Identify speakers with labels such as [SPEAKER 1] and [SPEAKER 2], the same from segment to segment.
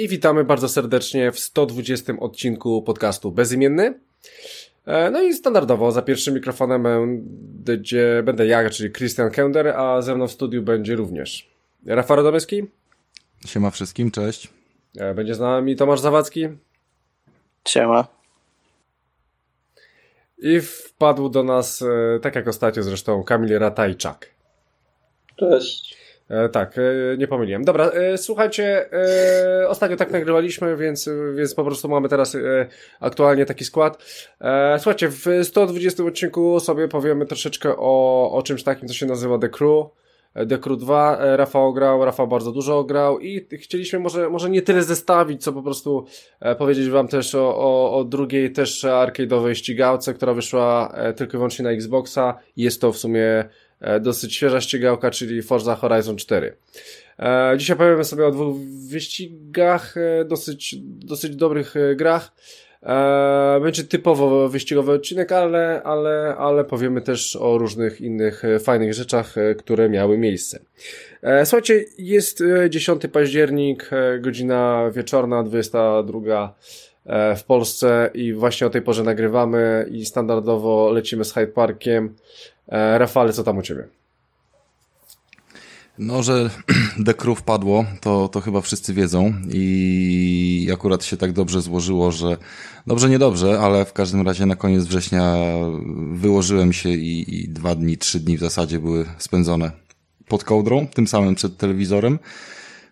[SPEAKER 1] I witamy bardzo serdecznie w 120 odcinku podcastu Bezimienny. E, no i standardowo za pierwszym mikrofonem będzie, będę ja, czyli Christian Kender, a ze mną w studiu będzie również Rafał Radomyski.
[SPEAKER 2] Siema wszystkim, cześć.
[SPEAKER 1] E, będzie z nami Tomasz Zawadzki.
[SPEAKER 3] Siema.
[SPEAKER 1] I wpadł do nas, e, tak jak ostatnio zresztą, Kamil Ratajczak.
[SPEAKER 3] Cześć.
[SPEAKER 1] E, tak, e, nie pomyliłem. Dobra, e, słuchajcie, ostatnio tak nagrywaliśmy, więc, więc po prostu mamy teraz aktualnie taki skład. Słuchajcie, w 120 odcinku sobie powiemy troszeczkę o, o czymś takim, co się nazywa The Crew. The Crew 2, e, Rafał grał, Rafał bardzo dużo grał i chcieliśmy może, może nie tyle zestawić, co po prostu powiedzieć wam też o, o, o drugiej też arcade'owej ścigałce, która wyszła tylko i wyłącznie na Xboxa. Jest to w sumie dosyć świeża ścigałka, czyli Forza Horizon 4. E, dzisiaj powiemy sobie o dwóch wyścigach, e, dosyć, dosyć dobrych grach. Będzie typowo wyścigowy odcinek, ale, ale, ale powiemy też o różnych innych fajnych rzeczach, które miały miejsce. Słuchajcie, jest 10 październik, godzina wieczorna, 22 w Polsce i właśnie o tej porze nagrywamy i standardowo lecimy z Hyde Parkiem. E, Rafale, co tam u Ciebie?
[SPEAKER 2] No, że The Crew wpadło, to, to chyba wszyscy wiedzą i akurat się tak dobrze złożyło, że dobrze, niedobrze, ale w każdym razie na koniec września wyłożyłem się i, i dwa dni, trzy dni w zasadzie były spędzone pod kołdrą, tym samym przed telewizorem.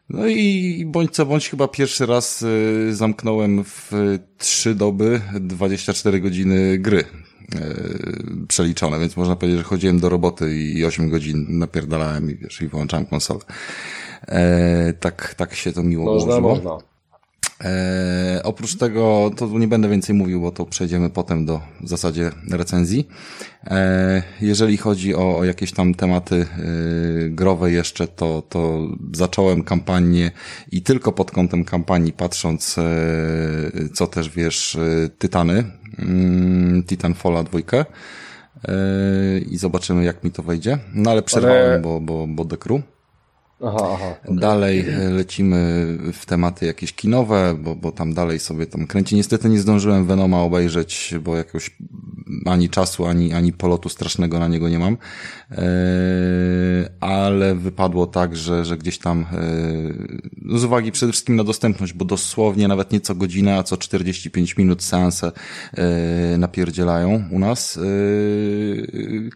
[SPEAKER 2] No i bądź co bądź chyba pierwszy raz y, zamknąłem w trzy doby 24 godziny gry. E, przeliczone, więc można powiedzieć, że chodziłem do roboty i 8 godzin napierdalałem i, wiesz, i wyłączałem konsolę. E, tak, tak się to miło
[SPEAKER 1] można,
[SPEAKER 2] ułożyło.
[SPEAKER 1] Można.
[SPEAKER 2] E, oprócz tego, to nie będę więcej mówił, bo to przejdziemy potem do w zasadzie recenzji. E, jeżeli chodzi o, o jakieś tam tematy e, growe jeszcze, to, to zacząłem kampanię i tylko pod kątem kampanii patrząc, e, co też wiesz, Tytany, mm, Titanfalla dwójkę i zobaczymy jak mi to wejdzie. No ale przerwałem, ale... bo, bo, bo Crew.
[SPEAKER 1] Aha, aha,
[SPEAKER 2] okay. Dalej e, lecimy w tematy jakieś kinowe, bo, bo tam dalej sobie tam kręci. Niestety nie zdążyłem Venoma obejrzeć, bo jakoś ani czasu, ani, ani polotu strasznego na niego nie mam. Eee, ale wypadło tak, że, że gdzieś tam e, z uwagi przede wszystkim na dostępność, bo dosłownie nawet nie co godzinę, a co 45 minut seanse e, napierdzielają u nas.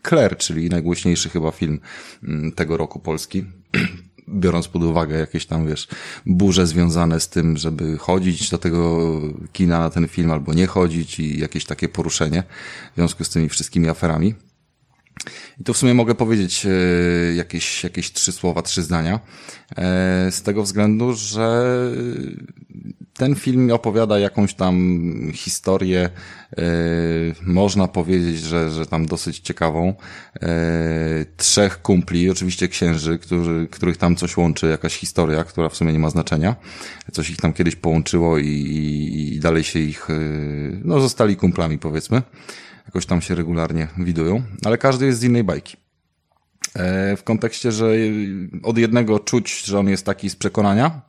[SPEAKER 2] Claire, czyli najgłośniejszy chyba film mm, tego roku polski biorąc pod uwagę jakieś tam, wiesz, burze związane z tym, żeby chodzić do tego kina na ten film albo nie chodzić i jakieś takie poruszenie w związku z tymi wszystkimi aferami. I tu w sumie mogę powiedzieć e, jakieś, jakieś trzy słowa, trzy zdania. E, z tego względu, że ten film opowiada jakąś tam historię, e, można powiedzieć, że, że tam dosyć ciekawą. Trzech kumpli, oczywiście księży, którzy, których tam coś łączy, jakaś historia, która w sumie nie ma znaczenia. Coś ich tam kiedyś połączyło i, i, i dalej się ich, no zostali kumplami powiedzmy jakoś tam się regularnie widują, ale każdy jest z innej bajki. E, w kontekście, że od jednego czuć, że on jest taki z przekonania,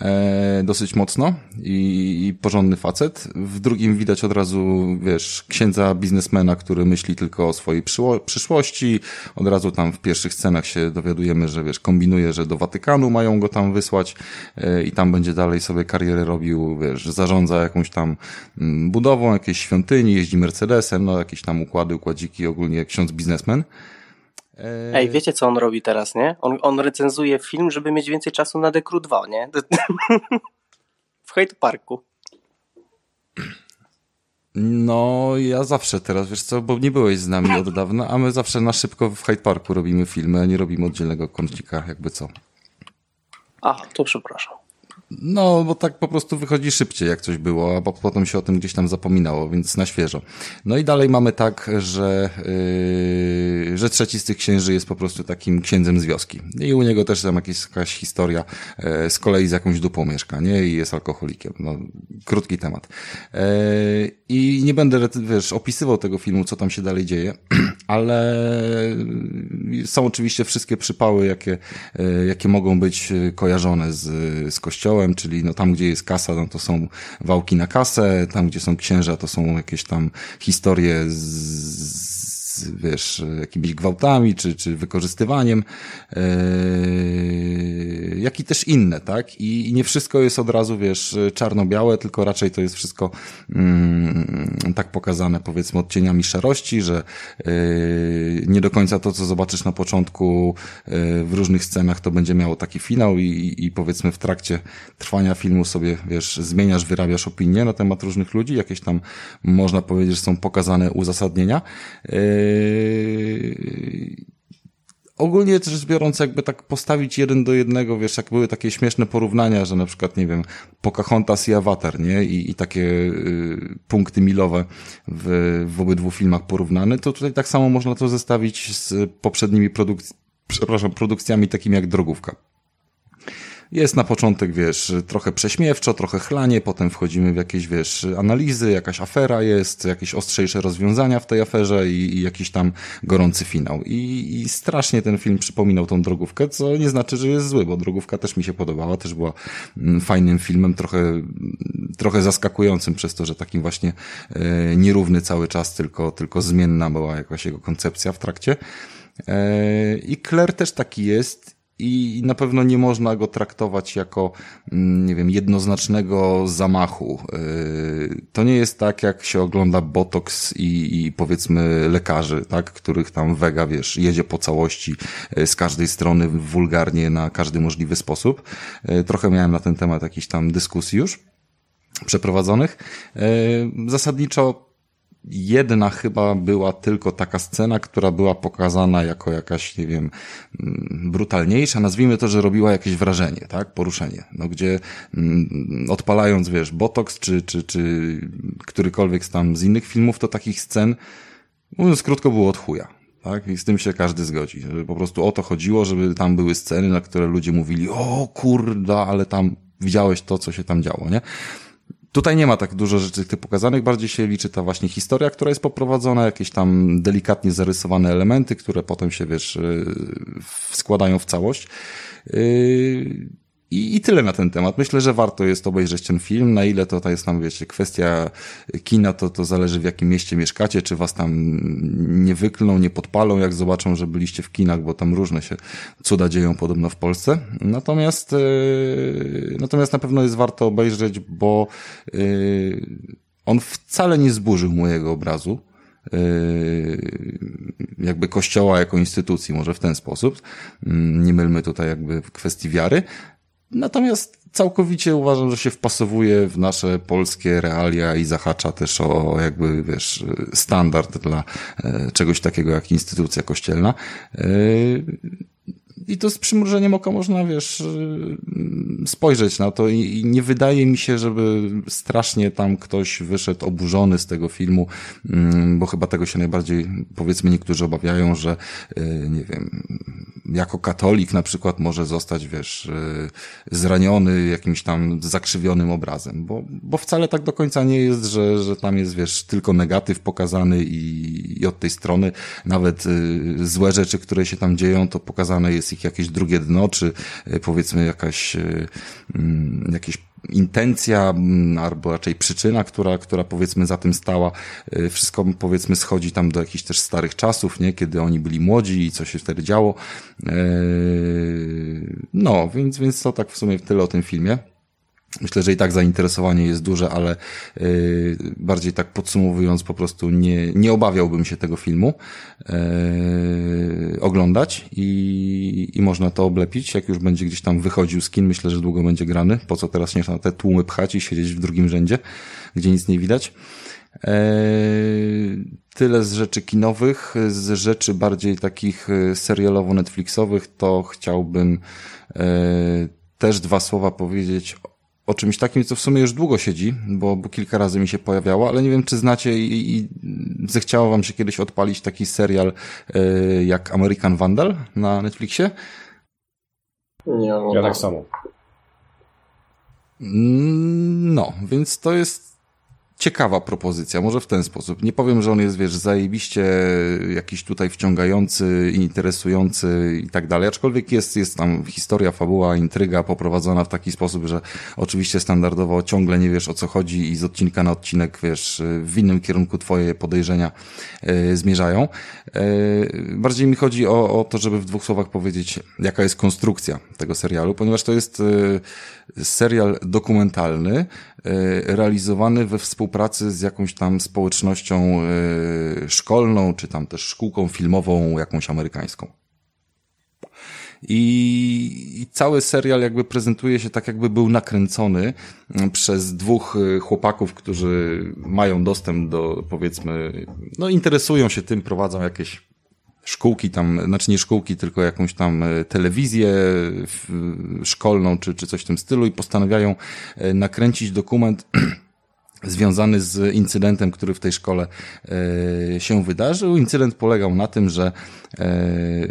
[SPEAKER 2] e, dosyć mocno i, i porządny facet. W drugim widać od razu, wiesz, księdza biznesmena, który myśli tylko o swojej przyszłości. Od razu tam w pierwszych scenach się dowiadujemy, że wiesz, kombinuje, że do Watykanu mają go tam wysłać e, i tam będzie dalej sobie karierę robił, wiesz, zarządza jakąś tam mm, budową jakiejś świątyni, jeździ Mercedesem, no jakieś tam układy, układziki, ogólnie ksiądz biznesmen.
[SPEAKER 3] Ej, wiecie co on robi teraz, nie? On, on recenzuje film, żeby mieć więcej czasu na Dekru 2, nie? w Hate Parku.
[SPEAKER 2] No, ja zawsze teraz, wiesz co, bo nie byłeś z nami od dawna, a my zawsze na szybko w Hyde Parku robimy filmy, a nie robimy oddzielnego kącika, jakby co.
[SPEAKER 3] Aha, to przepraszam.
[SPEAKER 2] No, bo tak po prostu wychodzi szybciej, jak coś było, a potem się o tym gdzieś tam zapominało, więc na świeżo. No i dalej mamy tak, że, yy, że trzeci z tych księży jest po prostu takim księdzem z wioski. I u niego też tam jakaś, jakaś historia yy, z kolei z jakąś dupą mieszka, nie? I jest alkoholikiem. No, krótki temat. Yy, I nie będę, wiesz, opisywał tego filmu, co tam się dalej dzieje, ale są oczywiście wszystkie przypały, jakie, yy, jakie mogą być kojarzone z, z kościołem, kościołem, czyli no tam, gdzie jest kasa, no to są wałki na kasę, tam, gdzie są księża, to są jakieś tam historie z, wiesz, jakimiś gwałtami, czy, czy wykorzystywaniem, yy, jak i też inne, tak? I, I nie wszystko jest od razu, wiesz, czarno-białe, tylko raczej to jest wszystko yy, tak pokazane, powiedzmy, odcieniami szarości, że yy, nie do końca to, co zobaczysz na początku yy, w różnych scenach, to będzie miało taki finał i, i powiedzmy w trakcie trwania filmu sobie, wiesz, zmieniasz, wyrabiasz opinię na temat różnych ludzi, jakieś tam, można powiedzieć, że są pokazane uzasadnienia. Yy, ogólnie rzecz biorąc, jakby tak postawić jeden do jednego, wiesz, jak były takie śmieszne porównania, że na przykład, nie wiem, Pocahontas i Avatar, nie? I, i takie y, punkty milowe w, w obydwu filmach porównane, to tutaj tak samo można to zestawić z poprzednimi produk- przepraszam, produkcjami takimi jak Drogówka. Jest na początek, wiesz, trochę prześmiewczo, trochę chlanie, potem wchodzimy w jakieś, wiesz, analizy, jakaś afera jest, jakieś ostrzejsze rozwiązania w tej aferze i, i jakiś tam gorący finał. I, I strasznie ten film przypominał tą drogówkę, co nie znaczy, że jest zły, bo drogówka też mi się podobała, też była mm, fajnym filmem, trochę, trochę zaskakującym przez to, że takim właśnie e, nierówny cały czas, tylko, tylko zmienna była jakaś jego koncepcja w trakcie. E, I Claire też taki jest i na pewno nie można go traktować jako, mm, nie wiem, jednoznacznego zamachu. Yy, to nie jest tak, jak się ogląda Botox i, i powiedzmy lekarzy, tak, których tam wega, wiesz, jedzie po całości yy, z każdej strony wulgarnie na każdy możliwy sposób. Yy, trochę miałem na ten temat jakiś tam dyskusji już przeprowadzonych. Zasadniczo jedna chyba była tylko taka scena, która była pokazana jako jakaś, nie wiem, mm, brutalniejsza, nazwijmy to, że robiła jakieś wrażenie, tak, poruszenie, no gdzie mm, odpalając, wiesz, Botox, czy, czy, czy którykolwiek z tam z innych filmów, to takich scen, mówiąc krótko, było od chuja. Tak? I z tym się każdy zgodzi. Że po prostu o to chodziło, żeby tam były sceny, na które ludzie mówili, o kurda, ale tam widziałeś to, co się tam działo, nie? Tutaj nie ma tak dużo rzeczy tych pokazanych, bardziej się liczy ta właśnie historia, która jest poprowadzona, jakieś tam delikatnie zarysowane elementy, które potem się, wiesz, y, składają w całość. I, I tyle na ten temat. Myślę, że warto jest obejrzeć ten film. Na ile to, to jest tam, wiecie, kwestia kina, to, to zależy w jakim mieście mieszkacie, czy was tam nie wyklną, nie podpalą, jak zobaczą, że byliście w kinach, bo tam różne się cuda dzieją podobno w Polsce. Natomiast, yy, natomiast na pewno jest warto obejrzeć, bo yy, on wcale nie zburzył mojego obrazu yy, jakby kościoła jako instytucji, może w ten sposób. Mm, nie mylmy tutaj jakby kwestii wiary, Natomiast całkowicie uważam, że się wpasowuje w nasze polskie realia i zahacza też o jakby, wiesz, standard dla e, czegoś takiego jak instytucja kościelna. I to z przymrużeniem oka można, wiesz, y, spojrzeć na to i nie wydaje mi się, żeby strasznie tam ktoś wyszedł oburzony z tego filmu, mm, bo chyba tego się najbardziej, powiedzmy, niektórzy obawiają, że, y, nie wiem, jako katolik na przykład może zostać, wiesz, y, zraniony jakimś tam zakrzywionym obrazem, bo, bo wcale tak do końca nie jest, że, że tam jest, wiesz, tylko negatyw pokazany i, i od tej strony nawet złe rzeczy, które się tam dzieją, to pokazane jest ich jakieś drugie dno, czy e, powiedzmy jakaś, e, mm, jakieś intencja, mm, albo raczej przyczyna, która, która powiedzmy za tym stała. E, wszystko powiedzmy schodzi tam do jakichś też starych czasów, nie? Kiedy oni byli młodzi i co się wtedy działo. No, więc, więc to tak w sumie tyle o tym filmie. Myślę, że i tak zainteresowanie jest duże, ale yy, bardziej tak podsumowując, po prostu nie, nie obawiałbym się tego filmu yy, oglądać i, i można to oblepić, jak już będzie gdzieś tam wychodził skin. Myślę, że długo będzie grany. Po co teraz nie na te tłumy pchać i siedzieć w drugim rzędzie, gdzie nic nie widać. Yy, tyle z rzeczy kinowych, z rzeczy bardziej takich yy, serialowo-netflixowych, to chciałbym yy, też dwa słowa powiedzieć o czymś takim, co w sumie już długo siedzi, bo, bo kilka razy mi się pojawiało, ale nie wiem, czy znacie i, i zechciało wam się kiedyś odpalić taki serial y, jak American Vandal na Netflixie?
[SPEAKER 1] Nie, ja tak samo.
[SPEAKER 2] Mm, no, więc to jest ciekawa propozycja, może w ten sposób. Nie powiem, że on jest, wiesz, zajebiście jakiś tutaj wciągający, interesujący i tak dalej, aczkolwiek jest, jest tam historia, fabuła, intryga poprowadzona w taki sposób, że oczywiście standardowo ciągle nie wiesz o co chodzi i z odcinka na odcinek, wiesz, w innym kierunku twoje podejrzenia e, zmierzają. E, bardziej mi chodzi o, o to, żeby w dwóch słowach powiedzieć, jaka jest konstrukcja tego serialu, ponieważ to jest e, serial dokumentalny, E, realizowany we współpracy z jakąś tam społecznością e, szkolną, czy tam też szkółką filmową jakąś amerykańską. I, I, cały serial jakby prezentuje się tak, jakby był nakręcony przez dwóch e, chłopaków, którzy mają dostęp do, powiedzmy, no interesują się tym, prowadzą jakieś szkółki tam, znaczy nie szkółki, tylko jakąś tam e, telewizję szkolną czy, czy coś w tym stylu i postanawiają e, nakręcić dokument związany z incydentem, który w tej szkole e, się wydarzył. Incydent polegał na tym, że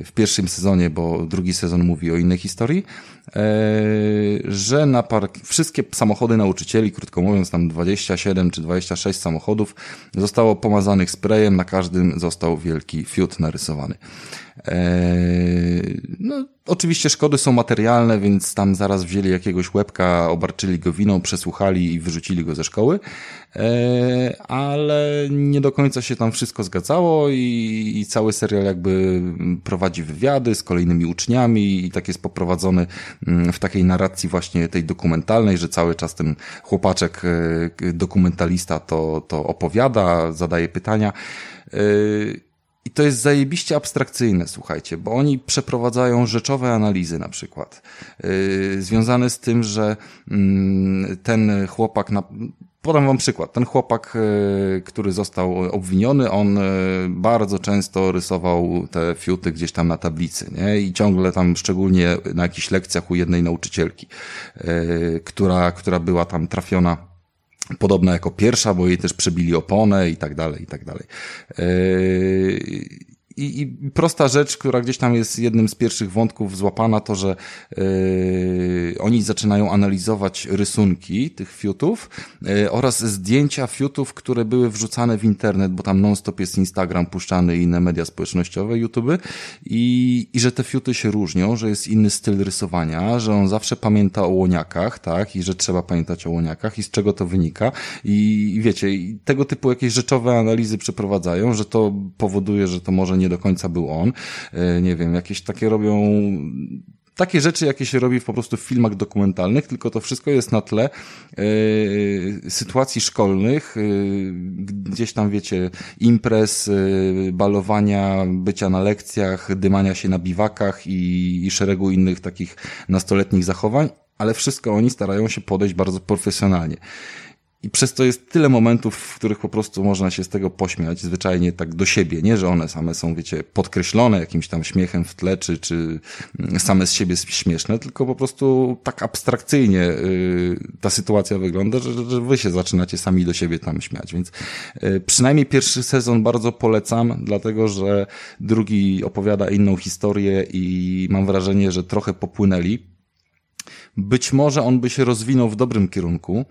[SPEAKER 2] w pierwszym sezonie, bo drugi sezon mówi o innej historii, że na park, wszystkie samochody nauczycieli, krótko mówiąc tam 27 czy 26 samochodów, zostało pomazanych sprayem, na każdym został wielki fiut narysowany. No, oczywiście szkody są materialne, więc tam zaraz wzięli jakiegoś łebka, obarczyli go winą, przesłuchali i wyrzucili go ze szkoły, ale nie do końca się tam wszystko zgadzało i, i cały serial jakby prowadzi wywiady z kolejnymi uczniami i tak jest poprowadzony Mm, w takiej narracji właśnie tej dokumentalnej, że cały czas ten chłopaczek, e, dokumentalista to, to opowiada, zadaje pytania. E, I to jest zajebiście abstrakcyjne, słuchajcie, bo oni przeprowadzają rzeczowe analizy na przykład, yy, związane z tym, że yy, ten chłopak na, Podam wam przykład. Ten chłopak, e, który został obwiniony, on e, bardzo często rysował te fiuty gdzieś tam na tablicy, nie? I ciągle tam, szczególnie na jakichś lekcjach u jednej nauczycielki, e, która, która była tam trafiona podobna jako pierwsza, bo jej też przebili oponę i tak dalej, i tak dalej. I, I, prosta rzecz, która gdzieś tam jest jednym z pierwszych wątków złapana, to że yy, oni zaczynają analizować rysunki tych fiutów yy, oraz zdjęcia fiutów, które były wrzucane w internet, bo tam non-stop jest Instagram puszczany i inne media społecznościowe, YouTube i, i że te fiuty się różnią, że jest inny styl rysowania, że on zawsze pamięta o łoniakach, tak, i że trzeba pamiętać o łoniakach i z czego to wynika. I, i wiecie, i tego typu jakieś rzeczowe analizy przeprowadzają, że to powoduje, że to może nie nie do końca był on. E, nie wiem, jakieś takie robią takie rzeczy, jakie się robi po prostu w filmach dokumentalnych, tylko to wszystko jest na tle y, sytuacji szkolnych, y, gdzieś tam wiecie, imprez, balowania, bycia na lekcjach, dymania się na biwakach i, i szeregu innych takich nastoletnich zachowań, ale wszystko oni starają się podejść bardzo profesjonalnie. I przez to jest tyle momentów, w których po prostu można się z tego pośmiać, zwyczajnie tak do siebie. Nie, że one same są, wiecie, podkreślone jakimś tam śmiechem w tle, czy, czy same z siebie śmieszne, tylko po prostu tak abstrakcyjnie yy, ta sytuacja wygląda, że, że wy się zaczynacie sami do siebie tam śmiać. Więc yy, przynajmniej pierwszy sezon bardzo polecam, dlatego że drugi opowiada inną historię i mam wrażenie, że trochę popłynęli. Być może on by się rozwinął w dobrym kierunku,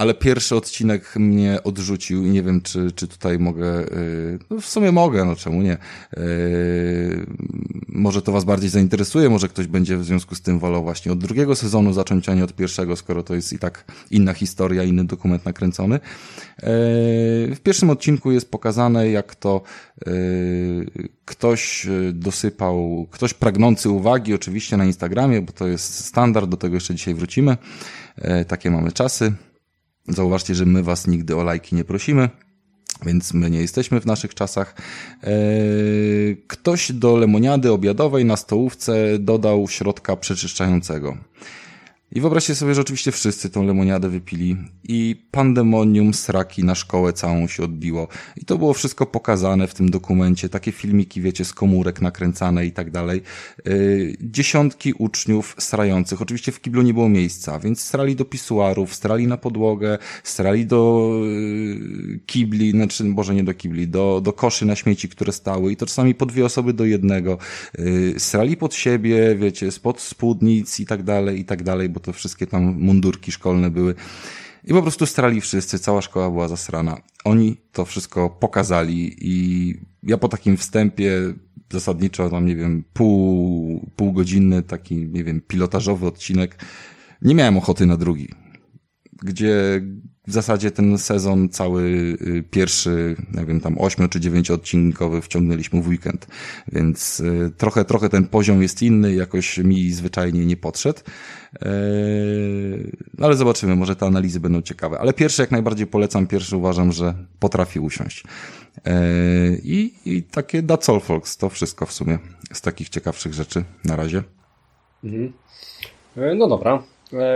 [SPEAKER 2] ale pierwszy odcinek mnie odrzucił i nie wiem, czy, czy tutaj mogę, yy, no w sumie mogę, no czemu nie. Yy, może to was bardziej zainteresuje, może ktoś będzie w związku z tym wolał właśnie od drugiego sezonu zacząć, a nie od pierwszego, skoro to jest i tak inna historia, inny dokument nakręcony. Yy, w pierwszym odcinku jest pokazane, jak to ktoś dosypał, ktoś pragnący uwagi, oczywiście na Instagramie, bo to jest standard, do tego jeszcze dzisiaj wrócimy. Takie mamy czasy. Zauważcie, że my was nigdy o lajki nie prosimy. Więc my nie jesteśmy w naszych czasach. Eee, ktoś do lemoniady obiadowej na stołówce dodał środka przeczyszczającego. I wyobraźcie sobie, że oczywiście wszyscy tą lemoniadę wypili i pandemonium sraki na szkołę całą się odbiło. I to było wszystko pokazane w tym dokumencie, takie filmiki, wiecie, z komórek nakręcane i tak dalej. Yy, dziesiątki uczniów srających. Oczywiście w kiblu nie było miejsca, więc strali do pisuarów, strali na podłogę, strali do yy, kibli, znaczy, może nie do kibli, do, do koszy na śmieci, które stały i to czasami po dwie osoby do jednego. Yy, strali pod siebie, wiecie, spod spódnic i tak dalej, i tak dalej, bo to wszystkie tam mundurki szkolne były. I po prostu strali wszyscy, cała szkoła była zasrana. Oni to wszystko pokazali i ja po takim wstępie zasadniczo tam, nie wiem, pół, półgodzinny taki, nie wiem, pilotażowy odcinek, nie miałem ochoty na drugi. Gdzie w zasadzie ten sezon cały y, pierwszy, nie wiem, tam ośmiu czy dziewięcioodcinkowy wciągnęliśmy w weekend, więc y, trochę, trochę ten poziom jest inny, jakoś mi zwyczajnie nie podszedł. No ale zobaczymy, może te analizy będą ciekawe. Ale pierwszy jak najbardziej polecam, pierwszy uważam, że potrafi usiąść. I, i takie That's All Folks, to wszystko w sumie z takich ciekawszych rzeczy na razie.
[SPEAKER 1] Mhm. No dobra.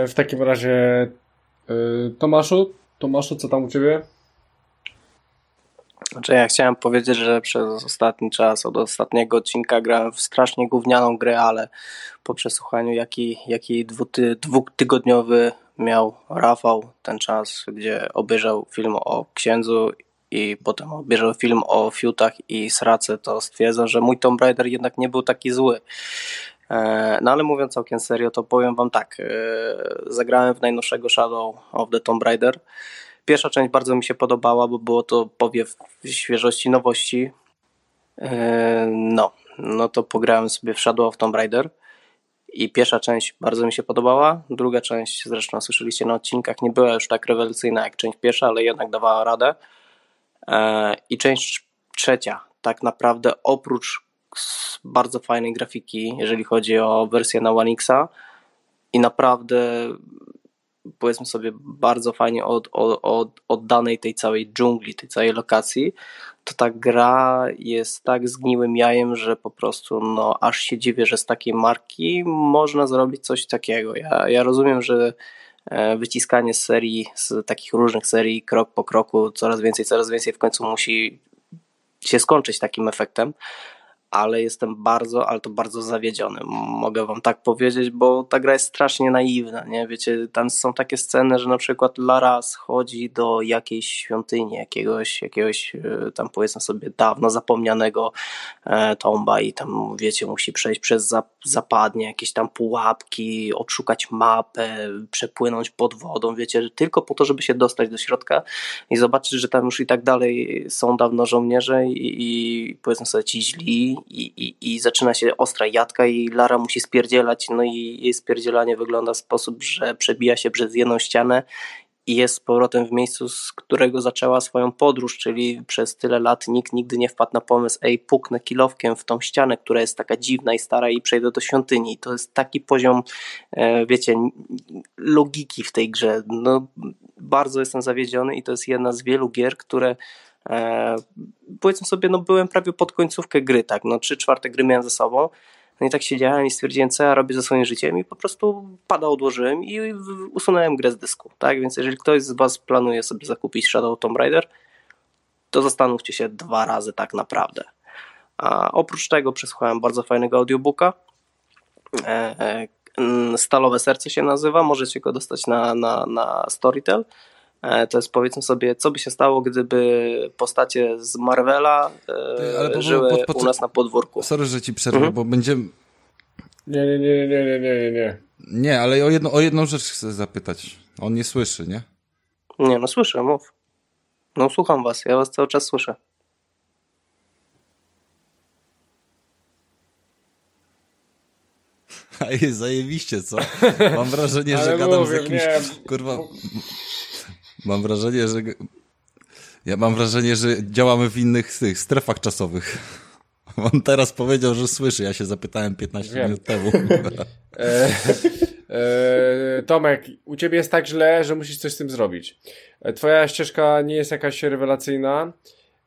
[SPEAKER 1] W takim razie Tomaszu, Tomaszu, co tam u Ciebie?
[SPEAKER 3] Znaczy ja chciałem powiedzieć, że przez ostatni czas, od ostatniego odcinka grałem w strasznie gównianą grę, ale po przesłuchaniu jaki, jaki dwuty, dwutygodniowy miał Rafał ten czas, gdzie obejrzał film o księdzu i potem obejrzał film o fiutach i srace, to stwierdzam, że mój Tomb Raider jednak nie był taki zły. E, no ale mówiąc całkiem serio, to powiem wam tak. E, zagrałem w najnowszego Shadow of the Tomb Raider. Pierwsza część bardzo mi się podobała, bo było to powiew świeżości, nowości. E, no, no to pograłem sobie w Shadow of Tomb Raider. I pierwsza część bardzo mi się podobała. Druga część, zresztą słyszeliście na odcinkach, nie była już tak rewelacyjna jak część pierwsza, ale jednak dawała radę. I część trzecia, tak naprawdę oprócz bardzo fajnej grafiki, jeżeli chodzi o wersję na One Xa. I naprawdę powiedzmy sobie bardzo fajnie od, od, od, oddanej tej całej dżungli, tej całej lokacji, to ta gra jest tak zgniłym jajem, że po prostu no, aż się dziwię, że z takiej marki można zrobić coś takiego. Ja, ja rozumiem, że e, wyciskanie z serii, z takich różnych serii, krok po kroku, coraz więcej, coraz więcej w końcu musi się skończyć takim efektem, ale jestem bardzo, ale to bardzo zawiedziony. Mogę wam tak powiedzieć, bo ta gra jest strasznie naiwna, nie? Wiecie, tam są takie sceny, że na przykład Lara schodzi do jakiejś świątyni, jakiegoś, jakiegoś e, tam powiedzmy sobie dawno zapomnianego e, tomba i tam, wiecie, musi przejść przez zapadnie, jakieś tam pułapki, odszukać mapę, przepłynąć pod wodą, wiecie, tylko po to, żeby się dostać do środka i zobaczyć, że tam już i tak dalej są dawno żołnierze i, i powiedzmy sobie ci źli i, i, i zaczyna się ostra jadka i Lara musi spierdzielać, no i jej spierdzielanie wygląda w sposób, że przebija się przez jedną ścianę i jest z powrotem w miejscu, z którego zaczęła swoją podróż, czyli przez tyle lat nikt nigdy nie wpadł na pomysł, ej, puknę kilowkiem w tą ścianę, która jest taka dziwna i stara i przejdę do świątyni. To jest taki poziom, e, wiecie, logiki w tej grze. No, bardzo jestem zawiedziony i to jest jedna z wielu gier, które E, powiedzmy sobie, no byłem prawie pod końcówkę gry, tak, no trzy czwarte gry miałem ze sobą, no i tak siedziałem i stwierdziłem, co ja robię ze swoim życiem i po prostu pada odłożyłem i usunąłem grę z dysku, tak, więc jeżeli ktoś z Was planuje sobie zakupić Shadow Tomb Raider, to zastanówcie się dwa razy tak naprawdę. A oprócz tego przesłuchałem bardzo fajnego audiobooka, e, e, Stalowe Serce się nazywa, możecie go dostać na, na, na Storytel. E, to jest powiedzmy sobie, co by się stało, gdyby postacie z Marvela e, Ale żyły u nas na podwórku.
[SPEAKER 2] Sorry, że ci przerwę, mhm. bo będziemy...
[SPEAKER 1] Nie, nie, nie, nie, nie, nie, nie.
[SPEAKER 2] Nie, ale o, jedno, o jedną rzecz chcę zapytać. On nie słyszy, nie?
[SPEAKER 3] Nie, no słyszę, mów. No słucham was, ja was cały czas słyszę.
[SPEAKER 2] A jest zajebiście, co? Mam wrażenie, że gadam mówię, z jakimś, nie, kurwa, Mam wrażenie, że. Ja mam wrażenie, że działamy w innych tych strefach czasowych. On teraz powiedział, że słyszy. Ja się zapytałem 15 Wiem. minut temu. E,
[SPEAKER 1] e, Tomek, u ciebie jest tak źle, że musisz coś z tym zrobić. E, twoja ścieżka nie jest jakaś rewelacyjna,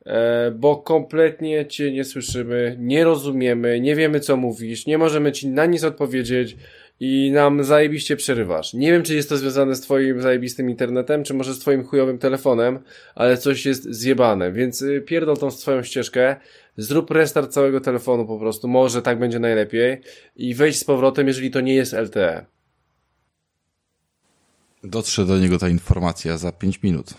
[SPEAKER 1] e, bo kompletnie cię nie słyszymy, nie rozumiemy, nie wiemy co mówisz, nie możemy ci na nic odpowiedzieć. I nam zajebiście przerywasz. Nie wiem, czy jest to związane z twoim zajebistym internetem, czy może z twoim chujowym telefonem, ale coś jest zjebane, więc y, pierdol tą swoją ścieżkę, zrób restart całego telefonu po prostu, może tak będzie najlepiej i wejdź z powrotem, jeżeli to nie jest LTE.
[SPEAKER 2] Dotrze do niego ta informacja za 5 minut.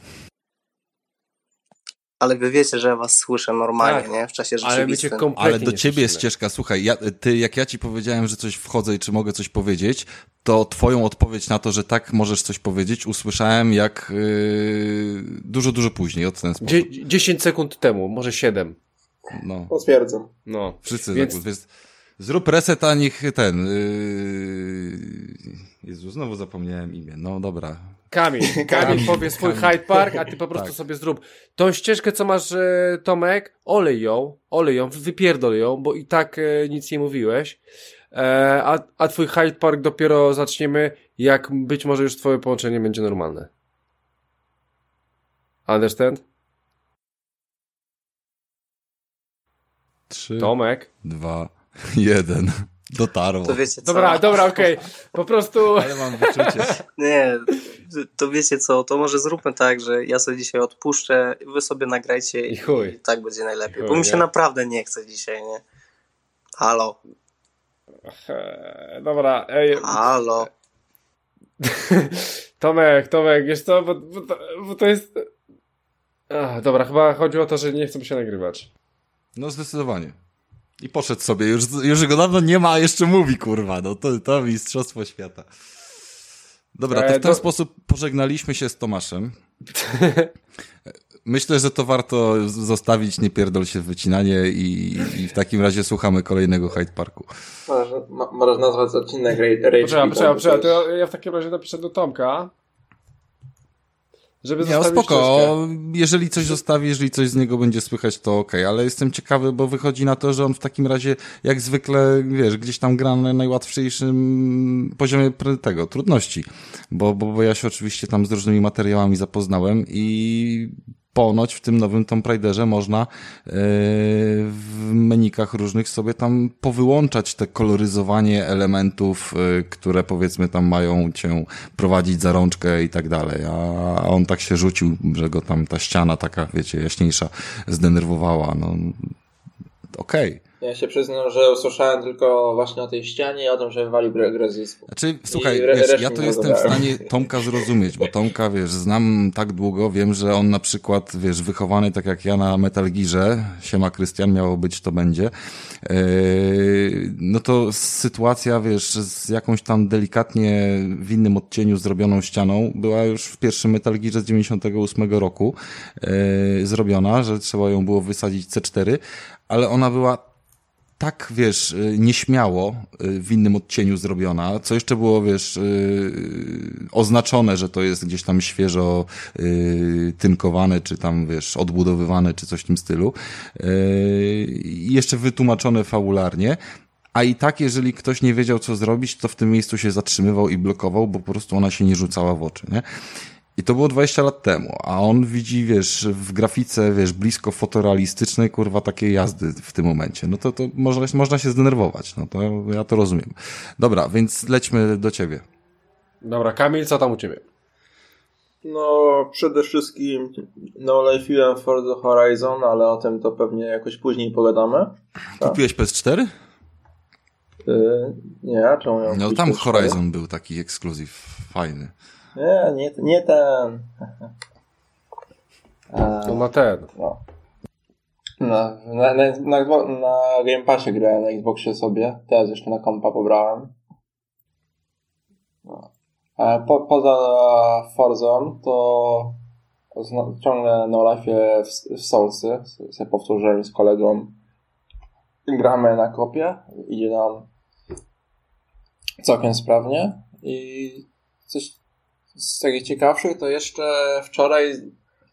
[SPEAKER 3] Ale wy wiecie, że ja was słyszę normalnie,
[SPEAKER 1] Tak.
[SPEAKER 3] nie? W czasie
[SPEAKER 1] Ale
[SPEAKER 3] rzeczywistym.
[SPEAKER 1] kompletnie
[SPEAKER 2] Ale do ciebie jest ścieżka. Słuchaj, ja, ty, jak ja ci powiedziałem, że coś wchodzę i czy mogę coś powiedzieć, to twoją odpowiedź na to, że tak możesz coś powiedzieć, usłyszałem jak yy, dużo, dużo później, od ten sposób.
[SPEAKER 1] Dzie 10 sekund temu, może 7.
[SPEAKER 2] No,
[SPEAKER 4] Potwierdzam.
[SPEAKER 1] No.
[SPEAKER 2] wszyscy
[SPEAKER 1] Więc-
[SPEAKER 2] więc... więc zrób reset, a niech ten... Yy... Jezu, znowu zapomniałem imię. No dobra.
[SPEAKER 1] Kamil, Kamil powie swój
[SPEAKER 2] Kamil.
[SPEAKER 1] Hyde Park, a ty po prostu
[SPEAKER 2] Tak.
[SPEAKER 1] sobie zrób. Tą ścieżkę, co masz, e, Tomek, olej ją, olej ją, wypierdol ją, bo i tak e, nic nie mówiłeś. E, a, a twój Hyde Park dopiero zaczniemy, jak być może już twoje połączenie będzie normalne. Understand?
[SPEAKER 2] Trzy,
[SPEAKER 1] Tomek?
[SPEAKER 2] dwa, jeden. Dotarło.
[SPEAKER 3] To wiecie co?
[SPEAKER 1] Dobra, dobra, okej. Po prostu...
[SPEAKER 2] Ale mam wyczucie.
[SPEAKER 3] Nie, to wiecie co, to może zróbmy tak, że ja sobie dzisiaj odpuszczę, wy sobie nagrajcie
[SPEAKER 1] I
[SPEAKER 3] i,
[SPEAKER 1] chuj.
[SPEAKER 3] tak będzie najlepiej.
[SPEAKER 1] Chuj,
[SPEAKER 3] Bo mi się
[SPEAKER 1] nie?
[SPEAKER 3] naprawdę nie chce dzisiaj, nie? Halo,
[SPEAKER 1] dobra, ej,
[SPEAKER 3] halo.
[SPEAKER 1] Tomek, Tomek, wiesz co, bo, bo, to, bo to jest... Ach, dobra, chyba chodzi o to, że nie chcę się nagrywać.
[SPEAKER 2] No zdecydowanie. I poszedł sobie, już, już go dawno nie ma, a jeszcze mówi, kurwa, no to, to mistrzostwo świata. Dobra, to
[SPEAKER 1] E,
[SPEAKER 2] w ten
[SPEAKER 1] to-
[SPEAKER 2] sposób pożegnaliśmy się z Tomaszem. Myślę, że to warto zostawić, nie pierdol się w wycinanie i, i w takim razie słuchamy kolejnego Hyde Parku.
[SPEAKER 4] Możesz, ma, możesz nazwać odcinek Rage
[SPEAKER 1] Poczekaj, poczekaj, poczekaj,
[SPEAKER 4] to
[SPEAKER 1] ja w takim razie napiszę do Tomka, żeby
[SPEAKER 2] Nie, no spoko,
[SPEAKER 1] ścieżkę.
[SPEAKER 2] jeżeli coś zostawi, jeżeli coś z niego będzie słychać, to okej, ale jestem ciekawy, bo wychodzi na to, że on w takim razie, jak zwykle, wiesz, gdzieś tam gra na najłatwiejszym poziomie tego, trudności, bo, bo, bo ja się oczywiście tam z różnymi materiałami zapoznałem i ponoć w tym nowym Tomb Raiderze można yy, w menikach różnych sobie tam powyłączać te koloryzowanie elementów, yy, które powiedzmy tam mają cię prowadzić za rączkę i tak dalej, a on tak się rzucił, że go tam ta ściana taka, wiecie, jaśniejsza zdenerwowała, no okej.
[SPEAKER 4] Ja się przyznam, że usłyszałem tylko właśnie o tej ścianie i o tym, że wywali grę, z dysku.
[SPEAKER 2] Znaczy, słuchaj,
[SPEAKER 4] re-
[SPEAKER 2] wiesz, ja to jestem w stanie Tomka zrozumieć, bo Tomka, wiesz, znam tak długo, wiem, że on na przykład, wiesz, wychowany tak jak ja na Metal Gearze, siema Krystian, miało być, to będzie, yy, no to sytuacja, wiesz, z jakąś tam delikatnie w innym odcieniu zrobioną ścianą była już w pierwszym Metal Gearze z 98 roku yy, zrobiona, że trzeba ją było wysadzić C4, ale ona była tak, wiesz, y, nieśmiało y, w innym odcieniu zrobiona, co jeszcze było, wiesz, y, oznaczone, że to jest gdzieś tam świeżo tynkowane, czy tam, wiesz, odbudowywane, czy coś w tym stylu. I jeszcze wytłumaczone fabularnie. A i tak, jeżeli ktoś nie wiedział, co zrobić, to w tym miejscu się zatrzymywał i blokował, bo po prostu ona się nie rzucała w oczy, nie? I to było 20 lat temu, a on widzi, wiesz, w grafice, wiesz, blisko fotorealistycznej, kurwa, takie jazdy w tym momencie. No to, to można, można się zdenerwować, no to ja to rozumiem. Dobra, więc lećmy do ciebie.
[SPEAKER 1] Dobra, Kamil, co tam u ciebie?
[SPEAKER 4] No, przede wszystkim no life'iłem Forza Horizon, ale o tym to pewnie jakoś później pogadamy. Tak.
[SPEAKER 2] Kupiłeś PS4?
[SPEAKER 4] Yy, nie, czemu ja mam
[SPEAKER 2] No tam
[SPEAKER 4] PS4?
[SPEAKER 2] Horizon był taki ekskluzyw, fajny.
[SPEAKER 4] Nie, nie, nie ten.
[SPEAKER 1] To na ten.
[SPEAKER 4] No. Na, na, na, na, na Game Passie grałem na Xboxie sobie, teraz jeszcze na kompa pobrałem. No. A po, poza Forzą to ciągle no life w, w Soulsy, sobie powtórzyłem z kolegą. Gramy na kopie, idzie nam całkiem sprawnie i coś z takich ciekawszych to jeszcze wczoraj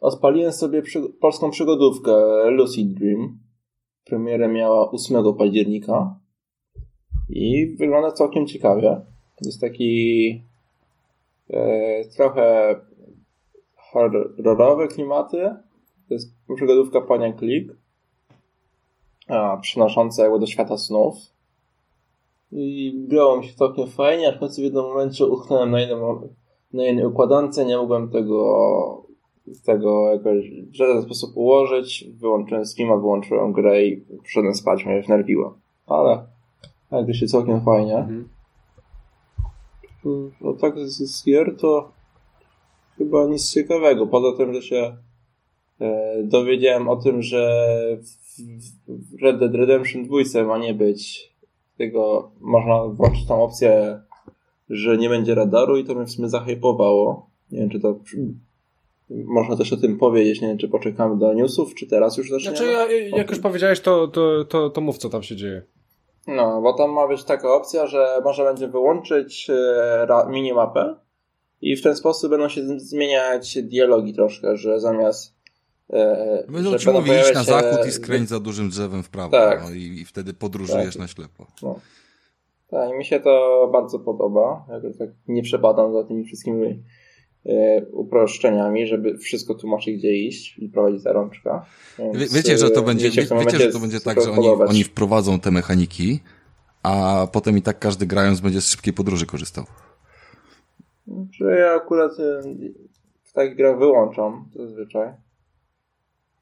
[SPEAKER 4] odpaliłem sobie przy, polską przygodówkę Lucid Dream. Premierę miała 8 października i wygląda całkiem ciekawie. To jest taki e, trochę horrorowe klimaty. To jest przygodówka Pania Klik, a, przynosząca jakby do świata snów. i grało mi się całkiem fajnie, aż w końcu w jednym momencie utknąłem na jednym, jednej układance, nie mogłem tego tego jakoś w żaden sposób ułożyć, wyłączyłem Steama, wyłączyłem grę i przyszedłem spać, mnie wnerwiło. Ale jak się całkiem fajnie. Mhm. No tak z, z gier to chyba nic ciekawego, poza tym, że się e, dowiedziałem o tym, że w, w Red Dead Redemption 2 ma nie być tego, można włączyć tą opcję, że nie będzie radaru i to mnie w sumie zahypowało. Nie wiem, czy to można też o tym powiedzieć, nie wiem, czy poczekamy do newsów, czy teraz już zaczniemy?
[SPEAKER 1] Znaczy, ja, jak już powiedziałeś, to, to, to, to mów, co tam się dzieje.
[SPEAKER 4] No, bo tam ma być taka opcja, że można będzie wyłączyć e, minimapę i w ten sposób będą się zmieniać dialogi troszkę, że zamiast
[SPEAKER 2] E, będą ci mówić iść na zachód i skręć za dużym drzewem w prawo tak. no, i, i, wtedy podróżujesz tak. na ślepo. No.
[SPEAKER 4] Tak, mi się to bardzo podoba. Ja tak nie przepadam za tymi wszystkimi e, uproszczeniami, żeby wszystko tłumaczyć gdzie iść i prowadzić za rączka.
[SPEAKER 2] Więc, wiecie, że to e, będzie, wiecie, wiecie że to będzie tak, że oni, oni wprowadzą te mechaniki, a potem i tak każdy grając będzie z szybkiej podróży korzystał.
[SPEAKER 4] Że ja akurat w takich grach wyłączam zazwyczaj.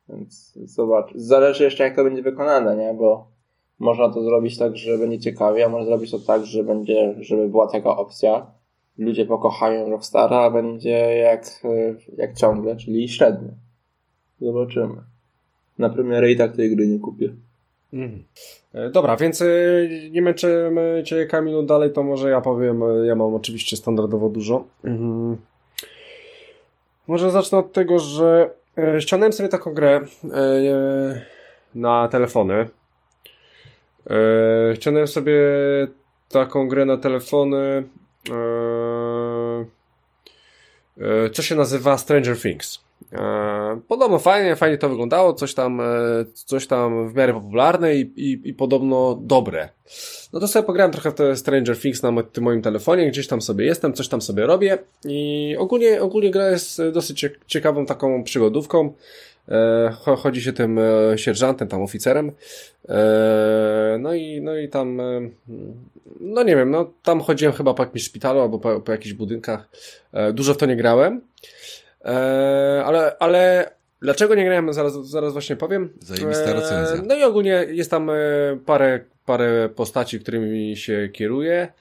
[SPEAKER 4] Więc zobacz. Zależy jeszcze jak to będzie wykonane, nie? Bo można to zrobić tak, że będzie ciekawie, a można zrobić to tak, że będzie, żeby była taka opcja. Ludzie pokochają Rockstara, a będzie jak, jak ciągle, czyli średnio. Zobaczymy. Na premierę i tak tej gry nie kupię.
[SPEAKER 1] Mhm. E, dobra, więc e, nie męczymy Cię Kamilu dalej, to może ja powiem, e, ja mam oczywiście standardowo dużo. Mhm. Może zacznę od tego, że ściągnąłem sobie taką grę na telefony. E, ściągnąłem sobie taką grę na telefony, co się nazywa Stranger Things. Podobno fajnie, fajnie to wyglądało, coś tam, coś tam w miarę popularne i, i, i podobno dobre. No to sobie pograłem trochę w te Stranger Things na tym moim telefonie, gdzieś tam sobie jestem, coś tam sobie robię i ogólnie, ogólnie gra jest dosyć ciekawą taką przygodówką. E, chodzi się tym e, sierżantem, tam oficerem. E, no i, no i tam, no nie wiem, no tam chodziłem chyba po jakimś szpitalu albo po, po jakichś budynkach. Dużo w to nie grałem. Ale, ale Dlaczego nie grałem? Zaraz, zaraz właśnie powiem.
[SPEAKER 2] Zajebista recenzja.
[SPEAKER 1] No i ogólnie jest tam parę parę postaci, którymi się kieruje.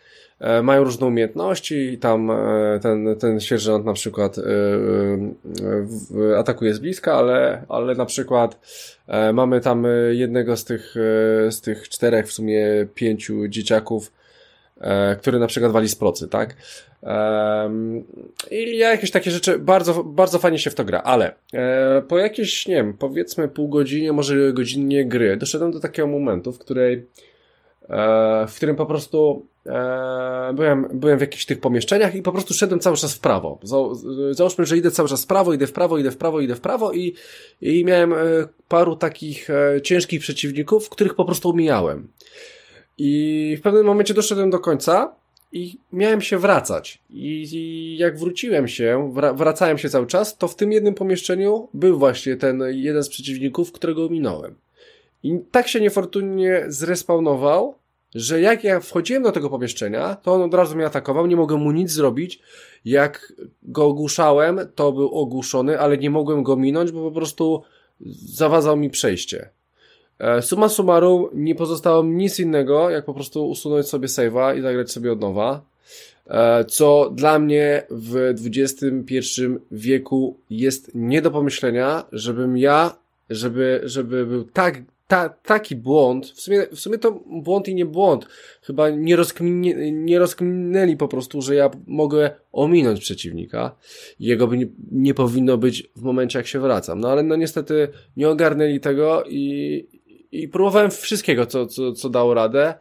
[SPEAKER 1] E, mają różne umiejętności i tam e, ten, ten sierżant na przykład e, atakuje z bliska, ale, ale na przykład mamy tam jednego z tych, z tych czterech, w sumie pięciu dzieciaków, który na przykład wali z procy, tak? I ja jakieś takie rzeczy, bardzo, bardzo fajnie się w to gra, ale po jakieś, nie wiem, powiedzmy pół godzinie, może godzinnie gry, doszedłem do takiego momentu, w której w którym po prostu e, byłem, byłem w jakichś tych pomieszczeniach i po prostu szedłem cały czas w prawo. Załóżmy, że idę cały czas w prawo, idę w prawo, idę w prawo, idę w prawo i, i miałem e, paru takich ciężkich przeciwników, których po prostu omijałem. I w pewnym momencie doszedłem do końca i miałem się wracać. I, i jak wróciłem się, wracałem się cały czas, to w tym jednym pomieszczeniu był właśnie ten jeden z przeciwników, którego ominąłem. I tak się niefortunnie zrespawnował, że jak ja wchodziłem do tego pomieszczenia, to on od razu mnie atakował, nie mogłem mu nic zrobić. Jak go ogłuszałem, to był ogłuszony, ale nie mogłem go minąć, bo po prostu zawadzał mi przejście. E, suma summarum, nie pozostało mi nic innego, jak po prostu usunąć sobie save'a i zagrać sobie od nowa. E, co dla mnie w XXI wieku jest nie do pomyślenia, żebym ja, żeby, żeby był tak ta, taki błąd, w sumie, w sumie to błąd i nie błąd, chyba nie, rozkminie, nie rozkminęli po prostu, że ja mogę ominąć przeciwnika jego by nie, nie powinno być w momencie jak się wracam. No ale no niestety nie ogarnęli tego i, i próbowałem wszystkiego, co, co, co dało radę,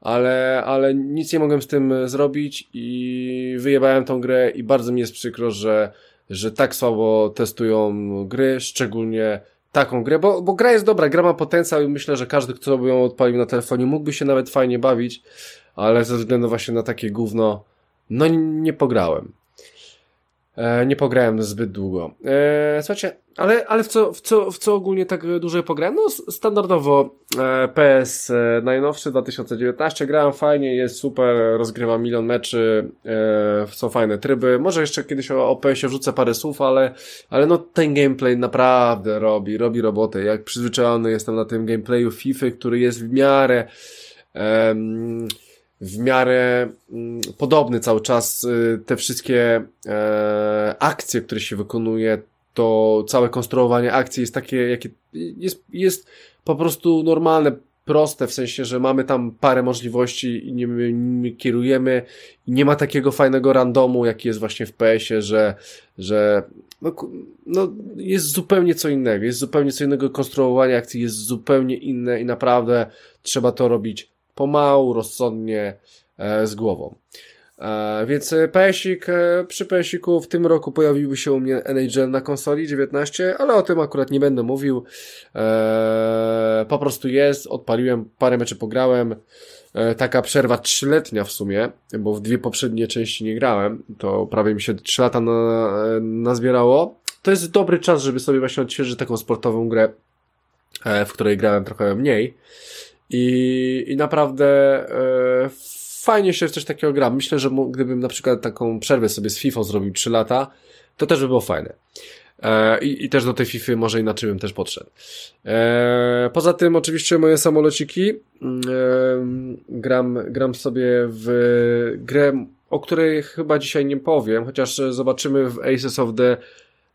[SPEAKER 1] ale, ale nic nie mogłem z tym zrobić i wyjebałem tą grę i bardzo mi jest przykro, że, że tak słabo testują gry, szczególnie taką grę, bo, bo gra jest dobra, gra ma potencjał i myślę, że każdy, kto by ją odpalił na telefonie, mógłby się nawet fajnie bawić, ale ze względu właśnie na takie gówno, no nie pograłem. E, nie pograłem zbyt długo. E, słuchajcie, ale, ale w, co, w, co, w co ogólnie tak dużo pograłem? No standardowo e, PS e, najnowszy 2019 grałem fajnie, jest super, rozgrywam milion meczy, e, są fajne tryby. Może jeszcze kiedyś o, o PS-ie wrzucę parę słów, ale, ale no ten gameplay naprawdę robi, robi robotę. Jak przyzwyczajony jestem na tym gameplayu FIFA, który jest w miarę w miarę mm, podobny cały czas. Y, te wszystkie e, akcje, które się wykonuje, to całe konstruowanie akcji jest takie, jakie jest, jest po prostu normalne, proste, w sensie, że mamy tam parę możliwości i nie kierujemy i nie ma takiego fajnego randomu, jaki jest właśnie w PS-ie, że, że no, no, jest zupełnie co innego, jest zupełnie co innego konstruowanie akcji, jest zupełnie inne i naprawdę trzeba to robić pomału, rozsądnie, e, z głową. E, więc PSik, e, przy PSiku w tym roku pojawiłby się u mnie NHL na konsoli 19, ale o tym akurat nie będę mówił. Po prostu jest, odpaliłem, parę meczy pograłem. Taka przerwa trzyletnia w sumie, bo w dwie poprzednie części nie grałem. To prawie mi się trzy lata na, nazbierało. To jest dobry czas, żeby sobie właśnie odświeżyć taką sportową grę, w której grałem trochę mniej. I, i naprawdę e, fajnie się w coś takiego gra. Myślę, że gdybym na przykład taką przerwę sobie z FIFA zrobił 3 lata, to też by było fajne. E, i, I też do tej FIFA może inaczej bym też podszedł. E, poza tym oczywiście moje samolociki. Mm, e, gram, gram sobie w grę, o której chyba dzisiaj nie powiem, chociaż zobaczymy w Aces of the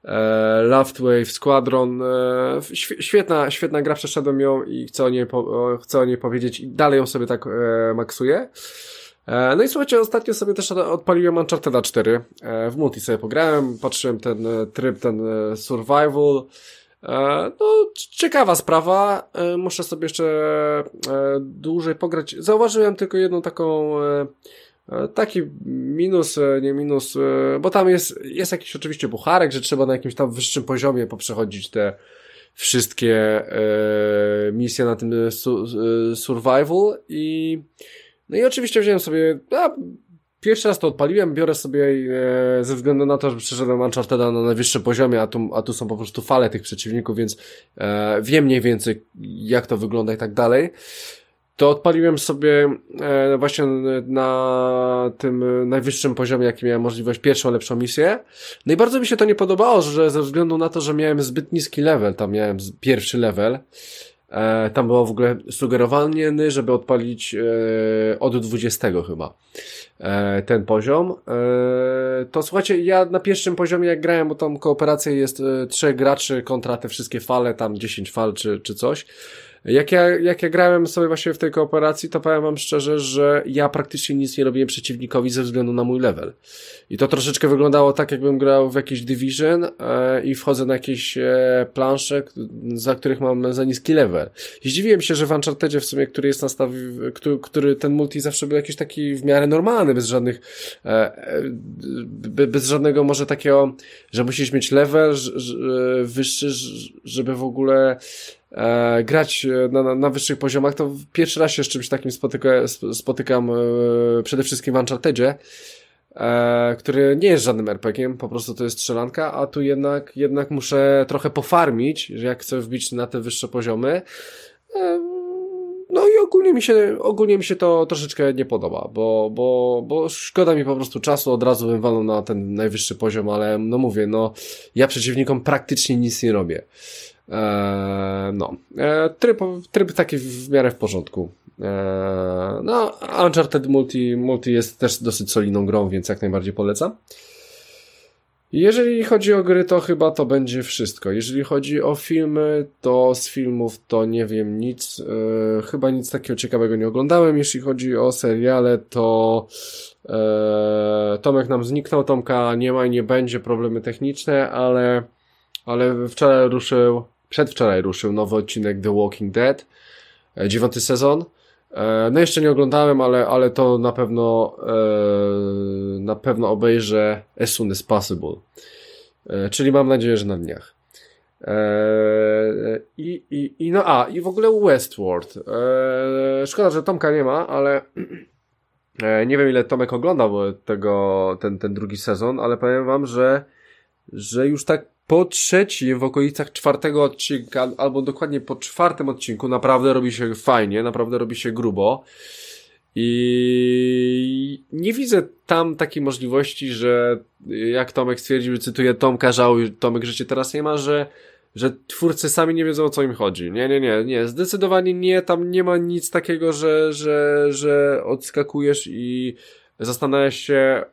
[SPEAKER 1] e, Loftwave Squadron. E, świetna, świetna gra, przeszedłem ją i chcę o niej, po, chcę o niej powiedzieć i dalej ją sobie tak e, maksuję. E, no i słuchajcie, ostatnio sobie też odpaliłem Uncharted 4. E, w multi sobie pograłem, patrzyłem ten e, tryb, ten survival. No, ciekawa sprawa. Muszę sobie jeszcze dłużej pograć. Zauważyłem tylko jedną taką taki minus, nie minus, bo tam jest, jest jakiś oczywiście bucharek, że trzeba na jakimś tam wyższym poziomie poprzechodzić te wszystkie misje na tym su, survival i no i oczywiście wziąłem sobie, a, pierwszy raz to odpaliłem, biorę sobie e, ze względu na to, że przeszedłem Uncharted'a na najwyższym poziomie, a tu, a tu są po prostu fale tych przeciwników, więc e, wiem mniej więcej jak to wygląda i tak dalej to odpaliłem sobie e, właśnie na tym najwyższym poziomie, jaki miałem możliwość, pierwszą lepszą misję. No i bardzo mi się to nie podobało, że ze względu na to, że miałem zbyt niski level, tam miałem pierwszy level, e, tam było w ogóle sugerowanie, żeby odpalić e, od 20 chyba e, ten poziom. E, to słuchajcie, ja na pierwszym poziomie jak grałem, bo tam kooperacja jest e, trzech graczy kontra te wszystkie fale, tam 10 fal czy, czy coś, jak ja, jak ja grałem sobie właśnie w tej kooperacji, to powiem wam szczerze, że ja praktycznie nic nie robiłem przeciwnikowi ze względu na mój level. I to troszeczkę wyglądało tak, jakbym grał w jakiś Division e, i wchodzę na jakieś e, plansze, za których mam za niski level. I zdziwiłem się, że w Unchartedzie w sumie, który jest nastawiony, który, który ten multi zawsze był jakiś taki w miarę normalny, bez żadnych, e, e, bez żadnego może takiego, że musisz mieć level wyższy, żeby w ogóle e, grać e, na, na, na, wyższych poziomach, to pierwszy raz się z czymś takim spotyka, spotykam e, przede wszystkim w Unchartedzie, e, który nie jest żadnym RPG-iem, po prostu to jest strzelanka, a tu jednak, jednak muszę trochę pofarmić, jak chcę wbić na te wyższe poziomy. E, no i ogólnie mi się, ogólnie mi się to troszeczkę nie podoba, bo, bo, bo szkoda mi po prostu czasu, od razu bym walnął na ten najwyższy poziom, ale no mówię, no ja przeciwnikom praktycznie nic nie robię. Eee, no, eee, tryb, tryb taki w miarę w porządku. Eee, no, Uncharted Multi, Multi jest też dosyć solidną grą, więc jak najbardziej polecam. Jeżeli chodzi o gry, to chyba to będzie wszystko. Jeżeli chodzi o filmy, to z filmów to nie wiem nic. Eee, chyba nic takiego ciekawego nie oglądałem. Jeśli chodzi o seriale, to Tomek nam zniknął, Tomka nie ma i nie będzie, problemy techniczne, ale, ale wczoraj ruszył Przedwczoraj ruszył nowy odcinek The Walking Dead, e, dziewiąty sezon. E, no jeszcze nie oglądałem, ale, ale to na pewno e, na pewno obejrzę as soon as possible. Czyli mam nadzieję, że na dniach. I, i, i no a, i w ogóle Westworld. Szkoda, że Tomka nie ma, ale nie wiem ile Tomek oglądał tego, ten, ten drugi sezon, ale powiem wam, że, że już tak po trzecim, w okolicach czwartego odcinka, albo dokładnie po czwartym odcinku, naprawdę robi się fajnie, naprawdę robi się grubo. I nie widzę tam takiej możliwości, że jak Tomek stwierdził, cytuję Tomka żałuj, Tomek życie teraz nie ma, że, że twórcy sami nie wiedzą o co im chodzi. Nie, nie, nie, nie, zdecydowanie nie, tam nie ma nic takiego, że, że, że odskakujesz i zastanawiasz się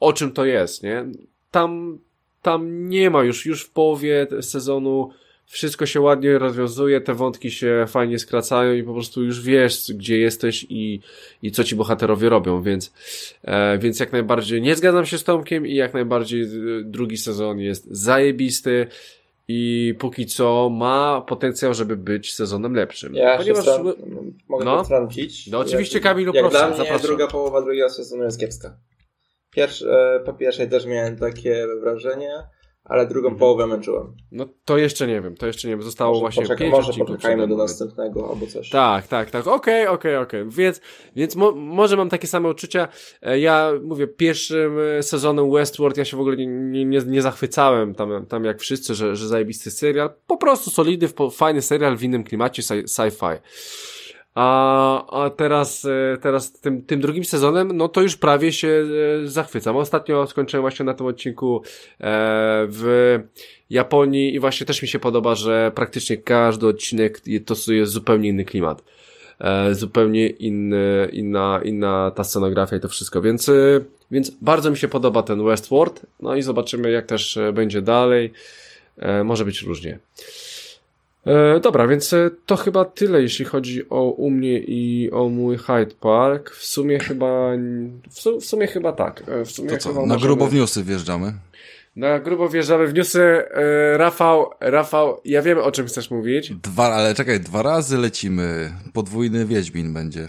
[SPEAKER 1] o czym to jest, nie? Tam, tam nie ma już, już w połowie sezonu wszystko się ładnie rozwiązuje, te wątki się fajnie skracają i po prostu już wiesz, gdzie jesteś i, i co ci bohaterowie robią, więc, e, więc jak najbardziej nie zgadzam się z Tomkiem i jak najbardziej e, drugi sezon jest zajebisty i póki co ma potencjał, żeby być sezonem lepszym.
[SPEAKER 4] Ja Ponieważ... się mogę no.
[SPEAKER 1] No oczywiście Kamilu, jak proszę,
[SPEAKER 4] dla mnie zapraszam. druga połowa drugiego sezonu jest kiepska. Pierwszy, e, po pierwsze też miałem takie wrażenie, ale drugą mhm. połowę męczyłem.
[SPEAKER 1] No to jeszcze nie wiem, to jeszcze nie wiem. Zostało może właśnie
[SPEAKER 4] poczeka,
[SPEAKER 1] pięć
[SPEAKER 4] Może poczekajmy do następnego albo coś.
[SPEAKER 1] Tak, tak, tak. Okej, okay, okej, okay, okej. Okay. Więc, więc mo może mam takie same uczucia. E, ja mówię, pierwszym e, sezonem Westworld ja się w ogóle nie, nie, nie, nie zachwycałem tam, tam jak wszyscy, że, że zajebisty serial. Po prostu solidny, fajny serial w innym klimacie sci-fi. A, a teraz, e, teraz tym, tym drugim sezonem, no to już prawie się e, zachwycam. Ostatnio skończyłem właśnie na tym odcinku e, w Japonii i właśnie też mi się podoba, że praktycznie każdy odcinek to jest zupełnie inny klimat. Zupełnie inny, inna, inna ta scenografia i to wszystko, więc, więc bardzo mi się podoba ten Westworld, no i zobaczymy jak też będzie dalej. Może być różnie. E, dobra, więc e, to chyba tyle, jeśli chodzi o u mnie i o mój Hyde Park. W sumie chyba, w, su, w sumie chyba tak. E, w sumie
[SPEAKER 2] to co, na możemy... grubo w newsy wjeżdżamy?
[SPEAKER 1] Na grubo wjeżdżamy w newsy. E, Rafał, Rafał, ja wiem o czym chcesz mówić.
[SPEAKER 2] Dwa, ale czekaj, dwa razy lecimy. Podwójny Wiedźmin będzie.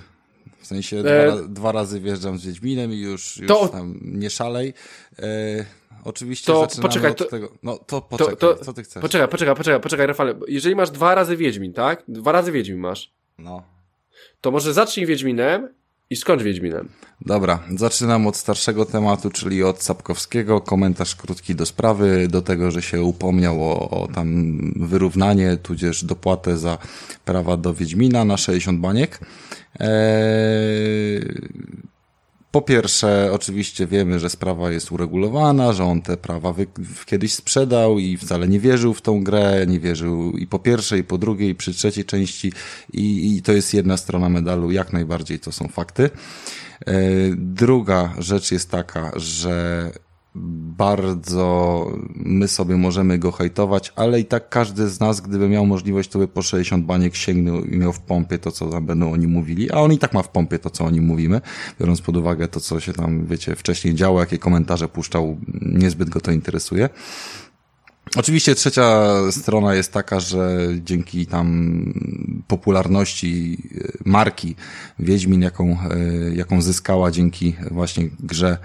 [SPEAKER 2] W sensie e... dwa, dwa, razy wjeżdżam z Wiedźminem i już, już to... tam nie szalej. E... Oczywiście to poczekaj, to, tego. No to poczekaj, to, to, co ty chcesz?
[SPEAKER 1] Poczekaj, poczekaj, poczekaj, poczekaj, Rafale. Jeżeli masz dwa razy Wiedźmin, tak? Dwa razy Wiedźmin masz.
[SPEAKER 2] No.
[SPEAKER 1] To może zacznij Wiedźminem i skończ Wiedźminem.
[SPEAKER 2] Dobra, zaczynam od starszego tematu, czyli od Sapkowskiego. Komentarz krótki do sprawy, do tego, że się upomniał o, o tam wyrównanie, tudzież dopłatę za prawa do Wiedźmina na 60 baniek. Eee po pierwsze, oczywiście wiemy, że sprawa jest uregulowana, że on te prawa kiedyś sprzedał i wcale nie wierzył w tą grę, nie wierzył i po pierwszej, i po drugiej, i przy trzeciej części i, i to jest jedna strona medalu, jak najbardziej to są fakty. E, druga rzecz jest taka, że bardzo my sobie możemy go hejtować, ale i tak każdy z nas, gdyby miał możliwość, to by po 60 baniek sięgnął i miał w pompie to, co tam będą oni mówili, a on i tak ma w pompie to, co oni mówimy, biorąc pod uwagę to, co się tam, wiecie, wcześniej działo, jakie komentarze puszczał, niezbyt go to interesuje. Oczywiście trzecia strona jest taka, że dzięki tam popularności e, marki Wiedźmin, jaką, e, jaką zyskała dzięki właśnie grze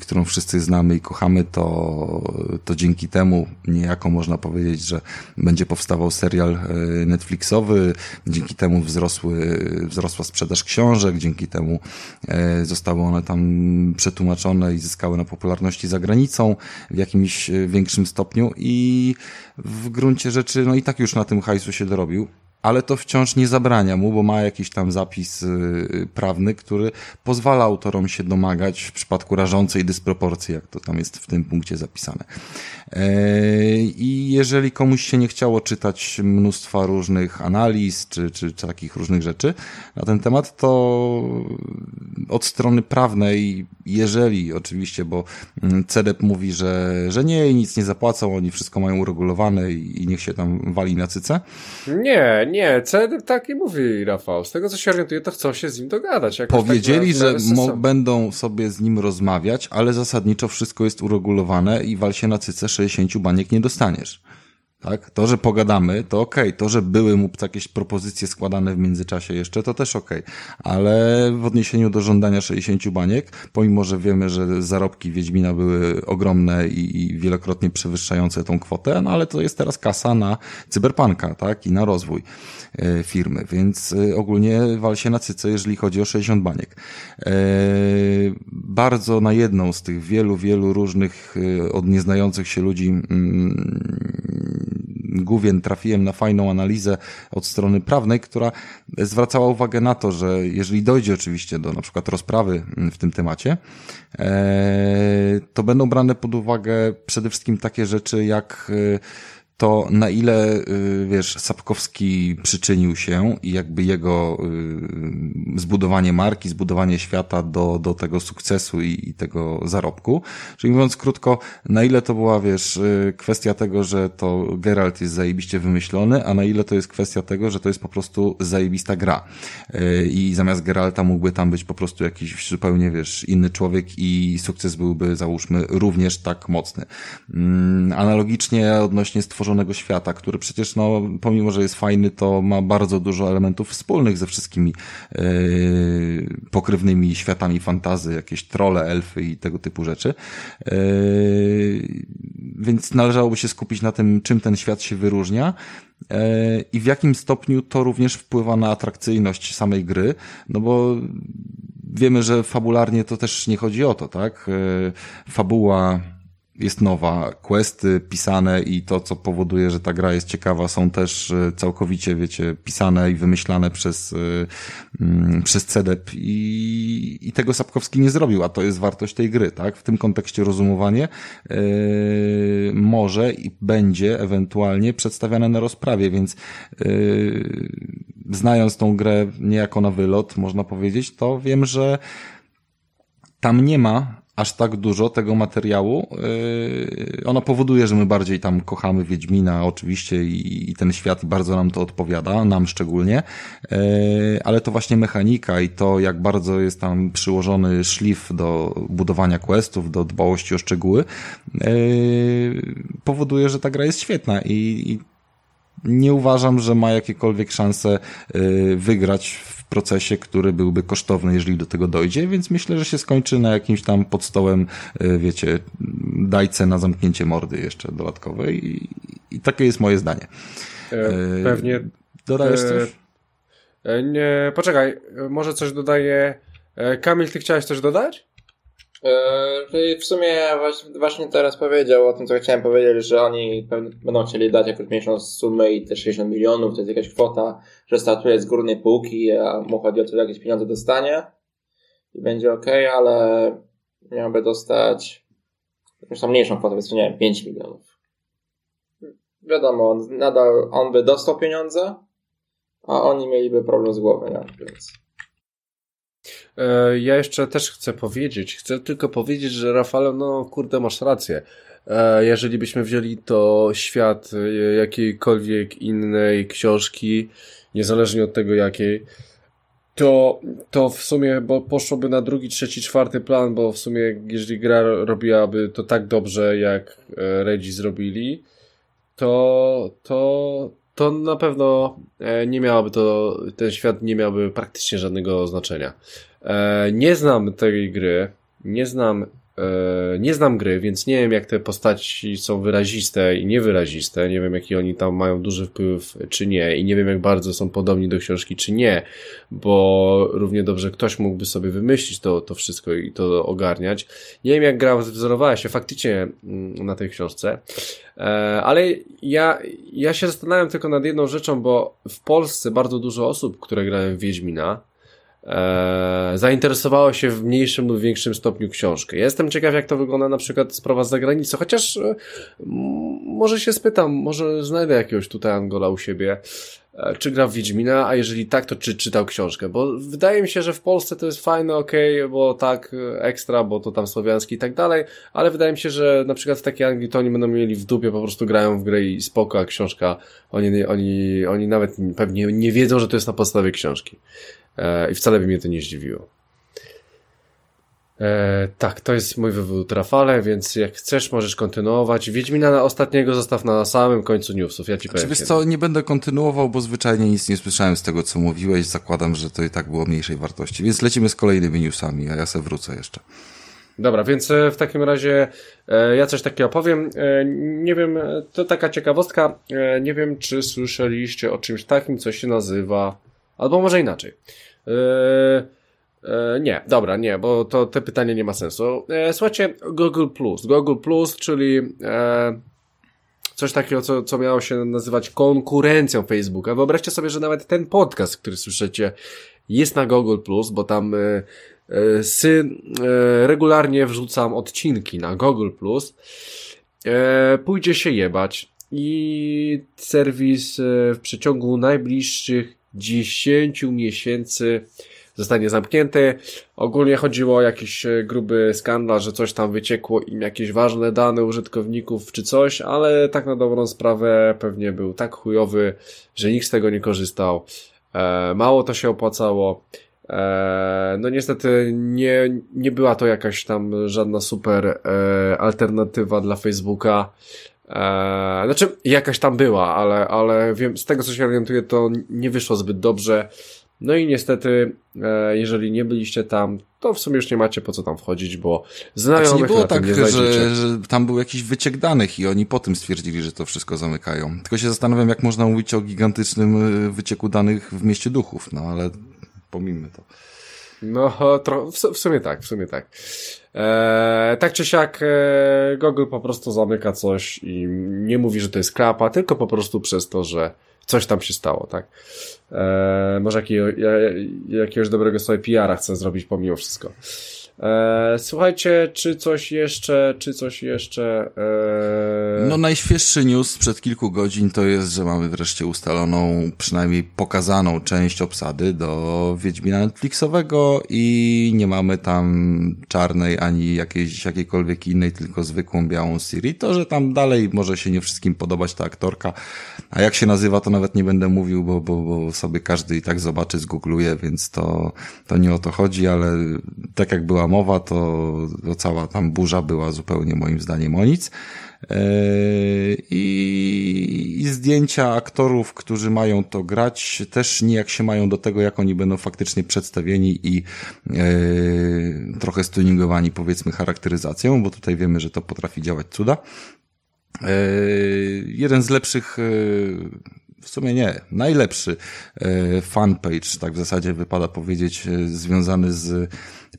[SPEAKER 2] którą wszyscy znamy i kochamy, to, to dzięki temu niejako można powiedzieć, że będzie powstawał serial yy, Netflixowy, dzięki temu wzrosły, wzrosła sprzedaż książek, dzięki temu yy, zostały one tam przetłumaczone i zyskały na popularności za granicą w jakimś większym stopniu. I w gruncie rzeczy, no i tak już na tym hajsu się dorobił ale to wciąż nie zabrania mu, bo ma jakiś tam zapis y, prawny, który pozwala autorom się domagać w przypadku rażącej dysproporcji, jak to tam jest w tym punkcie zapisane. E, I jeżeli komuś się nie chciało czytać mnóstwa różnych analiz, czy, czy, czy takich różnych rzeczy na ten temat, to od strony prawnej, jeżeli oczywiście, bo mm, CEDEP mówi, że, że nie nic nie zapłacą, oni wszystko mają uregulowane i, niech się tam wali na cyce.
[SPEAKER 1] Nie, nie, CEDEP tak nie mówi, Rafał. Z tego co się orientuję, to chcą się z nim dogadać.
[SPEAKER 2] Powiedzieli, tak że będą sobie z nim rozmawiać, ale zasadniczo wszystko jest uregulowane i wal się na cyce 60 baniek nie dostaniesz. Tak? To, że pogadamy, to okej. Okay. To, że były mu jakieś propozycje składane w międzyczasie jeszcze, to też okej. Okay. Ale w odniesieniu do żądania 60 baniek, pomimo, że wiemy, że zarobki Wiedźmina były ogromne i, i wielokrotnie przewyższające tą kwotę, no ale to jest teraz kasa na cyberpunka, tak? I na rozwój e, firmy, więc e, ogólnie wal się na cyce, jeżeli chodzi o 60 baniek. E, bardzo na jedną z tych wielu, wielu różnych od nieznających się ludzi mm, Główien trafiłem na fajną analizę od strony prawnej, która zwracała uwagę na to, że jeżeli dojdzie oczywiście do na przykład rozprawy w tym temacie, e, to będą brane pod uwagę przede wszystkim takie rzeczy jak e, to na ile, y, wiesz, Sapkowski przyczynił się i jakby jego y, zbudowanie marki, zbudowanie świata do, do tego sukcesu i, i tego zarobku. Czyli mówiąc krótko, na ile to była, wiesz, y, kwestia tego, że to Geralt jest zajebiście wymyślony, a na ile to jest kwestia tego, że to jest po prostu zajebista gra. I zamiast Geralta mógłby tam być po prostu jakiś zupełnie, wiesz, inny człowiek i sukces byłby, załóżmy, również tak mocny. Mm, analogicznie odnośnie stworzenia stworzonego świata, który przecież, no, pomimo, że jest fajny, to ma bardzo dużo elementów wspólnych ze wszystkimi yy, pokrywnymi światami fantazy, jakieś trole, elfy i tego typu rzeczy. Yy, więc należałoby się skupić na tym, czym ten świat się wyróżnia yy, i w jakim stopniu to również wpływa na atrakcyjność samej gry, no bo wiemy, że fabularnie to też nie chodzi o to, tak? Fabuła jest nowa, questy pisane i to, co powoduje, że ta gra jest ciekawa, są też e, całkowicie, wiecie, pisane i wymyślane przez, e, mm, przez CEDEP i, i tego Sapkowski nie zrobił, a to jest wartość tej gry, tak? W tym kontekście rozumowanie yy, może i będzie ewentualnie przedstawiane na rozprawie, więc yy, znając tą grę niejako na wylot, można powiedzieć, to wiem, że tam nie ma aż tak dużo tego materiału. Yy, ono powoduje, że my bardziej tam kochamy Wiedźmina oczywiście i, i ten świat bardzo nam to odpowiada, nam szczególnie, yy, ale to właśnie mechanika i to jak bardzo jest tam przyłożony szlif do budowania questów, do dbałości o szczegóły, yy, powoduje, że ta gra jest świetna i, i nie uważam, że ma jakiekolwiek szanse wygrać w procesie, który byłby kosztowny, jeżeli do tego dojdzie, więc myślę, że się skończy na jakimś tam pod stołem, e, wiecie, dajce na zamknięcie mordy jeszcze dodatkowej i, i takie jest moje zdanie.
[SPEAKER 1] E, pewnie.
[SPEAKER 2] Dodajesz e, coś?
[SPEAKER 1] Nie, poczekaj, może coś dodaję. Kamil, ty chciałeś coś dodać?
[SPEAKER 4] Czyli w sumie właśnie teraz powiedział o tym, co chciałem powiedzieć, że oni będą chcieli dać jakąś mniejszą sumę i te 60 milionów to jest jakaś kwota, że startuje z górnej półki, a mu chodzi o to, jakieś pieniądze dostanie i będzie ok, ale miałby dostać jakąś tam mniejszą kwotę, więc nie wiem, 5 milionów. Wiadomo, on, nadal on by dostał pieniądze, a oni mieliby problem z głową, nie? więc...
[SPEAKER 1] E, ja jeszcze też chcę powiedzieć, chcę tylko powiedzieć, że Rafale, no kurde, masz rację. E, jeżeli byśmy wzięli to świat e, jakiejkolwiek innej książki, niezależnie od tego jakiej, to, to w sumie bo poszłoby na drugi, trzeci, czwarty plan, bo w sumie jeżeli gra robiłaby to tak dobrze, jak Redzi zrobili, to, to, to na pewno nie miałoby to, ten świat nie miałby praktycznie żadnego znaczenia. E, nie znam tej gry, nie znam, e, nie znam gry, więc nie wiem jak te postaci są wyraziste i niewyraziste, nie wiem jaki oni tam mają duży wpływ czy nie. I nie wiem jak bardzo są podobni do książki czy nie, bo równie dobrze ktoś mógłby sobie wymyślić to, to wszystko i to ogarniać. Nie wiem jak gra wzorowała się faktycznie mm, na tej książce, e, ale ja, ja się zastanawiam tylko nad jedną rzeczą, bo w Polsce bardzo dużo osób, które grają w Wiedźmina, e, zainteresowało się w mniejszym lub większym stopniu książkę. jestem ciekaw, jak to wygląda na przykład sprawa z zagranicy, chociaż e, może się spytam, może znajdę jakiegoś tutaj Angola u siebie, e, czy gra w Wiedźmina, a jeżeli tak, to czy czytał książkę, bo wydaje mi się, że w Polsce to jest fajne, okay, bo tak, ekstra, bo to tam słowiański i tak dalej, ale wydaje mi się, że na przykład w takiej Anglii to oni będą mieli w dupie, po prostu grają w grę i spoko, a książka, oni, oni, oni nawet pewnie nie wiedzą, że to jest na podstawie książki. E, I wcale by mnie to nie zdziwiło. E, tak, to jest mój wywód, Rafale, więc jak chcesz, możesz kontynuować. Wiedźmina na ostatniego zostaw na samym końcu newsów, ja ci powiem.
[SPEAKER 2] Czy wiesz co, nie będę kontynuował, bo zwyczajnie nic nie słyszałem z tego, co mówiłeś. Zakładam, że to i tak było mniejszej wartości. Więc lecimy z kolejnymi newsami, a ja se wrócę jeszcze.
[SPEAKER 1] Dobra, więc e, w takim razie e, ja coś takiego opowiem. E, nie wiem, e, to taka ciekawostka. Nie wiem, czy słyszeliście o czymś takim, co się nazywa, albo może inaczej. E, E, nie, dobra, nie, bo to te pytanie nie ma sensu. E, słuchajcie, Google Plus. Google Plus, czyli e, coś takiego, co, co miało się nazywać konkurencją Facebooka. Wyobraźcie sobie, że nawet ten podcast, który słyszycie, jest na Google Plus, bo tam e, e, sy, e, regularnie wrzucam odcinki na Google Plus. Pójdzie się jebać i serwis w przeciągu najbliższych 10 miesięcy zostanie zamknięty. Ogólnie chodziło o jakiś e, gruby skandal, że coś tam wyciekło im jakieś ważne dane użytkowników czy coś, ale tak na dobrą sprawę pewnie był tak chujowy, że nikt z tego nie korzystał. E, mało to się opłacało. E, no niestety nie, nie była to jakaś tam żadna super e, alternatywa dla Facebooka. E, znaczy, jakaś tam była, ale, ale wiem, z tego co się orientuję, to nie wyszło zbyt dobrze. No i niestety, e, jeżeli nie byliście tam, to w sumie już nie macie po co tam wchodzić, bo znajomych
[SPEAKER 2] Znaczy nie było tak,
[SPEAKER 1] nie
[SPEAKER 2] że, że tam był jakiś wyciek danych i oni po tym stwierdzili, że to wszystko zamykają. Tylko się zastanawiam, jak można mówić o gigantycznym y, wycieku danych w mieście duchów, no ale pomijmy to.
[SPEAKER 1] No, tro, w, w sumie tak, w sumie tak. E, tak czy siak, e, Google po prostu zamyka coś i nie mówi, że to jest klapa, tylko po prostu przez to, że coś tam się stało, tak? E, może jakiego, ja, jakiegoś dobrego sobie PR-a chcę zrobić pomimo wszystko. E, słuchajcie, czy coś jeszcze, czy coś jeszcze... E,
[SPEAKER 2] No najświeższy news sprzed kilku godzin to jest, że mamy wreszcie ustaloną, przynajmniej pokazaną część obsady do Wiedźmina Netflixowego i nie mamy tam czarnej ani jakiejś, jakiejkolwiek innej, tylko zwykłą białą Siri. To, że tam dalej może się nie wszystkim podobać ta aktorka, a jak się nazywa to nawet nie będę mówił, bo, bo, bo sobie każdy i tak zobaczy, zgoogluje, więc to, to nie o to chodzi, ale tak jak była mowa, to, to cała tam burza była zupełnie moim zdaniem o nic. Eee, I, I zdjęcia aktorów, którzy mają to grać, też nijak się mają do tego, jak oni będą faktycznie przedstawieni i e, trochę stuningowani, powiedzmy, charakteryzacją, bo tutaj wiemy, że to potrafi działać cuda. E, jeden z lepszych, e, w sumie nie, najlepszy e, fanpage, tak w zasadzie wypada powiedzieć, e, związany z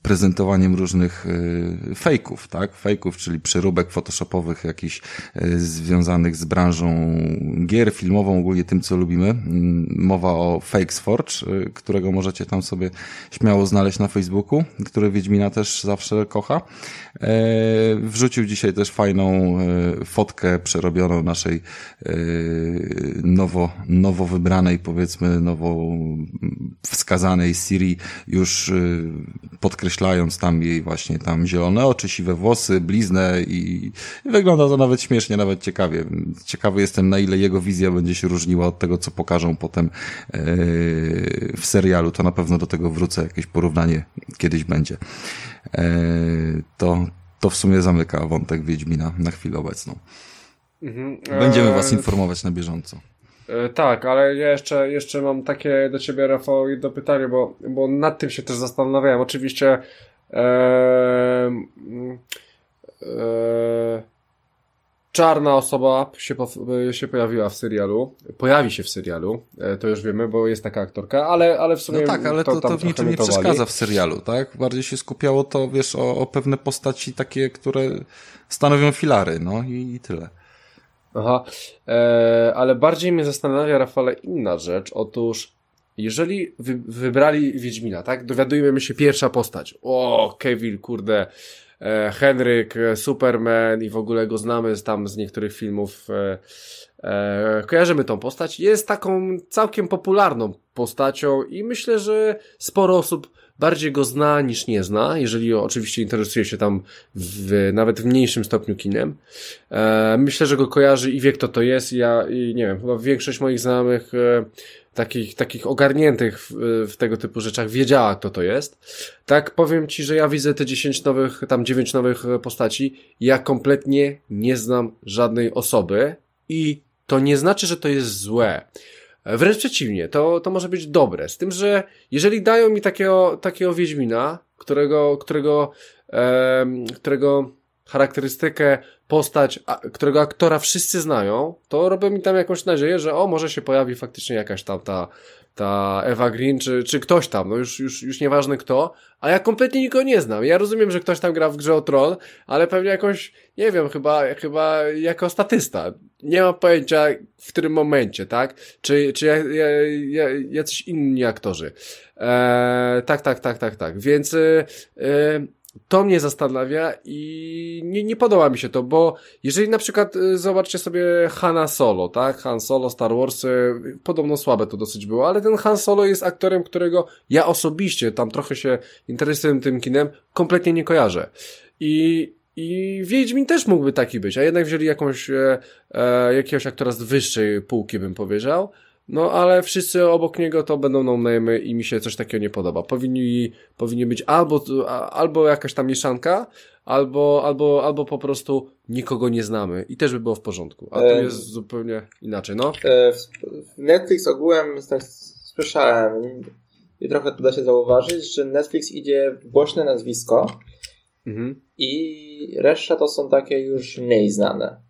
[SPEAKER 2] prezentowaniem różnych y, fejków, tak? Fejków, czyli przeróbek photoshopowych jakichś y, związanych z branżą gier, filmową, ogólnie tym, co lubimy. Mm, Mowa o Fakesforge, y, którego możecie tam sobie śmiało znaleźć na Facebooku, który Wiedźmina też zawsze kocha. E, Wrzucił dzisiaj też fajną fotkę przerobioną naszej nowo, nowo wybranej, powiedzmy, nowo wskazanej Siri, już e, podkreślając tam jej właśnie tam zielone oczy, siwe włosy, bliznę i i wygląda to nawet śmiesznie, nawet ciekawie. Ciekawy jestem, na ile jego wizja będzie się różniła od tego, co pokażą potem e, w serialu. To na pewno do tego wrócę, jakieś porównanie kiedyś będzie. E, To, to w sumie zamyka wątek Wiedźmina na chwilę obecną.
[SPEAKER 1] mhm,
[SPEAKER 2] Będziemy
[SPEAKER 1] e,
[SPEAKER 2] was informować na bieżąco.
[SPEAKER 1] E, Tak, ale ja jeszcze, jeszcze mam takie do ciebie, Rafał, jedno pytanie, bo, bo nad tym się też zastanawiałem. Oczywiście e, mm, e, czarna osoba się, się pojawiła w serialu. Pojawi się w serialu, e, to już wiemy, bo jest taka aktorka, ale, ale w sumie
[SPEAKER 2] No tak, ale to,
[SPEAKER 1] tam
[SPEAKER 2] to w niczym nie przeszkadza w serialu, tak? Bardziej się skupiało to, wiesz, o, o pewne postaci takie, które stanowią filary, no i, i tyle.
[SPEAKER 1] Aha, e, ale bardziej mnie zastanawia, Rafale, inna rzecz. Otóż, jeżeli wy, wybrali Wiedźmina, tak? Dowiadujemy się pierwsza postać. O, Kevin, kurde, e, Henryk, e, Superman i w ogóle go znamy tam z niektórych filmów. E, e, kojarzymy tą postać. Jest taką całkiem popularną postacią i myślę, że sporo osób bardziej go zna niż nie zna, jeżeli oczywiście interesuje się tam w, nawet w mniejszym stopniu kinem. E, myślę, że go kojarzy i wie kto to jest. Ja i nie wiem, chyba większość moich znajomych e, takich, takich ogarniętych w, w tego typu rzeczach wiedziała, kto to jest. Tak, powiem ci, że ja widzę te 10 nowych, tam 9 nowych postaci. Ja kompletnie nie znam żadnej osoby i to nie znaczy, że to jest złe. Wręcz przeciwnie, to, to może być dobre. Z tym, że jeżeli dają mi takiego, takiego Wiedźmina, którego, którego, e, którego charakterystykę, postać, a, którego aktora wszyscy znają, to robią mi tam jakąś nadzieję, że o, może się pojawi faktycznie jakaś tam ta, ta Eva Green, czy, czy ktoś tam, no już, już, już nieważne kto, a ja kompletnie nikogo nie znam. Ja rozumiem, że ktoś tam gra w grze o Tron, ale pewnie jakąś, nie wiem, chyba, chyba jako statysta. Nie mam pojęcia w którym momencie, tak? Czy, czy ja, ja, ja, jacyś inni aktorzy. Eee, tak, tak, tak, tak, tak. Więc, e, to mnie zastanawia i nie, nie podoba mi się to, bo jeżeli na przykład y, zobaczcie sobie Hanna Solo, tak? Han Solo, Star Wars, podobno słabe to dosyć było, ale ten Han Solo jest aktorem, którego ja osobiście tam trochę się interesuję tym kinem, kompletnie nie kojarzę. I i Wiedźmin też mógłby taki być, a jednak wzięli jakąś, e, e, jakiegoś aktora z wyższej półki, bym powiedział. No, ale wszyscy obok niego to będą no i mi się coś takiego nie podoba. Powinni, powinni być albo, albo jakaś tam mieszanka, albo, albo, albo po prostu nikogo nie znamy i też by było w porządku. A tu jest zupełnie inaczej, no.
[SPEAKER 4] E, Netflix ogółem tak słyszałem i trochę tu da się zauważyć, że Netflix idzie w głośne nazwisko mhm. i reszta to są takie już mniej znane.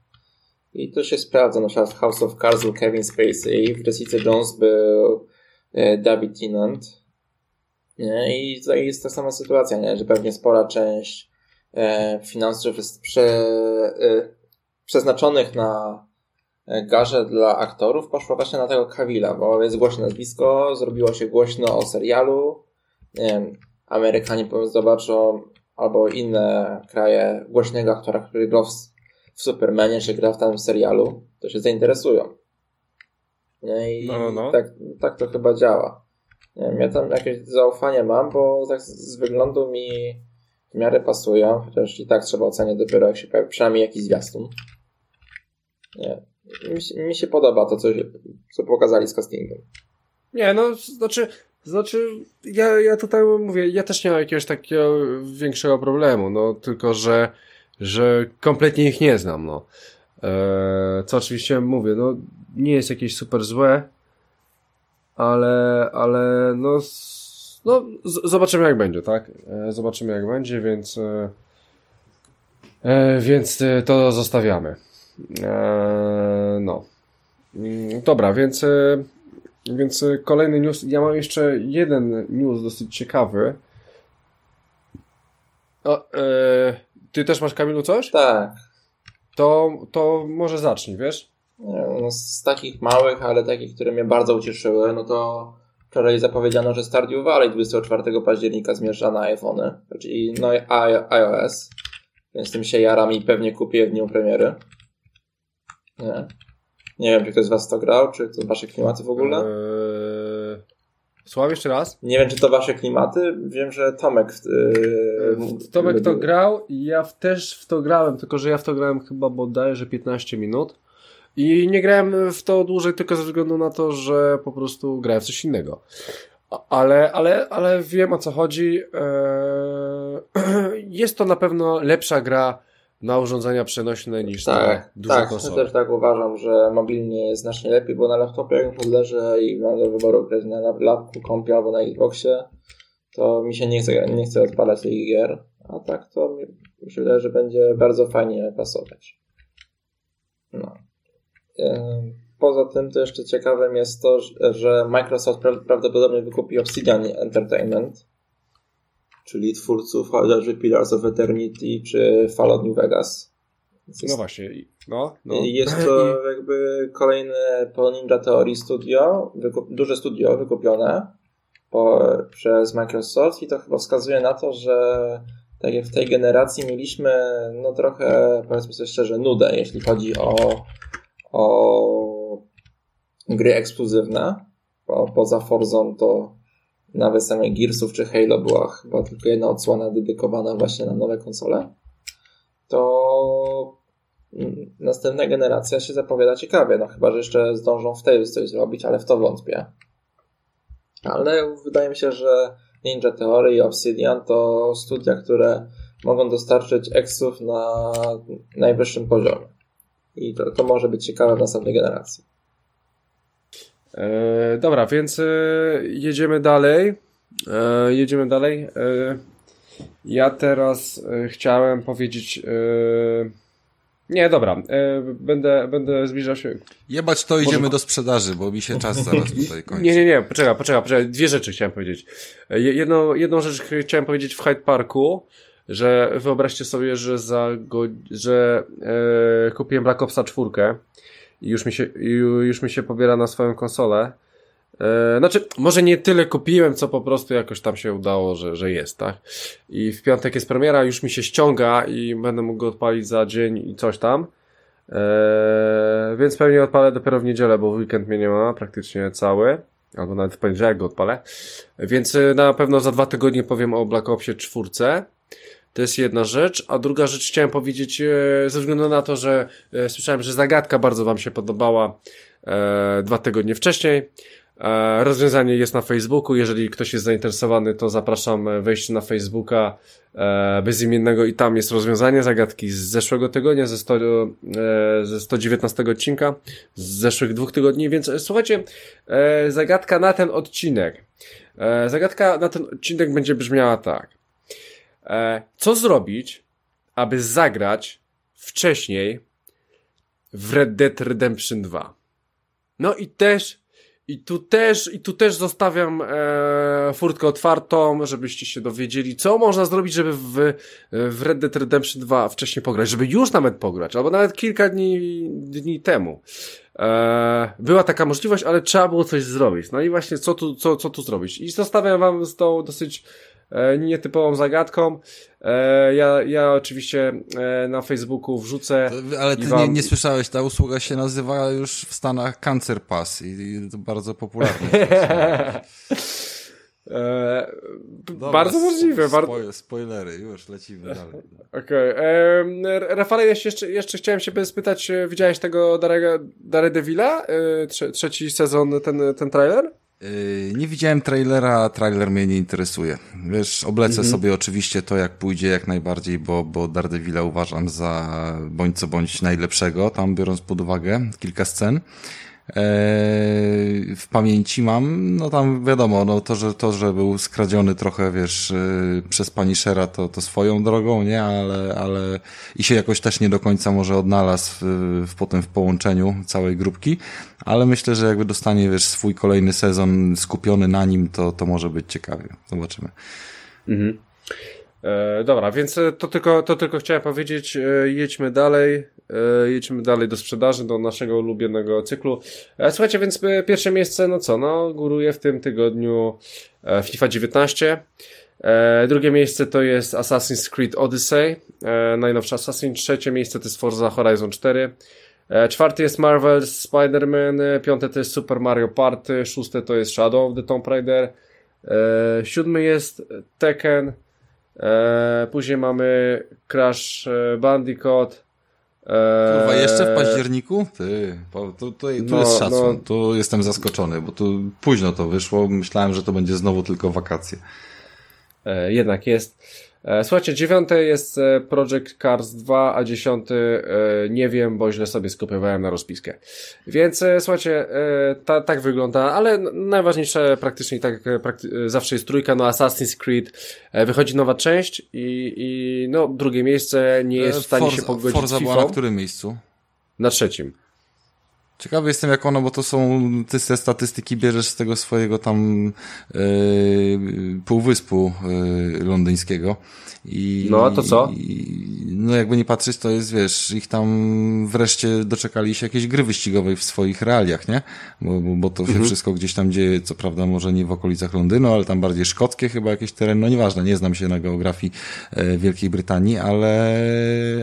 [SPEAKER 4] I to się sprawdza, na przykład w House of Cards był Kevin Spacey, w Jessica Jones był e, David Tennant. I tutaj jest ta sama sytuacja, nie? że pewnie spora część e, finansów jest prze, e, przeznaczonych na garze dla aktorów poszła właśnie na tego Kawila, bo jest głośne nazwisko, zrobiło się głośno o serialu. Nie wiem, Amerykanie zobaczą albo inne kraje głośnego aktora, który grał w Supermanie, czy gra w tym serialu, to się zainteresują. Nie? I no, no, no. Tak, tak to chyba działa. Nie wiem, ja tam jakieś zaufanie mam, bo tak z wyglądu mi w miarę pasują, chociaż i tak trzeba oceniać dopiero jak się pojawi przynajmniej jakiś zwiastun. Nie. Mi się, mi się podoba to, co, co pokazali z castingiem.
[SPEAKER 1] Nie, no, znaczy, znaczy, ja, ja tutaj mówię, ja też nie mam jakiegoś takiego większego problemu, no, tylko, że że kompletnie ich nie znam, no. Eee, co oczywiście mówię, no nie jest jakieś super złe, ale, ale no, no zobaczymy jak będzie, tak? E, zobaczymy jak będzie, więc e, e więc e, to zostawiamy. E, no. Mm, dobra, więc e, więc kolejny news. Ja mam jeszcze jeden news dosyć ciekawy. O, e, ty też masz, Kamilu, coś?
[SPEAKER 4] Tak.
[SPEAKER 1] To, to może zacznij, wiesz?
[SPEAKER 4] No, z takich małych, ale takich, które mnie bardzo ucieszyły, no to wczoraj zapowiedziano, że Stardew Valley 24 października zmierza na iPhony, czyli no iOS, więc tym się jaram i pewnie kupię w dniu premiery. Nie. Nie wiem, czy ktoś z was to grał, czy to wasze klimaty w ogóle? Eee...
[SPEAKER 1] Słucham jeszcze raz?
[SPEAKER 4] Nie wiem, czy to wasze klimaty. Wiem, że Tomek.
[SPEAKER 1] Yy, Tomek to grał i ja też w to grałem, tylko że ja w to grałem chyba bodajże 15 minut. I nie grałem w to dłużej tylko ze względu na to, że po prostu grałem w coś innego. Ale, ale, ale wiem o co chodzi. Eee, jest to na pewno lepsza gra na urządzenia przenośne niż tak, na duże
[SPEAKER 4] tak,
[SPEAKER 1] konsole.
[SPEAKER 4] Ja też tak uważam, że mobilnie jest znacznie lepiej, bo na laptopie jak podleżę i mam do wyboru grać na laptopie, kompie albo na Xboxie, to mi się nie chce, nie chce odpalać tych gier, a tak to wydaje, że będzie bardzo fajnie pasować. No. Poza tym to jeszcze ciekawym jest to, że Microsoft prawdopodobnie wykupi Obsidian Entertainment, czyli twórców chociażby Pillars of Eternity czy Fallout New Vegas.
[SPEAKER 1] Jest, no właśnie, no, no.
[SPEAKER 4] Jest to jakby kolejne po Ninja Theory studio, wykup, duże studio wykupione po, przez Microsoft i to chyba wskazuje na to, że tak jak w tej generacji mieliśmy no trochę, powiedzmy sobie szczerze, nudę, jeśli chodzi o, o gry ekskluzywne. Bo poza Forzą to nawet samej Gearsów czy Halo była chyba tylko jedna odsłona dedykowana właśnie na nowe konsole, to następna generacja się zapowiada ciekawie, no chyba, że jeszcze zdążą w tej coś zrobić, ale w to wątpię. Ale wydaje mi się, że Ninja Theory i Obsidian to studia, które mogą dostarczyć eksów na najwyższym poziomie. I to, to może być ciekawe w następnej generacji.
[SPEAKER 1] E, dobra, więc e, jedziemy dalej. E, jedziemy dalej. E, ja teraz e, chciałem powiedzieć. Nie, dobra. będę, będę zbliżał się.
[SPEAKER 2] Jebać to, idziemy Może... do sprzedaży, bo mi się czas zaraz tutaj kończy.
[SPEAKER 1] Nie, nie, nie, poczekaj, poczekaj, poczekaj. Dwie rzeczy chciałem powiedzieć. Jedną, jedną rzecz chciałem powiedzieć w Hyde Parku że wyobraźcie sobie, że za go, że e, kupiłem Black Opsa 4 i już mi się, już mi się pobiera na swoją konsolę. E, znaczy, może nie tyle kupiłem, co po prostu jakoś tam się udało, że, że jest, tak? I w piątek jest premiera, już mi się ściąga i będę mógł go odpalić za dzień i coś tam. E, więc pewnie odpalę dopiero w niedzielę, bo w weekend mnie nie ma praktycznie cały. Albo nawet w poniedziałek go odpalę. Więc e, na pewno za dwa tygodnie powiem o Black Opsie 4. To jest jedna rzecz. A druga rzecz chciałem powiedzieć, e, ze względu na to, że e, słyszałem, że zagadka bardzo Wam się podobała e, dwa tygodnie wcześniej. Rozwiązanie jest na Facebooku. Jeżeli ktoś jest zainteresowany, to zapraszam wejść na Facebooka bezimiennego i tam jest rozwiązanie zagadki z zeszłego tygodnia, ze, 100, e, ze 119 odcinka, z zeszłych dwóch tygodni. Więc słuchajcie, zagadka na ten odcinek. Zagadka na ten odcinek będzie brzmiała tak. E, co zrobić, aby zagrać wcześniej w Red Dead Redemption 2? No i też i tu też, i tu też zostawiam e, furtkę otwartą, żebyście się dowiedzieli, co można zrobić, żeby w, w Red Dead Redemption 2 wcześniej pograć, żeby już nawet pograć, albo nawet kilka dni, dni temu. E, była taka możliwość, ale trzeba było coś zrobić. No i właśnie, co tu, co, co tu zrobić? I zostawiam wam z tą dosyć nietypową zagadką. E, ja, ja oczywiście e, na Facebooku wrzucę.
[SPEAKER 2] Ale ty wam... nie, nie słyszałeś, ta usługa się nazywa już w Stanach Cancer Pass i, i to bardzo popularne.
[SPEAKER 1] Eee, Dobra, bardzo możliwe.
[SPEAKER 2] Spoil, spoilery, już lecimy dalej.
[SPEAKER 1] Okej. Okay. Eee, Rafale, jeszcze, jeszcze chciałem się spytać, widziałeś tego Daredevila? Eee, trzeci sezon, ten, ten trailer?
[SPEAKER 2] Yy, nie widziałem trailera, trailer mnie nie interesuje. Wiesz, oblecę mhm. sobie oczywiście to, jak pójdzie, jak najbardziej, bo, bo Daredevila uważam za bądź co bądź najlepszego, tam biorąc pod uwagę kilka scen. E, w pamięci mam, no tam wiadomo, no to, że, to, że był skradziony trochę, wiesz, e, przez pani Shera, to, to swoją drogą, nie, ale, ale i się jakoś też nie do końca może odnalazł w, potem w połączeniu całej grupki, ale myślę, że jakby dostanie, wiesz, swój kolejny sezon skupiony na nim, to, to może być ciekawie. Zobaczymy.
[SPEAKER 1] Mhm. E, dobra, więc to tylko, to tylko chciałem powiedzieć, e, jedźmy dalej. E, jedźmy dalej do sprzedaży, do naszego ulubionego cyklu. E, słuchajcie, więc e, pierwsze miejsce, no co, no góruje w tym tygodniu FIFA 19. Drugie miejsce to jest Assassin's Creed Odyssey, najnowszy Assassin. Trzecie miejsce to jest Forza Horizon 4. Czwarty jest Marvel Spider-Man, piąte to jest Super Mario Party, szóste to jest Shadow of the Tomb Raider, siódmy jest Tekken, później mamy Crash Bandicoot,
[SPEAKER 2] Kurwa, jeszcze w eee, październiku? Ty, to, to, tu no, jest szacun. No. Tu jestem zaskoczony, bo tu późno to wyszło. Myślałem, że to będzie znowu tylko wakacje.
[SPEAKER 1] E, jednak jest. E, słuchajcie, dziewiąte jest e, Project Cars 2, a dziesiąty e, nie wiem, bo źle sobie skopiowałem na rozpiskę. Więc słuchajcie, ta, tak wygląda, ale najważniejsze praktycznie tak prakty zawsze jest trójka, no Assassin's Creed, wychodzi nowa część i, i no drugie miejsce nie jest w stanie
[SPEAKER 2] Forza,
[SPEAKER 1] się pogodzić
[SPEAKER 2] Forza z FIFA. była na którym miejscu?
[SPEAKER 1] Na trzecim.
[SPEAKER 2] Ciekawy jestem jak ono, bo to są, ty te statystyki bierzesz z tego swojego tam yy, półwyspu yy, londyńskiego. I,
[SPEAKER 1] no, a to co?
[SPEAKER 2] I, no, jakby nie patrzeć, to jest, wiesz, ich tam wreszcie doczekali się jakiejś gry wyścigowej w swoich realiach, nie? Bo, bo, bo to się mhm. wszystko gdzieś tam dzieje, co prawda może nie w okolicach Londynu, ale tam bardziej szkockie chyba jakieś tereny, no nieważne, nie znam się na geografii e, Wielkiej Brytanii, ale,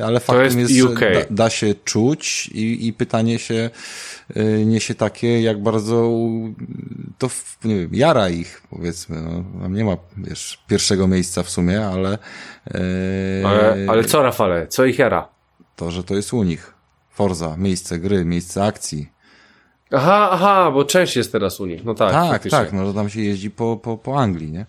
[SPEAKER 2] ale faktem jest, jest da, da, się czuć i, i pytanie się, niesie takie, jak bardzo to, nie wiem, jara ich, powiedzmy. No, tam nie ma, wiesz, pierwszego miejsca w sumie, ale...
[SPEAKER 1] Yy, ale, ale co, Rafale? Co ich jara?
[SPEAKER 2] To, że to jest u nich. Forza, miejsce gry, miejsce akcji.
[SPEAKER 1] Aha, aha, bo część jest teraz u nich. No tak.
[SPEAKER 2] Tak, tak, no że tam się jeździ po, po, po Anglii, nie?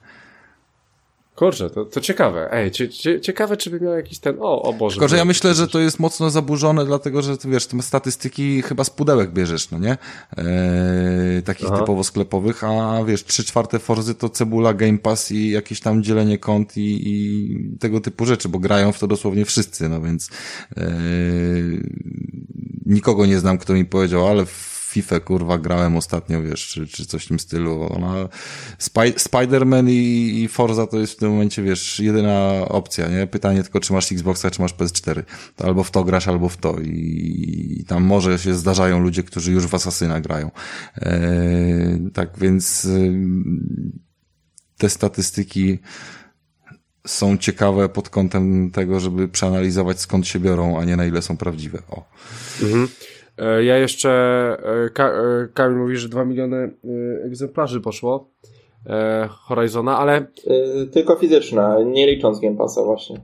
[SPEAKER 1] Kurczę, to, to ciekawe. Ej, cie, cie, ciekawe, czy by miał jakiś ten. O, o Boże.
[SPEAKER 2] Tylko, że ja myślę, że to jest mocno zaburzone, dlatego, że ty wiesz, te statystyki chyba z pudełek bierzesz, no nie? Eee, takich
[SPEAKER 1] Aha.
[SPEAKER 2] typowo sklepowych, a wiesz, trzy czwarte Forzy to cebula, Game Pass i jakieś tam dzielenie kont i, i tego typu rzeczy, bo grają w to dosłownie wszyscy, no więc eee, nikogo nie znam, kto mi powiedział, ale w FIFA kurwa grałem ostatnio, wiesz, czy, czy coś w tym stylu. Ona, Spy, Spider-Man i, i Forza to jest w tym momencie, wiesz, jedyna opcja, nie? Pytanie tylko, czy masz Xboxa, czy masz PS4. To albo w to grasz, albo w to. I, i tam może się zdarzają ludzie, którzy już w Asasyna grają. Eee, tak więc te statystyki są ciekawe pod kątem tego, żeby przeanalizować skąd się biorą, a nie na ile są prawdziwe. O.
[SPEAKER 1] Mhm. E, Ja jeszcze, e, Ka e, Kamil mówi, że 2 miliony egzemplarzy poszło Horizona, ale
[SPEAKER 4] tylko fizyczna, nie licząc Game Passa właśnie.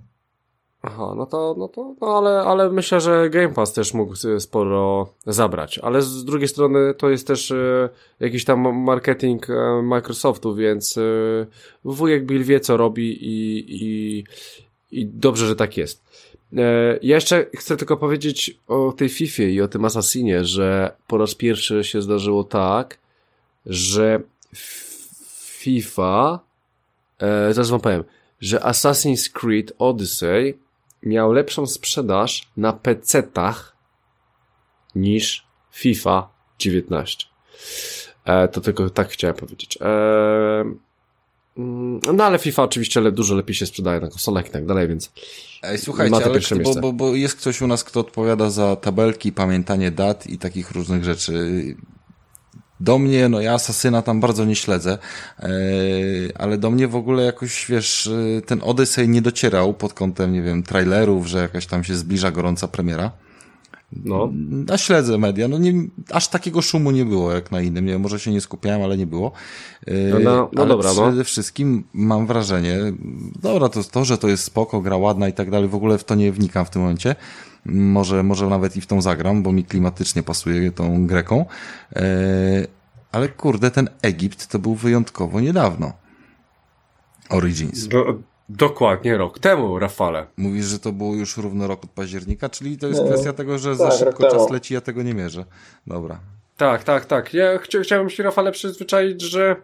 [SPEAKER 1] aha, no to, no to, no ale, ale myślę, że Game Pass też mógł sporo zabrać, ale z drugiej strony to jest też jakiś tam marketing Microsoftu, więc wujek Bill wie co robi i, i, i dobrze, że tak jest. E, ja jeszcze chcę tylko powiedzieć o tej FIFA i o tym Assassinie, że po raz pierwszy się zdarzyło tak, że FIFA, e, zaraz wam powiem, że Assassin's Creed Odyssey miał lepszą sprzedaż na PC-tach niż FIFA 19. E, to tylko tak chciałem powiedzieć. E, no ale FIFA oczywiście le, dużo lepiej się sprzedaje na konsolach i tak dalej, więc
[SPEAKER 2] Ej,
[SPEAKER 1] Ma
[SPEAKER 2] słuchajcie,
[SPEAKER 1] to
[SPEAKER 2] ale bo, bo, bo jest ktoś u nas, kto odpowiada za tabelki, pamiętanie dat i takich różnych rzeczy. Do mnie, no ja Asasyna tam bardzo nie śledzę, yy, ale do mnie w ogóle jakoś, wiesz, yy, ten Odyssey nie docierał pod kątem, nie wiem, trailerów, że jakaś tam się zbliża gorąca premiera.
[SPEAKER 1] No.
[SPEAKER 2] A śledzę media, no nie, aż takiego szumu nie było jak na innym, nie wiem, może się nie skupiałem, ale nie było.
[SPEAKER 1] No, no, no
[SPEAKER 2] ale
[SPEAKER 1] dobra, no.
[SPEAKER 2] przede wszystkim mam wrażenie, dobra, to to, że to jest spoko, gra ładna i tak dalej, w ogóle w to nie wnikam w tym momencie. Może, może nawet i w tą zagram, bo mi klimatycznie pasuje tą Greką. Yy, ale kurde, ten Egipt to był wyjątkowo niedawno. Origins.
[SPEAKER 1] Do, dokładnie rok temu, Rafale.
[SPEAKER 2] Mówisz, że to było już równo rok od października, czyli to jest
[SPEAKER 4] No,
[SPEAKER 2] kwestia tego, że za
[SPEAKER 4] tak,
[SPEAKER 2] szybko
[SPEAKER 4] rok
[SPEAKER 2] czas
[SPEAKER 4] temu.
[SPEAKER 2] leci, ja tego nie mierzę. Dobra.
[SPEAKER 1] Tak, tak, tak. Ja chcia, chciałem się, Rafale, przyzwyczaić, że.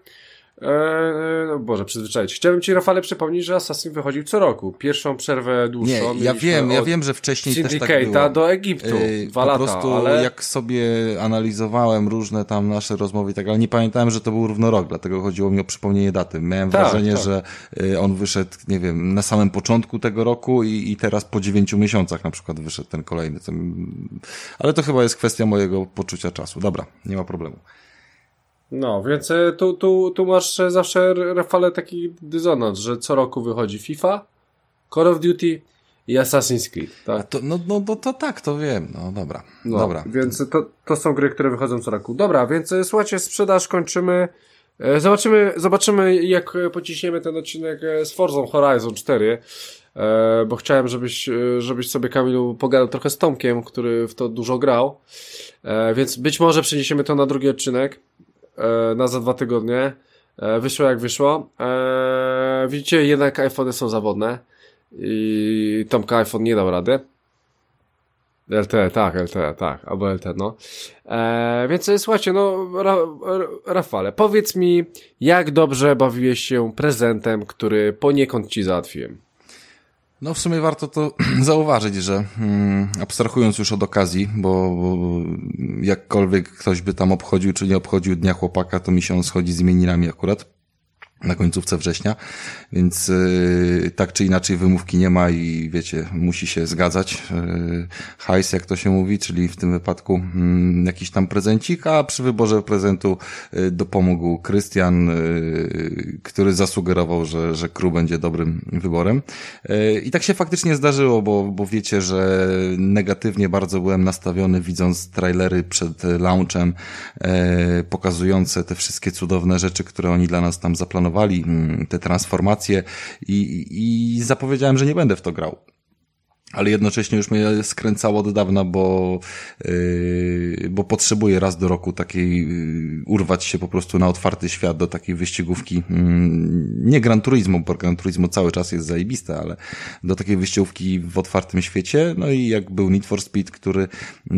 [SPEAKER 1] E, no Boże, przyzwyczaić. Chciałbym ci, Rafale, przypomnieć, że Assassin wychodził co roku. Pierwszą przerwę dłuższą.
[SPEAKER 2] Nie, ja wiem, ja wiem, że wcześniej też tak było.
[SPEAKER 1] do Egiptu.
[SPEAKER 2] Yy,
[SPEAKER 1] Dwa
[SPEAKER 2] po
[SPEAKER 1] lata,
[SPEAKER 2] prostu
[SPEAKER 1] ale...
[SPEAKER 2] jak sobie analizowałem różne tam nasze rozmowy i tak dalej, nie pamiętałem, że to był równo rok, dlatego chodziło mi o przypomnienie daty. Miałem
[SPEAKER 1] Tak,
[SPEAKER 2] wrażenie,
[SPEAKER 1] tak.
[SPEAKER 2] że y, on wyszedł, nie wiem, na samym początku tego roku i, i teraz po dziewięciu miesiącach na przykład wyszedł ten kolejny. Ale to chyba jest kwestia mojego poczucia czasu. Dobra, nie ma problemu.
[SPEAKER 1] No, więc e, tu, tu, tu masz e, zawsze, Rafale, taki dysonans, że co roku wychodzi FIFA, Call of Duty i Assassin's Creed, tak?
[SPEAKER 2] to, no, no, no to tak, to wiem. No dobra,
[SPEAKER 1] No,
[SPEAKER 2] dobra.
[SPEAKER 1] Więc to, to są gry, które wychodzą co roku. Dobra, więc e, słuchajcie, sprzedaż kończymy. Zobaczymy, zobaczymy jak pociśniemy ten odcinek z Forzą Horizon 4, e, bo chciałem, żebyś, żebyś sobie Kamilu pogadał trochę z Tomkiem, który w to dużo grał, e, więc być może przeniesiemy to na drugi odcinek, na za dwa tygodnie. E, Wyszło jak wyszło. E, Widzicie, jednak iPhony są zawodne i Tomka iPhone nie dał rady. LTE, tak, LTE, tak, albo LTE, no. E, więc e, słuchajcie, no, Ra, Rafale, powiedz mi, jak dobrze bawiłeś się prezentem, który poniekąd ci załatwiłem?
[SPEAKER 2] No w sumie warto to zauważyć, że mm, abstrahując już od okazji, bo, bo jakkolwiek ktoś by tam obchodził czy nie obchodził Dnia Chłopaka, to mi się on schodzi z imieninami akurat na końcówce września, więc yy, tak czy inaczej wymówki nie ma i wiecie, musi się zgadzać. Yy, hajs, jak to się mówi, czyli w tym wypadku yy, jakiś tam prezencik, a przy wyborze prezentu yy, dopomógł Krystian, yy, który zasugerował, że, że Kru będzie dobrym wyborem. Yy, I tak się faktycznie zdarzyło, bo, bo wiecie, że negatywnie bardzo byłem nastawiony widząc trailery przed launchem, yy, pokazujące te wszystkie cudowne rzeczy, które oni dla nas tam zaplanowali, mm, te transformacje i, i zapowiedziałem, że nie będę w to grał. ale jednocześnie już mnie skręcało od dawna, bo, yy, bo potrzebuję raz do roku takiej, yy, urwać się po prostu na otwarty świat do takiej wyścigówki, yy, nie Gran Turismo, bo Gran Turismo cały czas jest zajebiste, ale do takiej wyścigówki w otwartym świecie, no i jak był Need for Speed, który yy,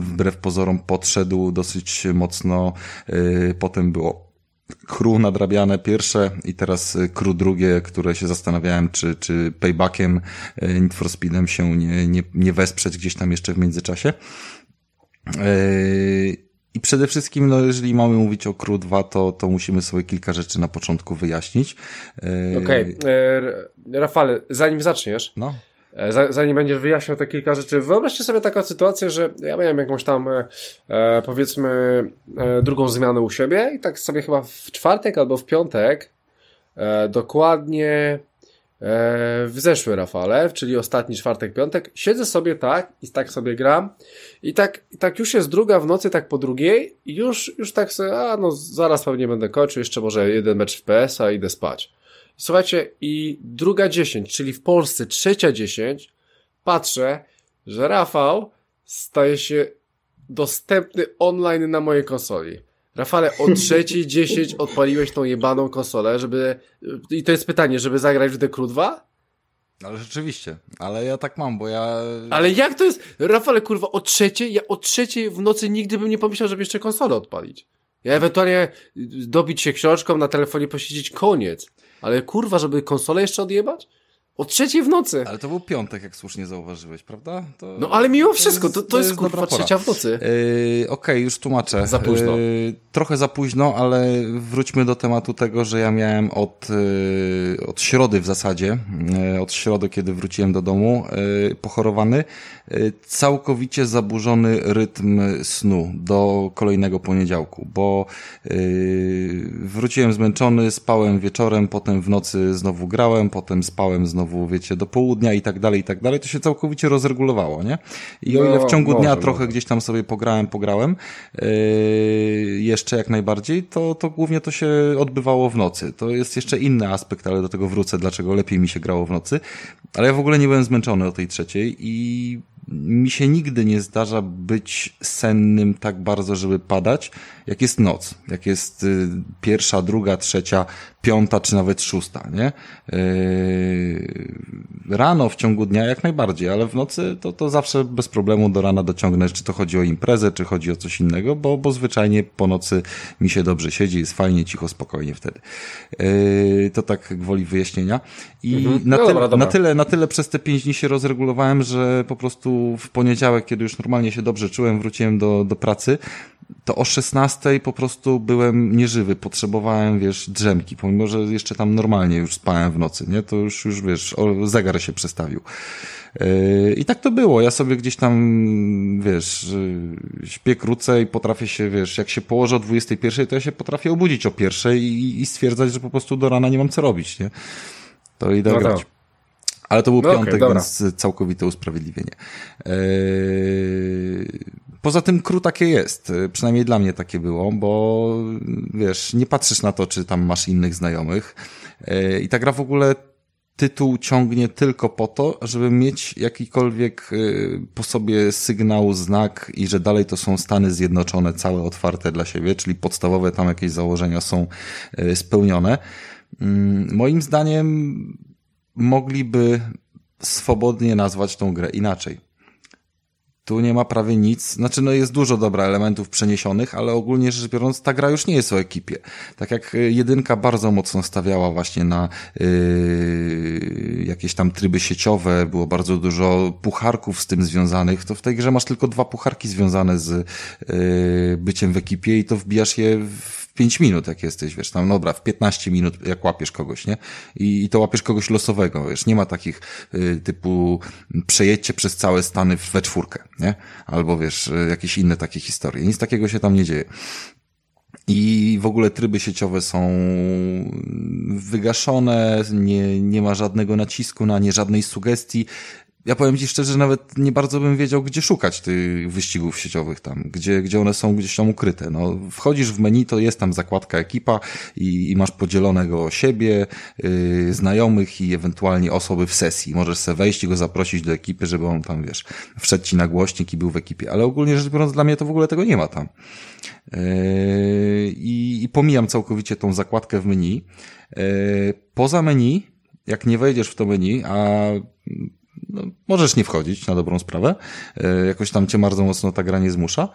[SPEAKER 2] wbrew pozorom podszedł dosyć mocno, yy, potem było crew nadrabiane pierwsze i teraz crew drugie, które się zastanawiałem, czy, czy paybackiem e, Need for Speedem się nie, nie, nie wesprzeć gdzieś tam jeszcze w międzyczasie. E, I przede wszystkim, no, jeżeli mamy mówić o Crew 2, to, to musimy sobie kilka rzeczy na początku wyjaśnić.
[SPEAKER 1] Okej, okay. Rafale, zanim zaczniesz, no. E, zanim będziesz wyjaśniał te kilka rzeczy, wyobraźcie sobie taką sytuację, że ja miałem jakąś tam, e, e, powiedzmy, e, drugą zmianę u siebie i tak sobie chyba w czwartek albo w piątek, e, dokładnie e, w zeszły Rafale, czyli ostatni czwartek, piątek, siedzę sobie tak i tak sobie gram i tak, i tak już jest druga w nocy, tak po drugiej i już, już tak sobie, a no zaraz pewnie będę kończył, jeszcze może jeden mecz w PS-a idę spać. Słuchajcie, i druga dziesięć, czyli w Polsce trzecia dziesięć, patrzę, że Rafał staje się dostępny online na mojej konsoli. Rafale, o trzeciej dziesięć odpaliłeś tą jebaną konsolę, żeby... I to jest pytanie, żeby zagrać w The Crew 2?
[SPEAKER 2] Ale rzeczywiście, ale ja tak mam, bo ja...
[SPEAKER 1] Ale jak to jest? Rafale, kurwa, o trzeciej, ja o trzeciej w nocy nigdy bym nie pomyślał, żeby jeszcze konsolę odpalić. Ja ewentualnie dobić się książką, na telefonie posiedzieć, koniec. Ale kurwa, żeby konsolę jeszcze odjebać? O trzeciej w nocy.
[SPEAKER 2] Ale to był piątek, jak słusznie zauważyłeś, prawda? To,
[SPEAKER 1] no ale mimo wszystko, to, to, to jest, jest kurwa trzecia w nocy. Yy,
[SPEAKER 2] Okej, okay, już tłumaczę.
[SPEAKER 1] Za późno. Yy,
[SPEAKER 2] trochę za późno, ale wróćmy do tematu tego, że ja miałem od, yy, od środy w zasadzie, yy, od środy, kiedy wróciłem do domu, yy, pochorowany, yy, całkowicie zaburzony rytm snu do kolejnego poniedziałku, bo wróciłem zmęczony, spałem wieczorem, potem w nocy znowu grałem, potem spałem znowu znowu, wiecie, do południa i tak dalej, i tak dalej, to się całkowicie rozregulowało, nie? I o ile w no, ciągu dnia trochę gdzieś tam sobie pograłem, pograłem, yy, jeszcze jak najbardziej, to, to głównie to się odbywało w nocy. To jest jeszcze inny aspekt, ale do tego wrócę, dlaczego lepiej mi się grało w nocy. Ale ja w ogóle nie byłem zmęczony o tej trzeciej i mi się nigdy nie zdarza być sennym tak bardzo, żeby padać, jak jest noc, jak jest y, pierwsza, druga, trzecia, piąta czy nawet szósta, nie? Yy, rano w ciągu dnia jak najbardziej, ale w nocy to, to zawsze bez problemu do rana dociągnę, czy to chodzi o imprezę, czy chodzi o coś innego, bo, bo zwyczajnie po nocy mi się dobrze siedzi, jest fajnie, cicho, spokojnie wtedy. Yy, to tak gwoli wyjaśnienia. I mhm. na, no tyle, dobra, dobra. na, tyle, na tyle przez te pięć dni się rozregulowałem, że po prostu w poniedziałek, kiedy już normalnie się dobrze czułem, wróciłem do, do pracy, to o 16 po prostu byłem nieżywy, potrzebowałem, wiesz, drzemki, pomimo, że jeszcze tam normalnie już spałem w nocy, nie? To już, już wiesz, zegar się przestawił. Yy, I tak to było. Ja sobie gdzieś tam, wiesz, yy, śpię krócej, potrafię się, wiesz, jak się położę o 21, to ja się potrafię obudzić o pierwszej i, i stwierdzać, że po prostu do rana nie mam co robić, nie? To idę no grać. Tak. Ale to był no piątek, okay, więc całkowite usprawiedliwienie. Yy, poza tym kru takie jest. Przynajmniej dla mnie takie było, bo wiesz, nie patrzysz na to, czy tam masz innych znajomych. Yy, I ta gra w ogóle tytuł ciągnie tylko po to, żeby mieć jakikolwiek yy, po sobie sygnał, znak i że dalej to są Stany Zjednoczone, całe otwarte dla siebie, czyli podstawowe tam jakieś założenia są spełnione. Moim zdaniem mogliby swobodnie nazwać tą grę inaczej. Tu nie ma prawie nic, znaczy no jest dużo dobra elementów przeniesionych, ale ogólnie rzecz biorąc ta gra już nie jest o ekipie. Tak jak y, jedynka bardzo mocno stawiała właśnie na yy, jakieś tam tryby sieciowe, było bardzo dużo pucharków z tym związanych, to w tej grze masz tylko dwa pucharki związane z yy, byciem w ekipie i to wbijasz je w 5 minut, jak jesteś, wiesz, tam, dobra, w 15 minut, jak łapiesz kogoś, nie? I, i to łapiesz kogoś losowego, wiesz, nie ma takich y, typu przejedźcie przez całe Stany we czwórkę, nie? Albo, wiesz, y, jakieś inne takie historie. Nic takiego się tam nie dzieje. I w ogóle tryby sieciowe są wygaszone, nie, nie ma żadnego nacisku na nie, żadnej sugestii ja powiem Ci szczerze, że nawet nie bardzo bym wiedział, gdzie szukać tych wyścigów sieciowych tam, gdzie, gdzie one są gdzieś tam ukryte. No, wchodzisz w menu, to jest tam zakładka ekipa i, i masz podzielonego siebie, yy, znajomych i ewentualnie osoby w sesji. Możesz sobie wejść i go zaprosić do ekipy, żeby on tam, wiesz, wszedł Ci na głośnik i był w ekipie. Ale ogólnie rzecz biorąc, dla mnie to w ogóle tego nie ma tam. Yy, i, I pomijam całkowicie tą zakładkę w menu. Yy, poza menu, jak nie wejdziesz w to menu, a no, możesz nie wchodzić na dobrą sprawę, e, jakoś tam cię bardzo mocno ta gra nie zmusza,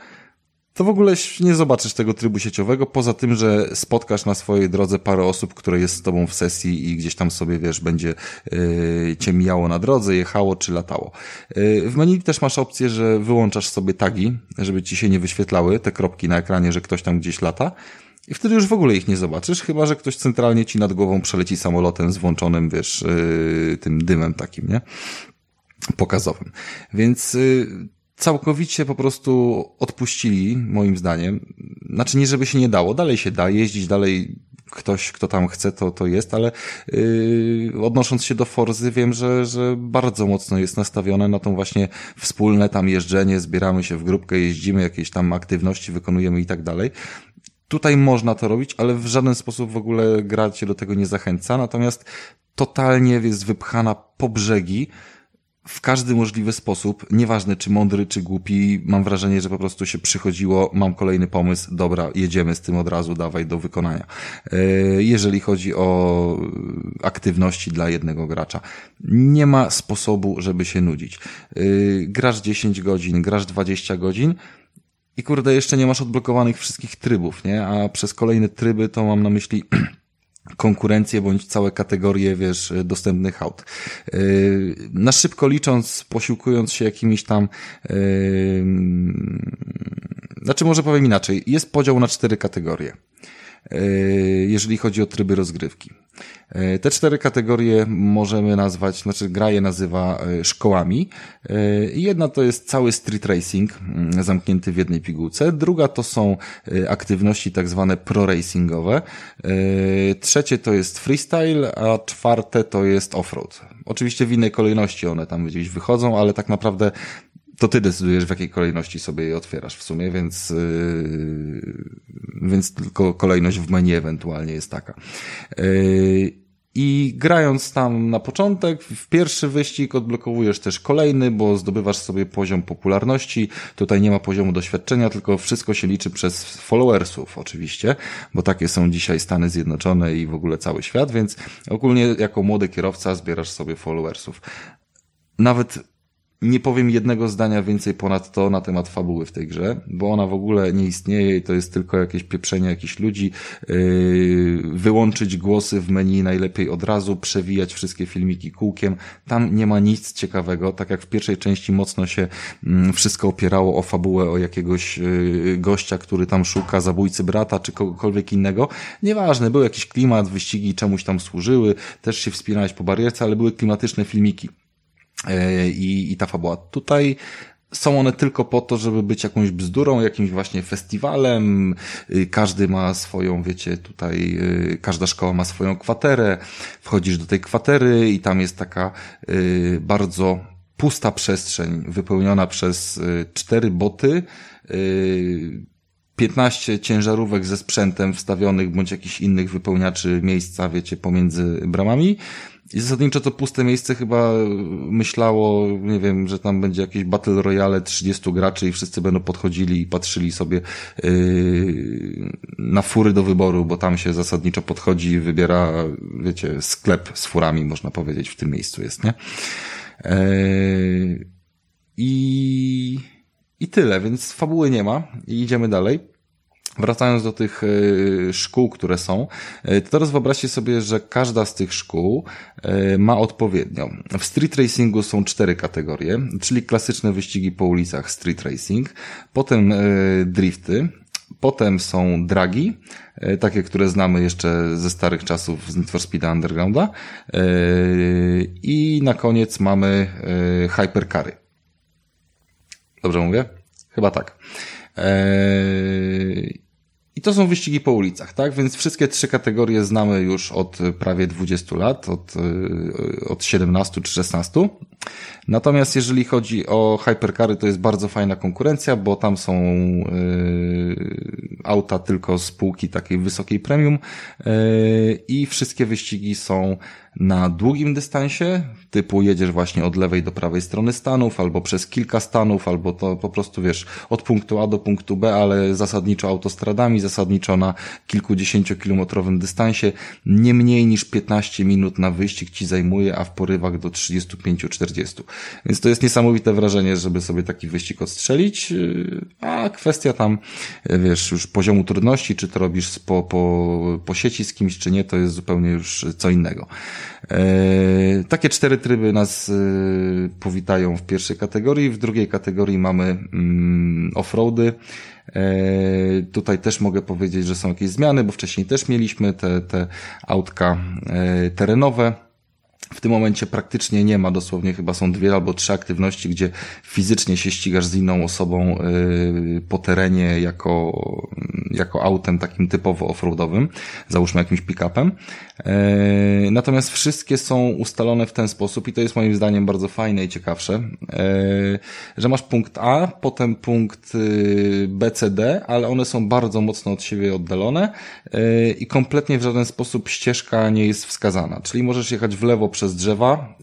[SPEAKER 2] to w ogóle nie zobaczysz tego trybu sieciowego, poza tym, że spotkasz na swojej drodze parę osób, które jest z tobą w sesji i gdzieś tam sobie, wiesz, będzie yy, cię mijało na drodze, jechało czy latało. Yy, w menu też masz opcję, że wyłączasz sobie tagi, żeby ci się nie wyświetlały te kropki na ekranie, że ktoś tam gdzieś lata. I wtedy już w ogóle ich nie zobaczysz, chyba że ktoś centralnie ci nad głową przeleci samolotem z włączonym, wiesz, yy, tym dymem takim, nie? Pokazowym. Więc y, całkowicie po prostu odpuścili, moim zdaniem. Znaczy nie, żeby się nie dało, dalej się da jeździć, dalej ktoś, kto tam chce, to, to jest, ale yy, odnosząc się do Forzy, wiem, że, że bardzo mocno jest nastawione na tą właśnie wspólne tam jeżdżenie, zbieramy się w grupkę, jeździmy, jakieś tam aktywności wykonujemy i tak dalej. Tutaj można to robić, ale w żaden sposób w ogóle gra cię do tego nie zachęca, natomiast totalnie jest wypchana po brzegi, w każdy możliwy sposób, nieważne czy mądry, czy głupi, mam wrażenie, że po prostu się przychodziło, mam kolejny pomysł, dobra, jedziemy z tym od razu, dawaj do wykonania. E, jeżeli chodzi o aktywności dla jednego gracza, nie ma sposobu, żeby się nudzić. E, grasz 10 godzin, grasz 20 godzin, i kurde, jeszcze nie masz odblokowanych wszystkich trybów, nie? A przez kolejne tryby to mam na myśli konkurencję bądź całe kategorie, wiesz, dostępnych aut. Yy, na szybko licząc, posiłkując się jakimiś tam, yy, znaczy może powiem inaczej, jest podział na cztery kategorie, jeżeli chodzi o tryby rozgrywki. E, te cztery kategorie możemy nazwać, znaczy gra je nazywa e, szkołami. E, jedna to jest cały street racing, mm, zamknięty w jednej pigułce. Druga to są aktywności tak zwane pro-racingowe. Trzecie to jest freestyle, a czwarte to jest offroad. Oczywiście w innej kolejności one tam gdzieś wychodzą, ale tak naprawdę to ty decydujesz, w jakiej kolejności sobie je otwierasz w sumie, więc, yy, więc tylko kolejność w menu ewentualnie jest taka. Yy, i grając tam na początek, w pierwszy wyścig odblokowujesz też kolejny, bo zdobywasz sobie poziom popularności. Tutaj nie ma poziomu doświadczenia, tylko wszystko się liczy przez followersów oczywiście, bo takie są dzisiaj Stany Zjednoczone i w ogóle cały świat, więc ogólnie jako młody kierowca zbierasz sobie followersów. Nawet nie powiem jednego zdania więcej ponad to na temat fabuły w tej grze, bo ona w ogóle nie istnieje i to jest tylko jakieś pieprzenie jakichś ludzi. Yy, wyłączyć głosy w menu najlepiej od razu, przewijać wszystkie filmiki kółkiem. Tam nie ma nic ciekawego, tak jak w pierwszej części mocno się mm, wszystko opierało o fabułę, o jakiegoś yy, gościa, który tam szuka zabójcy brata czy kogokolwiek innego. Nieważne, był jakiś klimat, wyścigi czemuś tam służyły, też się wspinałeś po barierce, ale były klimatyczne filmiki. E, i, i ta fabuła. Tutaj są one tylko po to, żeby być jakąś bzdurą, jakimś właśnie festiwalem. Y, każdy ma swoją, wiecie, tutaj y, każda szkoła ma swoją kwaterę. Wchodzisz do tej kwatery i tam jest taka y, bardzo pusta przestrzeń wypełniona przez cztery boty. 15 ciężarówek ze sprzętem wstawionych bądź jakichś innych wypełniaczy miejsca, wiecie, pomiędzy bramami i zasadniczo to puste miejsce chyba myślało, nie wiem, że tam będzie jakieś Battle Royale 30 graczy i wszyscy będą podchodzili i patrzyli sobie yy, na fury do wyboru, bo tam się zasadniczo podchodzi i wybiera, wiecie, sklep z furami, można powiedzieć, w tym miejscu jest, nie? Yy, I, I tyle, więc fabuły nie ma i idziemy dalej. Wracając do tych e, szkół, które są, e, to teraz wyobraźcie sobie, że każda z tych szkół e, ma odpowiednio. W street racingu są cztery kategorie, czyli klasyczne wyścigi po ulicach street racing, potem drifty, potem są dragi, takie, które znamy jeszcze ze starych czasów z Need for Speed Undergrounda i na koniec mamy hypercary. Dobrze mówię? Chyba tak. To są wyścigi po ulicach, tak? Więc wszystkie trzy kategorie znamy już od prawie 20 lat, od, e, od 17 czy 16. Natomiast jeżeli chodzi o hypercary, to jest bardzo fajna konkurencja, bo tam są yy, auta tylko z półki takiej wysokiej premium yy, i wszystkie wyścigi są na długim dystansie, typu jedziesz właśnie od lewej do prawej strony stanów, albo przez kilka stanów, albo to po prostu wiesz, od punktu A do punktu B, ale zasadniczo autostradami, zasadniczo na kilkudziesięciokilometrowym dystansie, nie mniej niż 15 minut na wyścig ci zajmuje, a w porywach do 35-40. Więc to jest niesamowite wrażenie, żeby sobie taki wyścig odstrzelić, a kwestia tam, wiesz, już poziomu trudności, czy to robisz po, po, po sieci z kimś, czy nie, to jest zupełnie już co innego. E, takie cztery tryby nas e, powitają w pierwszej kategorii. W drugiej kategorii mamy mm, offroady. E, tutaj też mogę powiedzieć, że są jakieś zmiany, bo wcześniej też mieliśmy te, te autka terenowe. W tym momencie praktycznie nie ma, dosłownie chyba są dwie albo trzy aktywności, gdzie fizycznie się ścigasz z inną osobą y, po terenie jako, jako autem takim typowo offroadowym, załóżmy jakimś pick-upem. Y, natomiast wszystkie są ustalone w ten sposób i to jest moim zdaniem bardzo fajne i ciekawsze, y, że masz punkt A, potem punkt B, C, D, ale one są bardzo mocno od siebie oddalone i kompletnie w żaden sposób ścieżka nie jest wskazana. Czyli możesz jechać w lewo przez drzewa,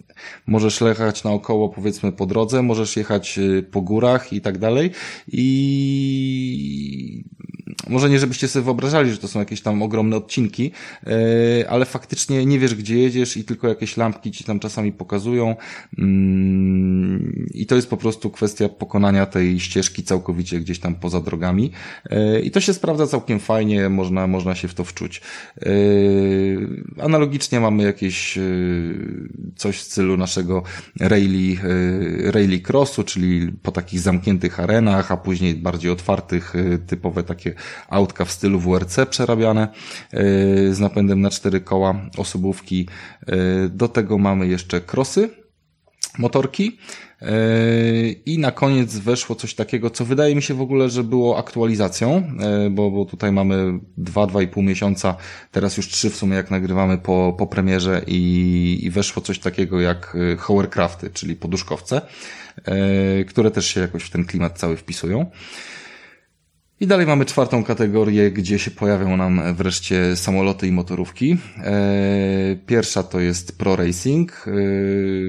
[SPEAKER 2] możesz jechać naokoło powiedzmy po drodze, możesz jechać y, po górach i tak dalej. I może nie żebyście sobie wyobrażali, że to są jakieś tam ogromne odcinki, e, ale faktycznie nie wiesz, gdzie jedziesz i tylko jakieś lampki ci tam czasami pokazują mm, i to jest po prostu kwestia pokonania tej ścieżki całkowicie gdzieś tam poza drogami e, i to się sprawdza całkiem fajnie, można, można się w to wczuć. E, analogicznie mamy jakieś coś w stylu naszego rally, rally crossu, czyli po takich zamkniętych arenach, a później bardziej otwartych, typowe takie autka w stylu WRC przerabiane e, z napędem na cztery koła, osobówki. E, do tego mamy jeszcze krosy, motorki. E, I na koniec weszło coś takiego, co wydaje mi się w ogóle, że było aktualizacją, bo, bo tutaj mamy dwa, dwa i pół miesiąca, teraz już trzy w sumie jak nagrywamy po, po premierze i, i weszło coś takiego jak hovercrafty, czyli poduszkowce, które też się jakoś w ten klimat cały wpisują. I dalej mamy czwartą kategorię, gdzie się pojawią nam wreszcie samoloty i motorówki. E, pierwsza to jest Pro Racing, e,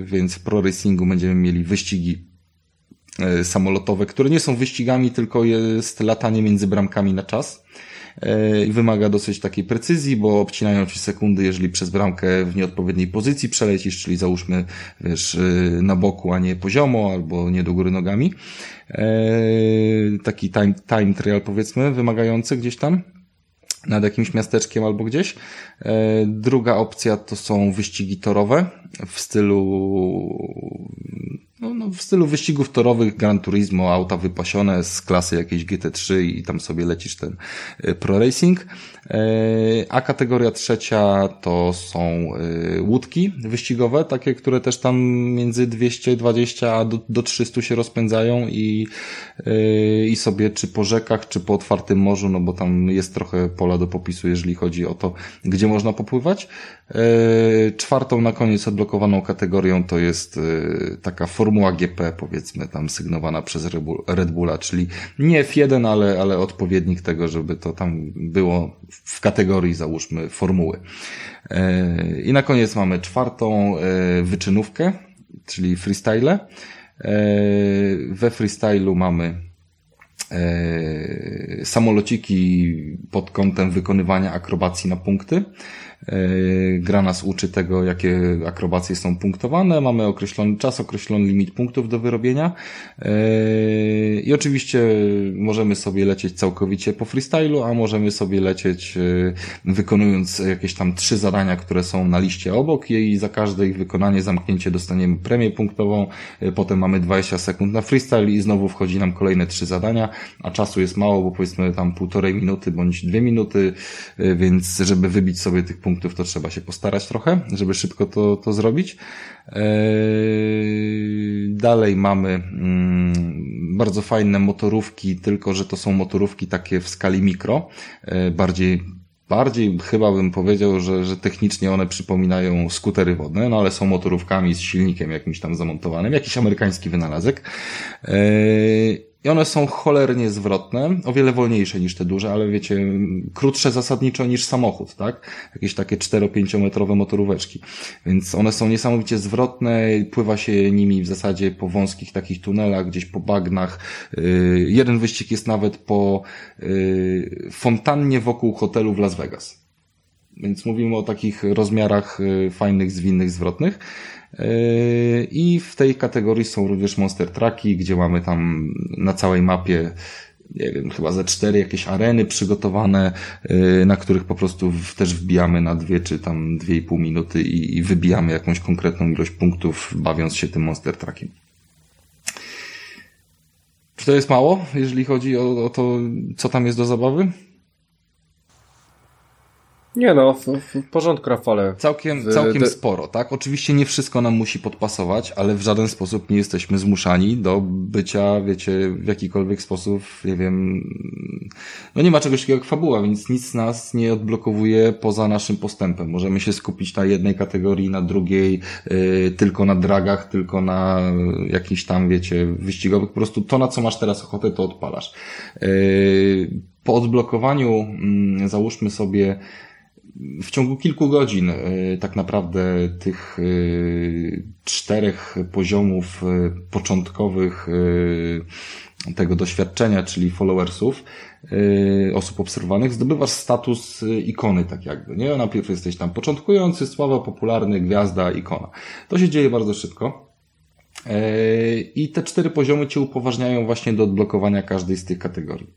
[SPEAKER 2] więc w Pro Racingu będziemy mieli wyścigi e, samolotowe, które nie są wyścigami, tylko jest latanie między bramkami na czas. E, i wymaga dosyć takiej precyzji, bo obcinają ci sekundy, jeżeli przez bramkę w nieodpowiedniej pozycji przelecisz, czyli załóżmy, wiesz, e, na boku, a nie poziomo, albo nie do góry nogami. E, taki time, time trial powiedzmy, wymagający gdzieś tam nad jakimś miasteczkiem albo gdzieś. Druga opcja to są wyścigi torowe w stylu no, no, w stylu wyścigów torowych Gran Turismo, auta wypasione z klasy jakiejś GT3 i tam sobie lecisz ten y, Pro Racing. E, a kategoria trzecia to są e, łódki wyścigowe, takie, które też tam między 220 a do, do 300 się rozpędzają i, e, i sobie czy po rzekach, czy po otwartym morzu, no bo tam jest trochę pola do popisu, jeżeli chodzi o to, gdzie można popływać. Czwartą na koniec odblokowaną kategorią to jest taka Formuła GP, powiedzmy tam sygnowana przez Red Bulla, czyli nie F1, ale, ale odpowiednik tego, żeby to tam było w kategorii załóżmy formuły. E, I na koniec mamy czwartą wyczynówkę, czyli freestyle. We freestylu mamy samolociki pod kątem wykonywania akrobacji na punkty. E, gra nas uczy tego, jakie akrobacje są punktowane, mamy określony czas, określony limit punktów do wyrobienia. E, i oczywiście możemy sobie lecieć całkowicie po freestylu, a możemy sobie lecieć e, wykonując jakieś tam trzy zadania, które są na liście obok i za każde ich wykonanie, zamknięcie dostaniemy premię punktową, potem mamy 20 sekund na freestyle i znowu wchodzi nam kolejne trzy zadania, a czasu jest mało, bo powiedzmy tam półtorej minuty bądź dwie minuty, więc żeby wybić sobie tych punktów punktów, to trzeba się postarać trochę, żeby szybko to, to zrobić. Eee, dalej mamy mm, bardzo fajne motorówki, tylko że to są motorówki takie w skali mikro, e, bardziej bardziej chyba bym powiedział, że, że technicznie one przypominają skutery wodne, no ale są motorówkami z silnikiem jakimś tam zamontowanym, jakiś amerykański wynalazek. Yy, i one są cholernie zwrotne, o wiele wolniejsze niż te duże, ale wiecie, krótsze zasadniczo niż samochód, tak? Jakieś takie 4-5 metrowe motoróweczki. Więc one są niesamowicie zwrotne, pływa się nimi w zasadzie po wąskich takich tunelach, gdzieś po bagnach. Y, jeden wyścig jest nawet po y, fontannie wokół hotelu w Las Vegas. Więc mówimy o takich rozmiarach y, fajnych, zwinnych, zwrotnych. Yy, I w tej kategorii są również Monster Trucki, gdzie mamy tam na całej mapie nie wiem, chyba ze cztery jakieś areny przygotowane, yy, na których po prostu też wbijamy na dwie czy tam dwie i pół minuty i, wybijamy jakąś konkretną ilość punktów, bawiąc się tym Monster Truckiem. Czy to jest mało, jeżeli chodzi o to, co tam jest do zabawy?
[SPEAKER 1] Nie no, w, w porządku Rafale.
[SPEAKER 2] Całkiem, całkiem sporo, tak? Oczywiście nie wszystko nam musi podpasować, ale w żaden sposób nie jesteśmy zmuszani do bycia, wiecie, w jakikolwiek sposób, nie wiem, no nie ma czegoś takiego jak fabuła, więc nic nas nie odblokowuje poza naszym postępem. Możemy się skupić na jednej kategorii, na drugiej, yy, tylko na dragach, tylko na jakichś tam, wiecie, wyścigowych. Po prostu to, na co masz teraz ochotę, to odpalasz. Yy, po odblokowaniu, yy, załóżmy sobie, w ciągu kilku godzin e, tak naprawdę tych e, czterech poziomów e, początkowych tego doświadczenia, czyli followersów, osób obserwowanych, zdobywasz status ikony, tak jakby, nie? Najpierw jesteś tam początkujący, sława, popularny, gwiazda, ikona. To się dzieje bardzo szybko. I te cztery poziomy cię upoważniają właśnie do odblokowania każdej z tych kategorii.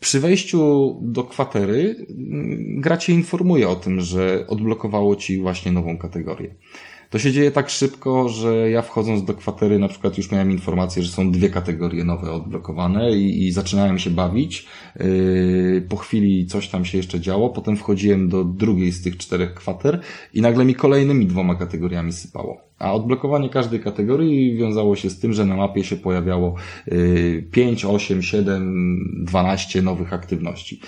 [SPEAKER 2] Przy wejściu do kwatery mm, gra cię informuje o tym, że odblokowało ci właśnie nową kategorię. To się dzieje tak szybko, że ja wchodząc do kwatery na przykład już miałem informację, że są dwie kategorie nowe odblokowane i, i zaczynałem się bawić. Yy, po chwili coś tam się jeszcze działo, potem wchodziłem do drugiej z tych czterech kwater i nagle mi kolejnymi dwoma kategoriami sypało. A odblokowanie każdej kategorii wiązało się z tym, że na mapie się pojawiało 5, 8, 7, 12 nowych aktywności.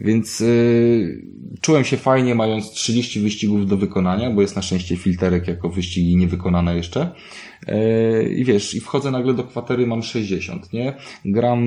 [SPEAKER 2] Więc yy, czułem się fajnie, mając 30 wyścigów do wykonania, bo jest na szczęście filterek jako wyścigi niewykonane jeszcze. E, I wiesz, i wchodzę nagle do kwatery, mam 60, nie? Gram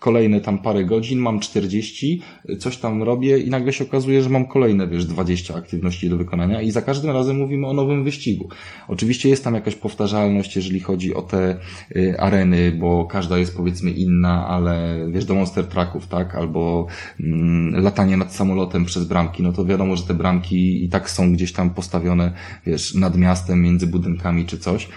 [SPEAKER 2] kolejne tam parę godzin, mam 40, coś tam robię i nagle się okazuje, że mam kolejne, wiesz, 20 aktywności do wykonania i za każdym razem mówimy o nowym wyścigu. Oczywiście jest tam jakaś powtarzalność, jeżeli chodzi o te y, areny, bo każda jest powiedzmy inna, ale wiesz, do Monster Trucków, tak? Albo mm, latanie nad samolotem przez bramki, no to wiadomo, że te bramki i tak są gdzieś tam postawione, wiesz, nad miastem, między budynkami czy coś.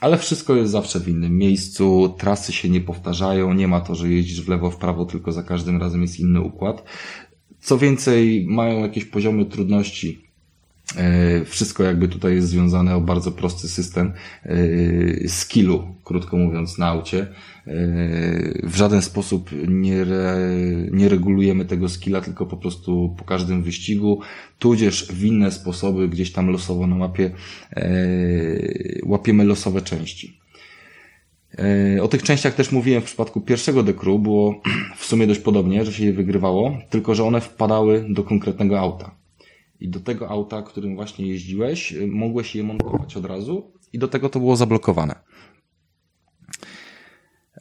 [SPEAKER 2] Ale wszystko jest zawsze w innym miejscu, trasy się nie powtarzają, nie ma to, że jeździsz w lewo, w prawo, tylko za każdym razem jest inny układ. Co więcej, mają jakieś poziomy trudności wszystko jakby tutaj jest związane o bardzo prosty system e, skillu, krótko mówiąc, na aucie. E, w żaden sposób nie, re, nie regulujemy tego skilla, tylko po prostu po każdym wyścigu, tudzież w inne sposoby, gdzieś tam losowo na mapie, łapiemy losowe części. O tych częściach też mówiłem w przypadku pierwszego Crew, było w sumie dość podobnie, że się je wygrywało, tylko że one wpadały do konkretnego auta i do tego auta, którym właśnie jeździłeś, y, mogłeś je montować od razu i do tego to było zablokowane.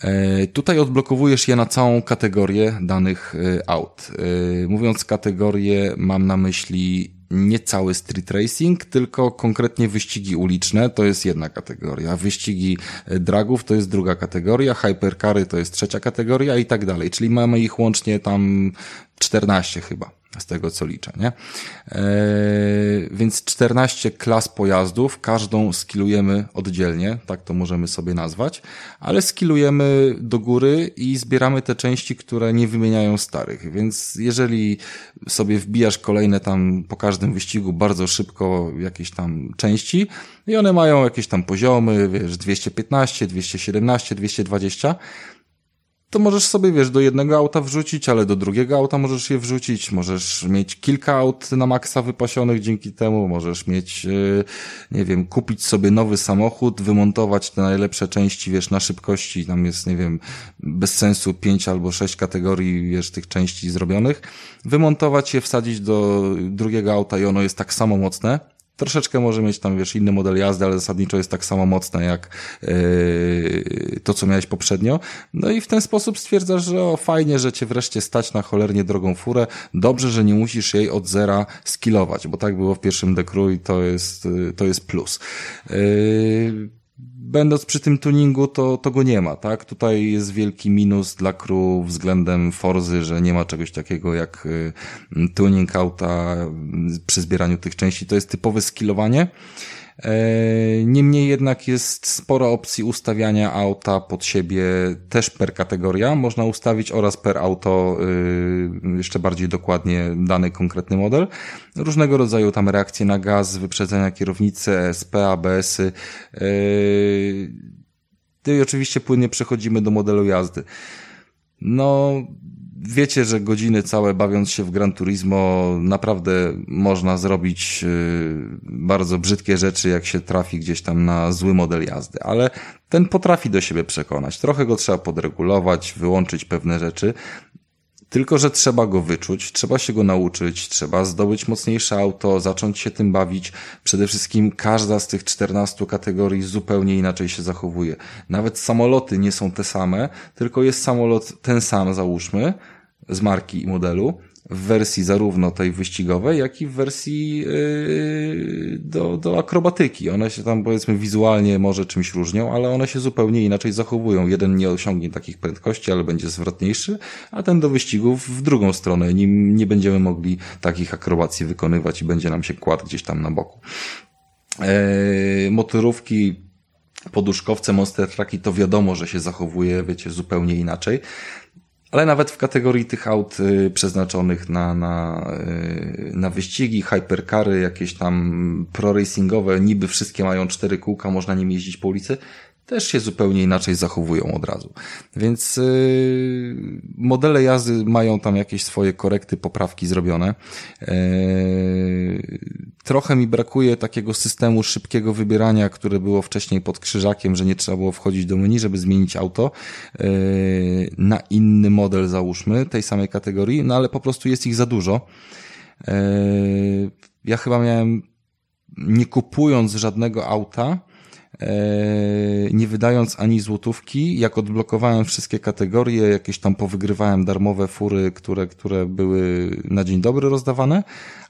[SPEAKER 2] E, tutaj odblokowujesz je na całą kategorię danych y, aut. E, mówiąc kategorię, mam na myśli nie cały street racing, tylko konkretnie wyścigi uliczne to jest jedna kategoria, wyścigi y, dragów to jest druga kategoria, hypercary to jest trzecia kategoria i tak dalej. Czyli mamy ich łącznie tam 14 chyba z tego co liczę, nie? Eee, więc 14 klas pojazdów, każdą skilujemy oddzielnie, tak to możemy sobie nazwać, ale skilujemy do góry i zbieramy te części, które nie wymieniają starych, więc jeżeli sobie wbijasz kolejne tam po każdym wyścigu bardzo szybko jakieś tam części i one mają jakieś tam poziomy, wiesz, 215, 217, 220, to możesz sobie, wiesz, do jednego auta wrzucić, ale do drugiego auta możesz je wrzucić, możesz mieć kilka aut na maksa wypasionych dzięki temu, możesz mieć, yy, nie wiem, kupić sobie nowy samochód, wymontować te najlepsze części, wiesz, na szybkości, tam jest, nie wiem, bez sensu pięć albo sześć kategorii, wiesz, tych części zrobionych, wymontować je, wsadzić do drugiego auta i ono jest tak samo mocne, Troszeczkę może mieć tam, wiesz, inny model jazdy, ale zasadniczo jest tak samo mocne jak yy, to, co miałeś poprzednio. No i w ten sposób stwierdzasz, że o, fajnie, że cię wreszcie stać na cholernie drogą furę. Dobrze, że nie musisz jej od zera skillować, bo tak było w pierwszym dekru i to jest, yy, to jest plus. Yy, będąc przy tym tuningu, to, to go nie ma, tak? Tutaj jest wielki minus dla crew względem Forzy, że nie ma czegoś takiego jak y, tuning auta przy zbieraniu tych części. To jest typowe skillowanie. E, niemniej jednak jest sporo opcji ustawiania auta pod siebie też per kategoria. Można ustawić oraz per auto y, jeszcze bardziej dokładnie dany konkretny model. Różnego rodzaju tam reakcje na gaz, wyprzedzenia kierownicy, ESP, ABS-y. I oczywiście płynnie przechodzimy do modelu jazdy. No, wiecie, że godziny całe bawiąc się w Gran Turismo naprawdę można zrobić y, bardzo brzydkie rzeczy, jak się trafi gdzieś tam na zły model jazdy, ale ten potrafi do siebie przekonać. Trochę go trzeba podregulować, wyłączyć pewne rzeczy, tylko, że trzeba go wyczuć, trzeba się go nauczyć, trzeba zdobyć mocniejsze auto, zacząć się tym bawić. Przede wszystkim każda z tych 14 kategorii zupełnie inaczej się zachowuje. Nawet samoloty nie są te same, tylko jest samolot ten sam, załóżmy, z marki i modelu, w wersji zarówno tej wyścigowej, jak i w wersji yy, do, do akrobatyki. One się tam powiedzmy wizualnie może czymś różnią, ale one się zupełnie inaczej zachowują. Jeden nie osiągnie takich prędkości, ale będzie zwrotniejszy, a ten do wyścigów w drugą stronę. Nim nie będziemy mogli takich akrobacji wykonywać i będzie nam się kładł gdzieś tam na boku. Yy, motorówki poduszkowce Monster Trucki to wiadomo, że się zachowuje, wiecie, zupełnie inaczej. Ale nawet w kategorii tych aut y, przeznaczonych na, na, y, na wyścigi, hypercary, jakieś tam pro-racingowe, niby wszystkie mają cztery kółka, można nim jeździć po ulicy, też się zupełnie inaczej zachowują od razu. Więc yy, modele jazdy mają tam jakieś swoje korekty, poprawki zrobione. Yy, trochę mi brakuje takiego systemu szybkiego wybierania, które było wcześniej pod krzyżakiem, że nie trzeba było wchodzić do menu, żeby zmienić auto yy, na inny model, załóżmy, tej samej kategorii, no ale po prostu jest ich za dużo. Yy, ja chyba miałem, nie kupując żadnego auta, nie wydając ani złotówki, jak odblokowałem wszystkie kategorie, jakieś tam powygrywałem darmowe fury, które, które były na dzień dobry rozdawane,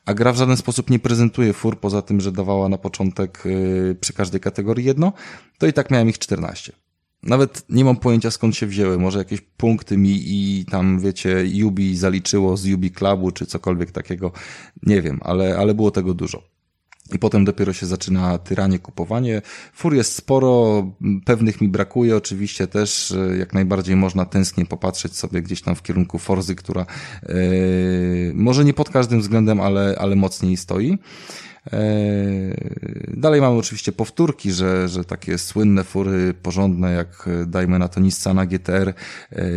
[SPEAKER 2] a gra w żaden sposób nie prezentuje fur, poza tym, że dawała na początek e, przy każdej kategorii jedno, to i tak miałem ich 14. Nawet nie mam pojęcia skąd się wzięły. Może jakieś punkty mi i tam, wiecie, Yubi zaliczyło z Yubi Clubu czy cokolwiek takiego. Nie wiem, ale, ale było tego dużo. I potem dopiero się zaczyna tyranie, kupowanie. Fur jest sporo, pewnych mi brakuje. Oczywiście też e, jak najbardziej można tęsknie popatrzeć sobie gdzieś tam w kierunku Forzy, która yy, może nie pod każdym względem, ale, ale mocniej stoi. E, dalej mamy oczywiście powtórki, że, że takie słynne fury porządne, jak dajmy na to Nissana GTR,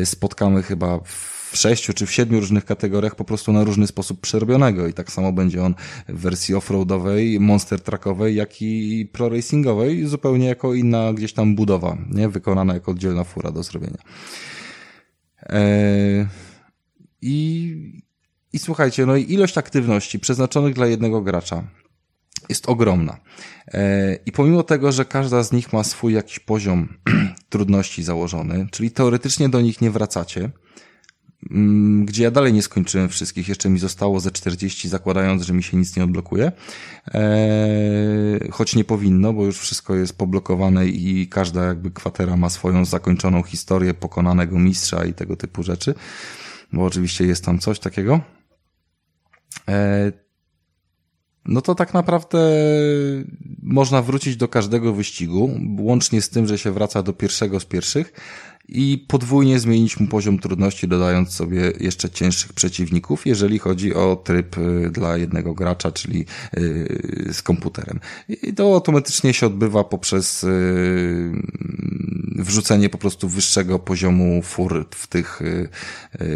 [SPEAKER 2] spotkamy chyba w w sześciu czy w siedmiu różnych kategoriach po prostu na różny sposób przerobionego i tak samo będzie on w wersji offroadowej, monster truckowej, jak i pro racingowej, zupełnie jako inna gdzieś tam budowa, nie? Wykonana jako oddzielna fura do zrobienia. Eee, I, i słuchajcie, no i ilość aktywności przeznaczonych dla jednego gracza jest ogromna. Eee, I pomimo tego, że każda z nich ma swój jakiś poziom trudności założony, czyli teoretycznie do nich nie wracacie, gdzie ja dalej nie skończyłem wszystkich, jeszcze mi zostało ze 40, zakładając, że mi się nic nie odblokuje. Eee, choć nie powinno, bo już wszystko jest poblokowane i każda jakby kwatera ma swoją zakończoną historię pokonanego mistrza i tego typu rzeczy, bo oczywiście jest tam coś takiego. Eee, no to tak naprawdę można wrócić do każdego wyścigu, łącznie z tym, że się wraca do pierwszego z pierwszych, i podwójnie zmienić mu poziom trudności, dodając sobie jeszcze cięższych przeciwników, jeżeli chodzi o tryb y, dla jednego gracza, czyli y, z komputerem. I to automatycznie się odbywa poprzez y, wrzucenie po prostu wyższego poziomu fur w tych,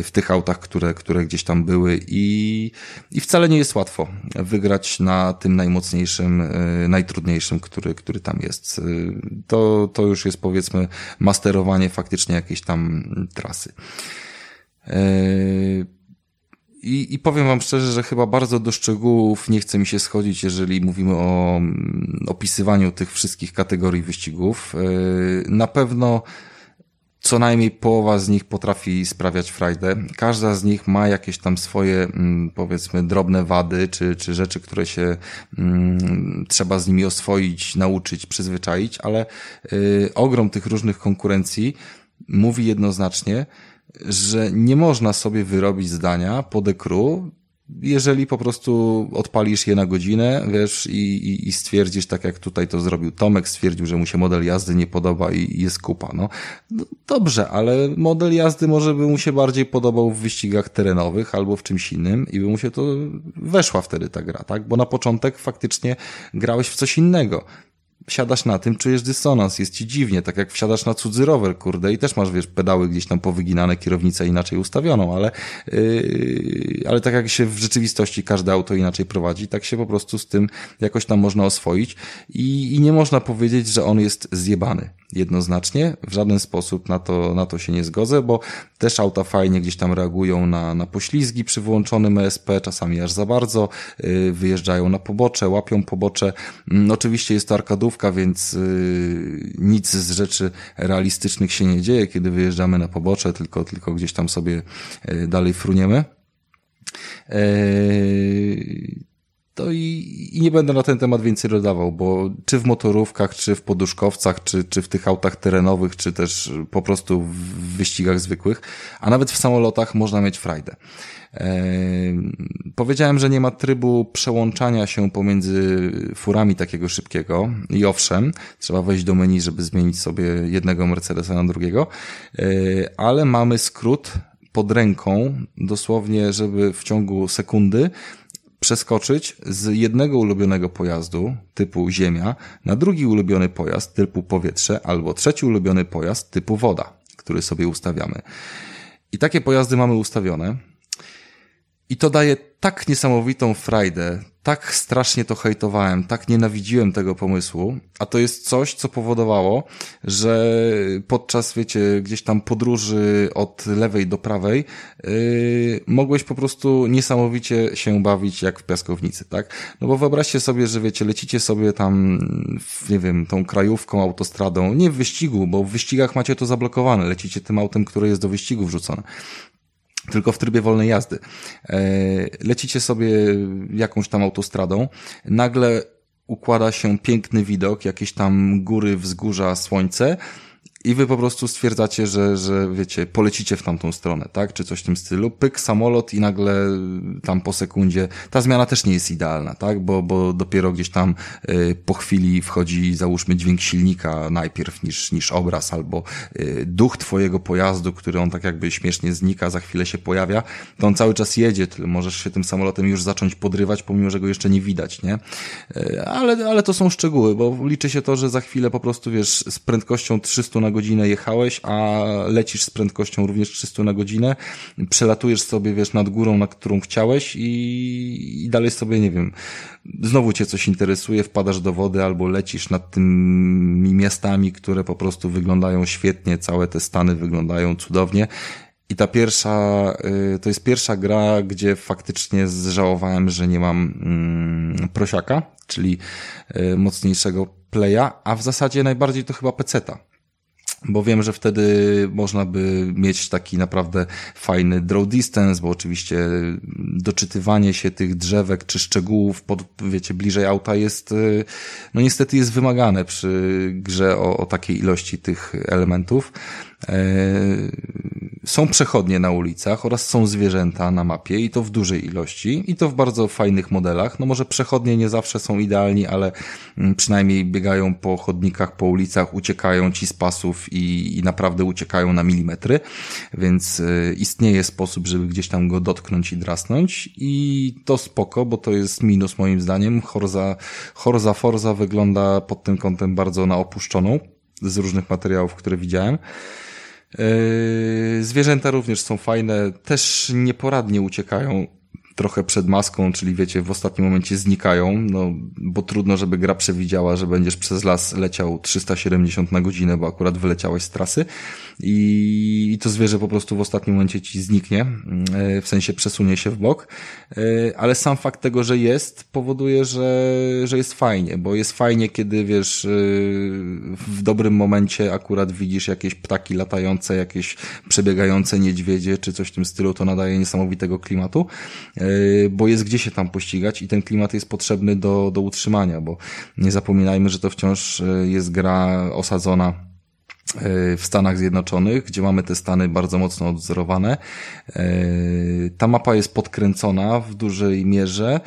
[SPEAKER 2] w tych autach, które, które gdzieś tam były i, i wcale nie jest łatwo wygrać na tym najmocniejszym, najtrudniejszym, który, który tam jest. To, to już jest powiedzmy masterowanie faktycznie jakiejś tam trasy. I, I powiem Wam szczerze, że chyba bardzo do szczegółów nie chce mi się schodzić, jeżeli mówimy o mm, opisywaniu tych wszystkich kategorii wyścigów. E, na pewno co najmniej połowa z nich potrafi sprawiać frajdę. Każda z nich ma jakieś tam swoje, mm, powiedzmy, drobne wady, czy, czy rzeczy, które się mm, trzeba z nimi oswoić, nauczyć, przyzwyczaić, ale y, ogrom tych różnych konkurencji mówi jednoznacznie, że nie można sobie wyrobić zdania po dekru, jeżeli po prostu odpalisz je na godzinę, wiesz, i, i, i stwierdzisz, tak jak tutaj to zrobił Tomek, stwierdził, że mu się model jazdy nie podoba i, i jest kupa, no. no. Dobrze, ale model jazdy może by mu się bardziej podobał w wyścigach terenowych albo w czymś innym i by mu się to weszła wtedy ta gra, tak? Bo na początek faktycznie grałeś w coś innego siadasz na tym, czujesz dysonans, jest ci dziwnie, tak jak wsiadasz na cudzy rower, kurde, i też masz, wiesz, pedały gdzieś tam powyginane, kierownicę inaczej ustawioną, ale, yy, ale tak jak się w rzeczywistości każde auto inaczej prowadzi, tak się po prostu z tym jakoś tam można oswoić i, i nie można powiedzieć, że on jest zjebany jednoznacznie, w żaden sposób na to, na to się nie zgodzę, bo też auta fajnie gdzieś tam reagują na, na poślizgi przy włączonym ESP, czasami aż za bardzo, yy, wyjeżdżają na pobocze, łapią pobocze, yy, oczywiście jest to arkadówka, więc yy, nic z rzeczy realistycznych się nie dzieje, kiedy wyjeżdżamy na pobocze, tylko, tylko gdzieś tam sobie yy, dalej fruniemy. Yy, to i, i nie będę na ten temat więcej dodawał, bo czy w motorówkach, czy w poduszkowcach, czy, czy w tych autach terenowych, czy też po prostu w wyścigach zwykłych, a nawet w samolotach można mieć frajdę. Powiedziałem, że nie ma trybu przełączania się pomiędzy furami takiego szybkiego i owszem, trzeba wejść do menu, żeby zmienić sobie jednego Mercedesa na drugiego, e, ale mamy skrót pod ręką, dosłownie, żeby w ciągu sekundy przeskoczyć z jednego ulubionego pojazdu typu ziemia na drugi ulubiony pojazd typu powietrze albo trzeci ulubiony pojazd typu woda, który sobie ustawiamy. I takie pojazdy mamy ustawione. I to daje tak niesamowitą frajdę, tak strasznie to hejtowałem, tak nienawidziłem tego pomysłu, a to jest coś, co powodowało, że podczas, wiecie, gdzieś tam podróży od lewej do prawej, yy, mogłeś po prostu niesamowicie się bawić jak w piaskownicy, tak? No bo wyobraźcie sobie, że wiecie, lecicie sobie tam, nie wiem, tą krajówką, autostradą, nie w wyścigu, bo w wyścigach macie to zablokowane, lecicie tym autem, które jest do wyścigu wrzucone tylko w trybie wolnej jazdy. E, lecicie sobie jakąś tam autostradą, nagle układa się piękny widok, jakieś tam góry, wzgórza, słońce i wy po prostu stwierdzacie, że, że wiecie, polecicie w tamtą stronę, tak? Czy coś w tym stylu. Pyk, samolot i nagle tam po sekundzie, ta zmiana też nie jest idealna, tak? Bo, bo dopiero gdzieś tam y, po chwili wchodzi, załóżmy, dźwięk silnika najpierw niż, niż obraz, albo y, duch twojego pojazdu, który on tak jakby śmiesznie znika, za chwilę się pojawia, to on cały czas jedzie, możesz się tym samolotem już zacząć podrywać, pomimo, że go jeszcze nie widać, nie? Y, ale, ale to są szczegóły, bo liczy się to, że za chwilę po prostu, wiesz, z prędkością 300 na godzinę jechałeś, a lecisz z prędkością również 300 na godzinę, przelatujesz sobie, wiesz, nad górą, na którą chciałeś i, i dalej sobie, nie wiem, znowu cię coś interesuje, wpadasz do wody albo lecisz nad tymi miastami, które po prostu wyglądają świetnie, całe te stany wyglądają cudownie. I ta pierwsza, y, to jest pierwsza gra, gdzie faktycznie zżałowałem, że nie mam mm, prosiaka, czyli y, mocniejszego playa, a w zasadzie najbardziej to chyba peceta bo wiem, że wtedy można by mieć taki naprawdę fajny draw distance, bo oczywiście doczytywanie się tych drzewek czy szczegółów pod, wiecie, bliżej auta jest, y, no niestety jest wymagane przy grze o, o takiej ilości tych elementów. E, są przechodnie na ulicach oraz są zwierzęta na mapie i to w dużej ilości i to w bardzo fajnych modelach. No może przechodnie nie zawsze są idealni, ale mm, przynajmniej biegają po chodnikach, po ulicach, uciekają ci z pasów i, i naprawdę uciekają na milimetry, więc e, istnieje sposób, żeby gdzieś tam go dotknąć i drasnąć i to spoko, bo to jest minus moim zdaniem. Horza, Horza Forza wygląda pod tym kątem bardzo na opuszczoną z różnych materiałów, które widziałem. Zwierzęta również są fajne, też nieporadnie uciekają trochę przed maską, czyli wiecie, w ostatnim momencie znikają, no bo trudno, żeby gra przewidziała, że będziesz przez las leciał 370 na godzinę, bo akurat wyleciałeś z trasy. I, i to zwierzę po prostu w ostatnim momencie ci zniknie, e, w sensie przesunie się w bok, e, ale sam fakt tego, że jest, powoduje, że, że jest fajnie, bo jest fajnie, kiedy wiesz, e, w dobrym momencie akurat widzisz jakieś ptaki latające, jakieś przebiegające niedźwiedzie, czy coś w tym stylu, to nadaje niesamowitego klimatu bo jest gdzie się tam pościgać i ten klimat jest potrzebny do, do utrzymania, bo nie zapominajmy, że to wciąż e, jest gra osadzona e, w Stanach Zjednoczonych, gdzie mamy te Stany bardzo mocno odzorowane. E, ta mapa jest podkręcona w dużej mierze.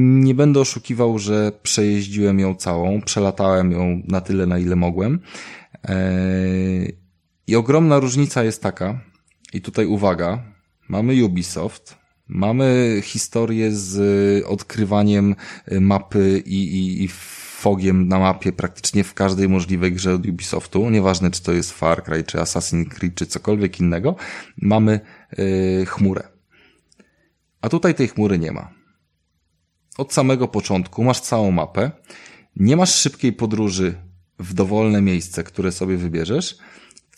[SPEAKER 2] Nie będę oszukiwał, że przejeździłem ją całą, przelatałem ją na tyle, na ile mogłem. I ogromna różnica jest taka, i tutaj uwaga, mamy Ubisoft, Mamy historię z odkrywaniem mapy i, i, i fogiem na mapie praktycznie w każdej możliwej grze od Ubisoftu, nieważne czy to jest Far Cry, czy Assassin's Creed, czy cokolwiek innego, mamy yy, chmurę. A tutaj tej chmury nie ma. Od samego początku masz całą mapę, nie masz szybkiej podróży w dowolne miejsce, które sobie wybierzesz,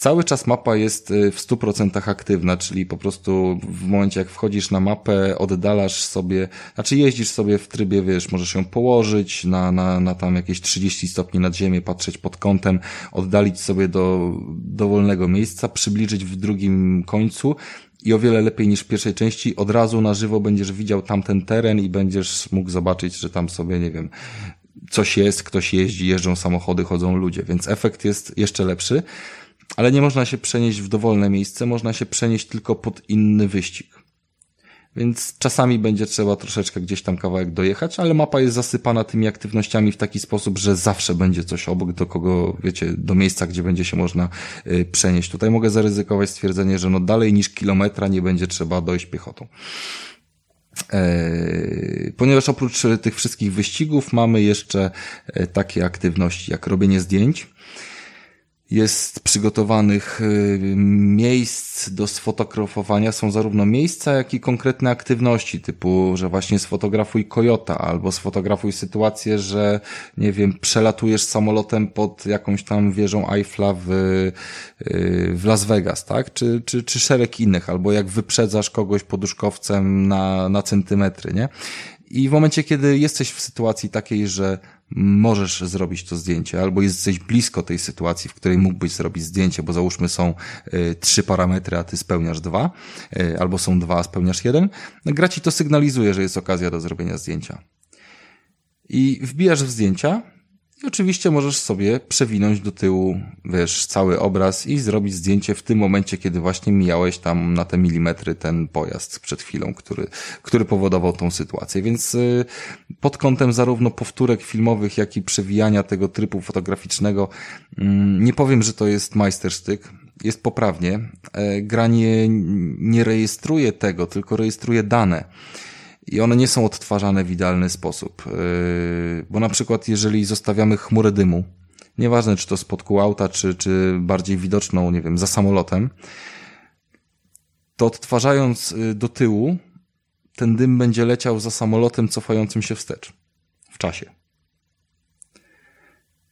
[SPEAKER 2] Cały czas mapa jest y, w 100% aktywna, czyli po prostu w momencie jak wchodzisz na mapę, oddalasz sobie, znaczy jeździsz sobie w trybie, wiesz, możesz ją położyć na, na, na tam jakieś 30 stopni nad ziemię, patrzeć pod kątem, oddalić sobie do dowolnego miejsca, przybliżyć w drugim końcu i o wiele lepiej niż w pierwszej części. Od razu na żywo będziesz widział tamten teren i będziesz mógł zobaczyć, że tam sobie, nie wiem, coś jest, ktoś jeździ, jeżdżą samochody, chodzą ludzie, więc efekt jest jeszcze lepszy ale nie można się przenieść w dowolne miejsce, można się przenieść tylko pod inny wyścig. Więc czasami będzie trzeba troszeczkę gdzieś tam kawałek dojechać, ale mapa jest zasypana tymi aktywnościami w taki sposób, że zawsze będzie coś obok, do kogo, wiecie, do miejsca, gdzie będzie się można y, przenieść. Tutaj mogę zaryzykować stwierdzenie, że no dalej niż kilometra nie będzie trzeba dojść piechotą. E, ponieważ oprócz tych wszystkich wyścigów mamy jeszcze e, takie aktywności jak robienie zdjęć, jest przygotowanych y, miejsc do sfotografowania. Są zarówno miejsca, jak i konkretne aktywności, typu, że właśnie sfotografuj kojota, albo sfotografuj sytuację, że, nie wiem, przelatujesz samolotem pod jakąś tam wieżą Eiffla w, y, w Las Vegas, tak? Czy, czy, czy szereg innych, albo jak wyprzedzasz kogoś poduszkowcem na, na centymetry, nie? I w momencie, kiedy jesteś w sytuacji takiej, że możesz zrobić to zdjęcie, albo jesteś blisko tej sytuacji, w której mógłbyś zrobić zdjęcie, bo załóżmy są y, trzy parametry, a ty spełniasz dwa, y, albo są dwa, a spełniasz jeden, gra ci to sygnalizuje, że jest okazja do zrobienia zdjęcia. I wbijasz w zdjęcia i oczywiście możesz sobie przewinąć do tyłu, wiesz, cały obraz i zrobić zdjęcie w tym momencie, kiedy właśnie mijałeś tam na te milimetry ten pojazd przed chwilą, który, który powodował tą sytuację. Więc y, pod kątem zarówno powtórek filmowych, jak i przewijania tego trybu fotograficznego, mm, nie powiem, że to jest majstersztyk. Jest poprawnie. E, gra nie, nie rejestruje tego, tylko rejestruje dane i one nie są odtwarzane w idealny sposób. Yy, bo na przykład jeżeli zostawiamy chmurę dymu, nieważne czy to spod auta, czy, czy bardziej widoczną, nie wiem, za samolotem, to odtwarzając y, do tyłu, ten dym będzie leciał za samolotem cofającym się wstecz w czasie.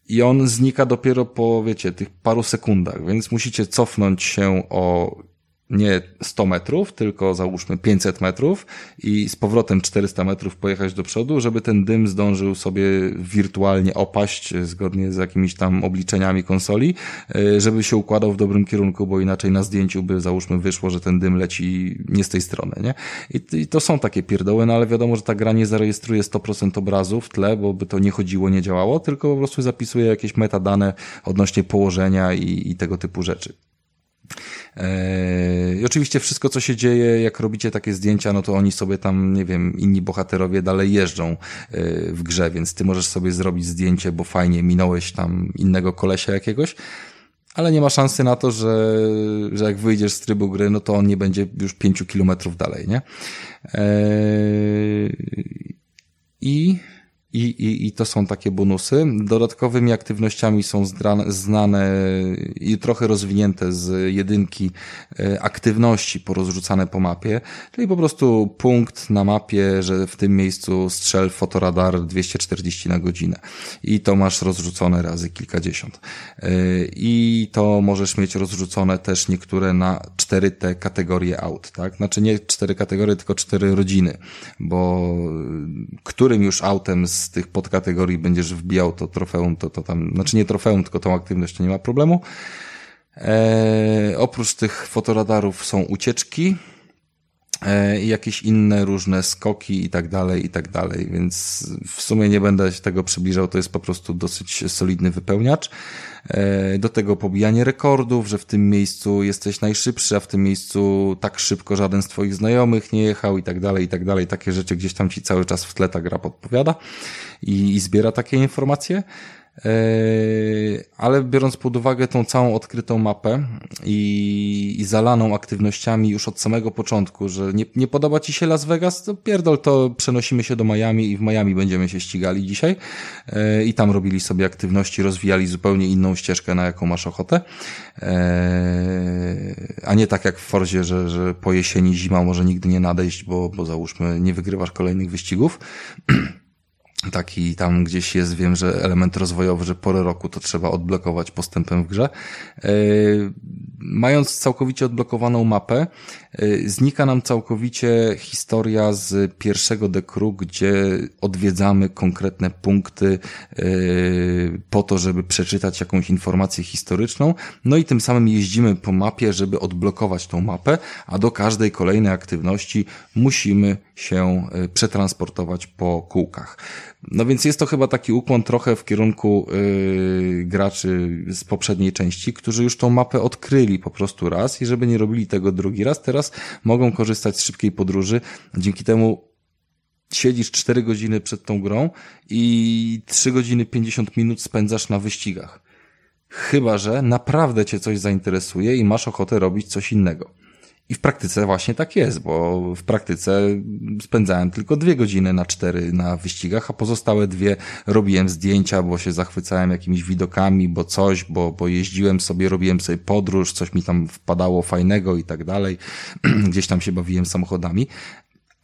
[SPEAKER 2] I on znika dopiero po, wiecie, tych paru sekundach, więc musicie cofnąć się o nie 100 metrów, tylko załóżmy 500 metrów i z powrotem 400 metrów pojechać do przodu, żeby ten dym zdążył sobie wirtualnie opaść zgodnie z jakimiś tam obliczeniami konsoli, e, żeby się układał w dobrym kierunku, bo inaczej na zdjęciu by załóżmy wyszło, że ten dym leci nie z tej strony, nie? I, to są takie pierdoły, no ale wiadomo, że ta gra nie zarejestruje 100% obrazu w tle, bo by to nie chodziło, nie działało, tylko po prostu zapisuje jakieś metadane odnośnie położenia i, i tego typu rzeczy. I oczywiście wszystko, co się dzieje, jak robicie takie zdjęcia, no to oni sobie tam, nie wiem, inni bohaterowie dalej jeżdżą e, w grze, więc ty możesz sobie zrobić zdjęcie, bo fajnie minąłeś tam innego kolesia jakiegoś, ale nie ma szansy na to, że, że jak wyjdziesz z trybu gry, no to on nie będzie już pięciu kilometrów dalej, nie? I I, i, I to są takie bonusy. Dodatkowymi aktywnościami są znane i trochę rozwinięte z jedynki e, aktywności porozrzucane po mapie, czyli po prostu punkt na mapie, że w tym miejscu strzel fotoradar 240 na godzinę. I to masz rozrzucone razy kilkadziesiąt. E, I to możesz mieć rozrzucone też niektóre na cztery te kategorie aut, tak? Znaczy nie cztery kategorie, tylko cztery rodziny, bo którym już autem z z tych podkategorii będziesz wbijał to trofeum, to, to tam, znaczy nie trofeum, tylko tą aktywność, to nie ma problemu. E, oprócz tych fotoradarów są ucieczki, e, jakieś inne różne skoki i tak dalej, i tak dalej, więc w sumie nie będę się tego przybliżał, to jest po prostu dosyć solidny wypełniacz. E, do tego pobijanie rekordów, że w tym miejscu jesteś najszybszy, a w tym miejscu tak szybko żaden z twoich znajomych nie jechał i tak dalej, i tak dalej. Takie rzeczy gdzieś tam ci cały czas w tle ta gra podpowiada i, i zbiera takie informacje. Eee, ale biorąc pod uwagę tą całą odkrytą mapę i, i zalaną aktywnościami już od samego początku, że nie, nie podoba Ci się Las Vegas, to pierdol, to przenosimy się do Miami i w Miami będziemy się ścigali dzisiaj eee, i tam robili sobie aktywności, rozwijali zupełnie inną ścieżkę, na jaką masz ochotę, eee, a nie tak jak w Forzie, że, że po jesieni zima może nigdy nie nadejść, bo, bo załóżmy nie wygrywasz kolejnych wyścigów. taki tam gdzieś jest, wiem, że element rozwojowy, że porę roku to trzeba odblokować postępem w grze. E, mając całkowicie odblokowaną mapę, e, znika nam całkowicie historia z pierwszego dekru, gdzie odwiedzamy konkretne punkty e, po to, żeby przeczytać jakąś informację historyczną, no i tym samym jeździmy po mapie, żeby odblokować tą mapę, a do każdej kolejnej aktywności musimy się przetransportować po kółkach. No więc jest to chyba taki ukłon trochę w kierunku yy, graczy z poprzedniej części, którzy już tą mapę odkryli po prostu raz i żeby nie robili tego drugi raz, teraz mogą korzystać z szybkiej podróży. Dzięki temu siedzisz 4 godziny przed tą grą i 3 godziny 50 minut spędzasz na wyścigach. Chyba, że naprawdę cię coś zainteresuje i masz ochotę robić coś innego. I w praktyce właśnie tak jest, bo w praktyce spędzałem tylko dwie godziny na cztery na wyścigach, a pozostałe dwie robiłem zdjęcia, bo się zachwycałem jakimiś widokami, bo coś, bo, bo jeździłem sobie, robiłem sobie podróż, coś mi tam wpadało fajnego i tak dalej. Gdzieś tam się bawiłem samochodami.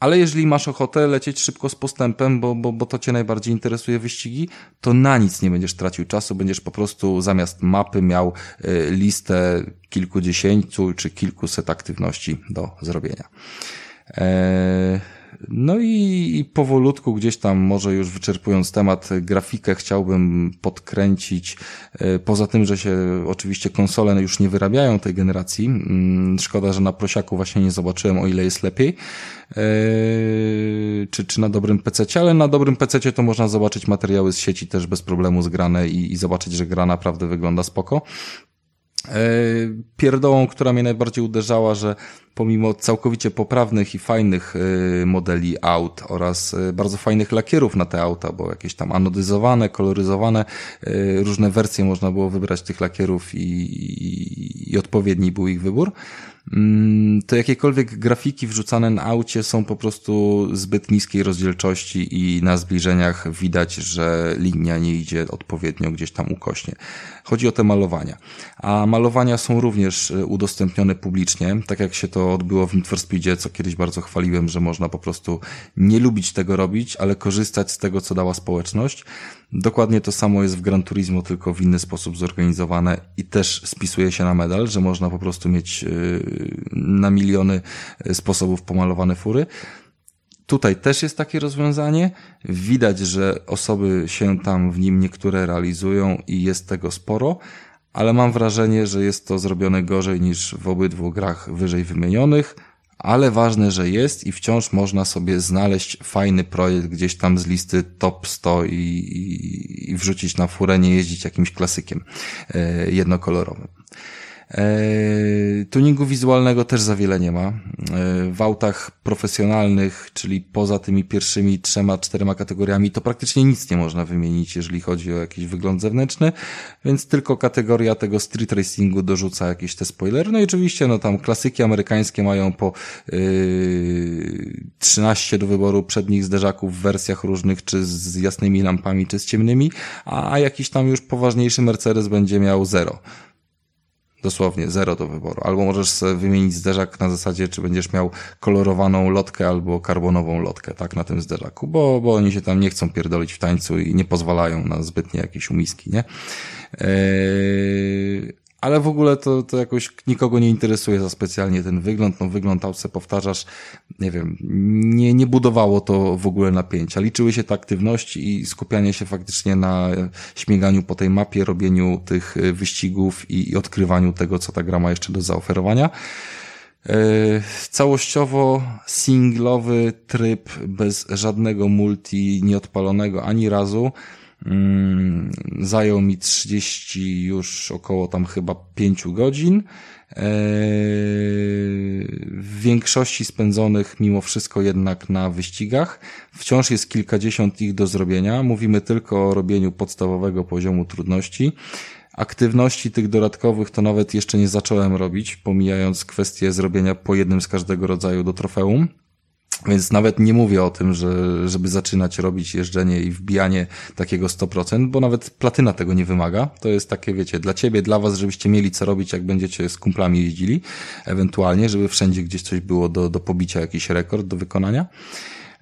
[SPEAKER 2] Ale jeżeli masz ochotę lecieć szybko z postępem, bo, bo, bo to cię najbardziej interesuje wyścigi, to na nic nie będziesz tracił czasu, będziesz po prostu zamiast mapy miał y, listę kilkudziesięciu czy kilkuset aktywności do zrobienia. Eee, no i, i powolutku gdzieś tam, może już wyczerpując temat, grafikę chciałbym podkręcić. E, poza tym, że się oczywiście konsole już nie wyrabiają tej generacji. Mm, szkoda, że na prosiaku właśnie nie zobaczyłem, o ile jest lepiej. E, czy, czy na dobrym PC, ale na dobrym PC to można zobaczyć materiały z sieci też bez problemu zgrane i, i zobaczyć, że gra naprawdę wygląda spoko. E, pierdołą, która mnie najbardziej uderzała, że pomimo całkowicie poprawnych i fajnych y, modeli aut oraz y, bardzo fajnych lakierów na te auta, bo jakieś tam anodyzowane, koloryzowane, różne wersje można było wybrać tych lakierów i, i, i odpowiedni był ich wybór, to jakiekolwiek grafiki wrzucane na aucie są po prostu zbyt niskiej rozdzielczości i na zbliżeniach widać, że linia nie idzie odpowiednio gdzieś tam ukośnie. Chodzi o te malowania. A malowania są również udostępnione publicznie, tak jak się to odbyło w Need for Speedzie, co kiedyś bardzo chwaliłem, że można po prostu nie lubić tego robić, ale korzystać z tego, co dała społeczność. Dokładnie to samo jest w Gran Turismo, tylko w inny sposób zorganizowane i też spisuje się na medal, że można po prostu mieć yy, na miliony yy, sposobów pomalowane fury. Tutaj też jest takie rozwiązanie. Widać, że osoby się tam w nim niektóre realizują i jest tego sporo, ale mam wrażenie, że jest to zrobione gorzej niż w obydwu grach wyżej wymienionych, ale ważne, że jest i wciąż można sobie znaleźć fajny projekt gdzieś tam z listy top 100 i, i, i wrzucić na furę, nie jeździć jakimś klasykiem e, jednokolorowym. E, tuningu wizualnego też za wiele nie ma. E, w autach profesjonalnych, czyli poza tymi pierwszymi trzema, czterema kategoriami, to praktycznie nic nie można wymienić, jeżeli chodzi o jakiś wygląd zewnętrzny, więc tylko kategoria tego street racingu dorzuca jakieś te spoilery. No i oczywiście, no tam klasyki amerykańskie mają po yy, 13 do wyboru przednich zderzaków w wersjach różnych, czy z jasnymi lampami, czy z ciemnymi, a jakiś tam już poważniejszy Mercedes będzie miał zero. Dosłownie, zero do wyboru. Albo możesz wymienić zderzak na zasadzie, czy będziesz miał kolorowaną lotkę albo karbonową lotkę, tak, na tym zderzaku, bo, bo oni się tam nie chcą pierdolić w tańcu i nie pozwalają na zbytnie jakieś umiski, nie? Eee, ale w ogóle to, to jakoś nikogo nie interesuje za specjalnie ten wygląd. No wygląd autce powtarzasz, nie wiem, nie, nie budowało to w ogóle napięcia. Liczyły się te aktywności i skupianie się faktycznie na śmiganiu po tej mapie, robieniu tych wyścigów i, i odkrywaniu tego, co ta gra ma jeszcze do zaoferowania. Yy, całościowo singlowy tryb bez żadnego multi nieodpalonego ani razu. Mm, zajął mi 30 już około tam chyba 5 godzin. Eee, w większości spędzonych mimo wszystko jednak na wyścigach. Wciąż jest kilkadziesiąt ich do zrobienia. Mówimy tylko o robieniu podstawowego poziomu trudności. Aktywności tych dodatkowych to nawet jeszcze nie zacząłem robić, pomijając kwestię zrobienia po jednym z każdego rodzaju do trofeum. Więc nawet nie mówię o tym, że, żeby zaczynać robić jeżdżenie i wbijanie takiego 100%, bo nawet platyna tego nie wymaga. To jest takie, wiecie, dla ciebie, dla was, żebyście mieli co robić, jak będziecie z kumplami jeździli, ewentualnie, żeby wszędzie gdzieś coś było do, do pobicia, jakiś rekord do wykonania.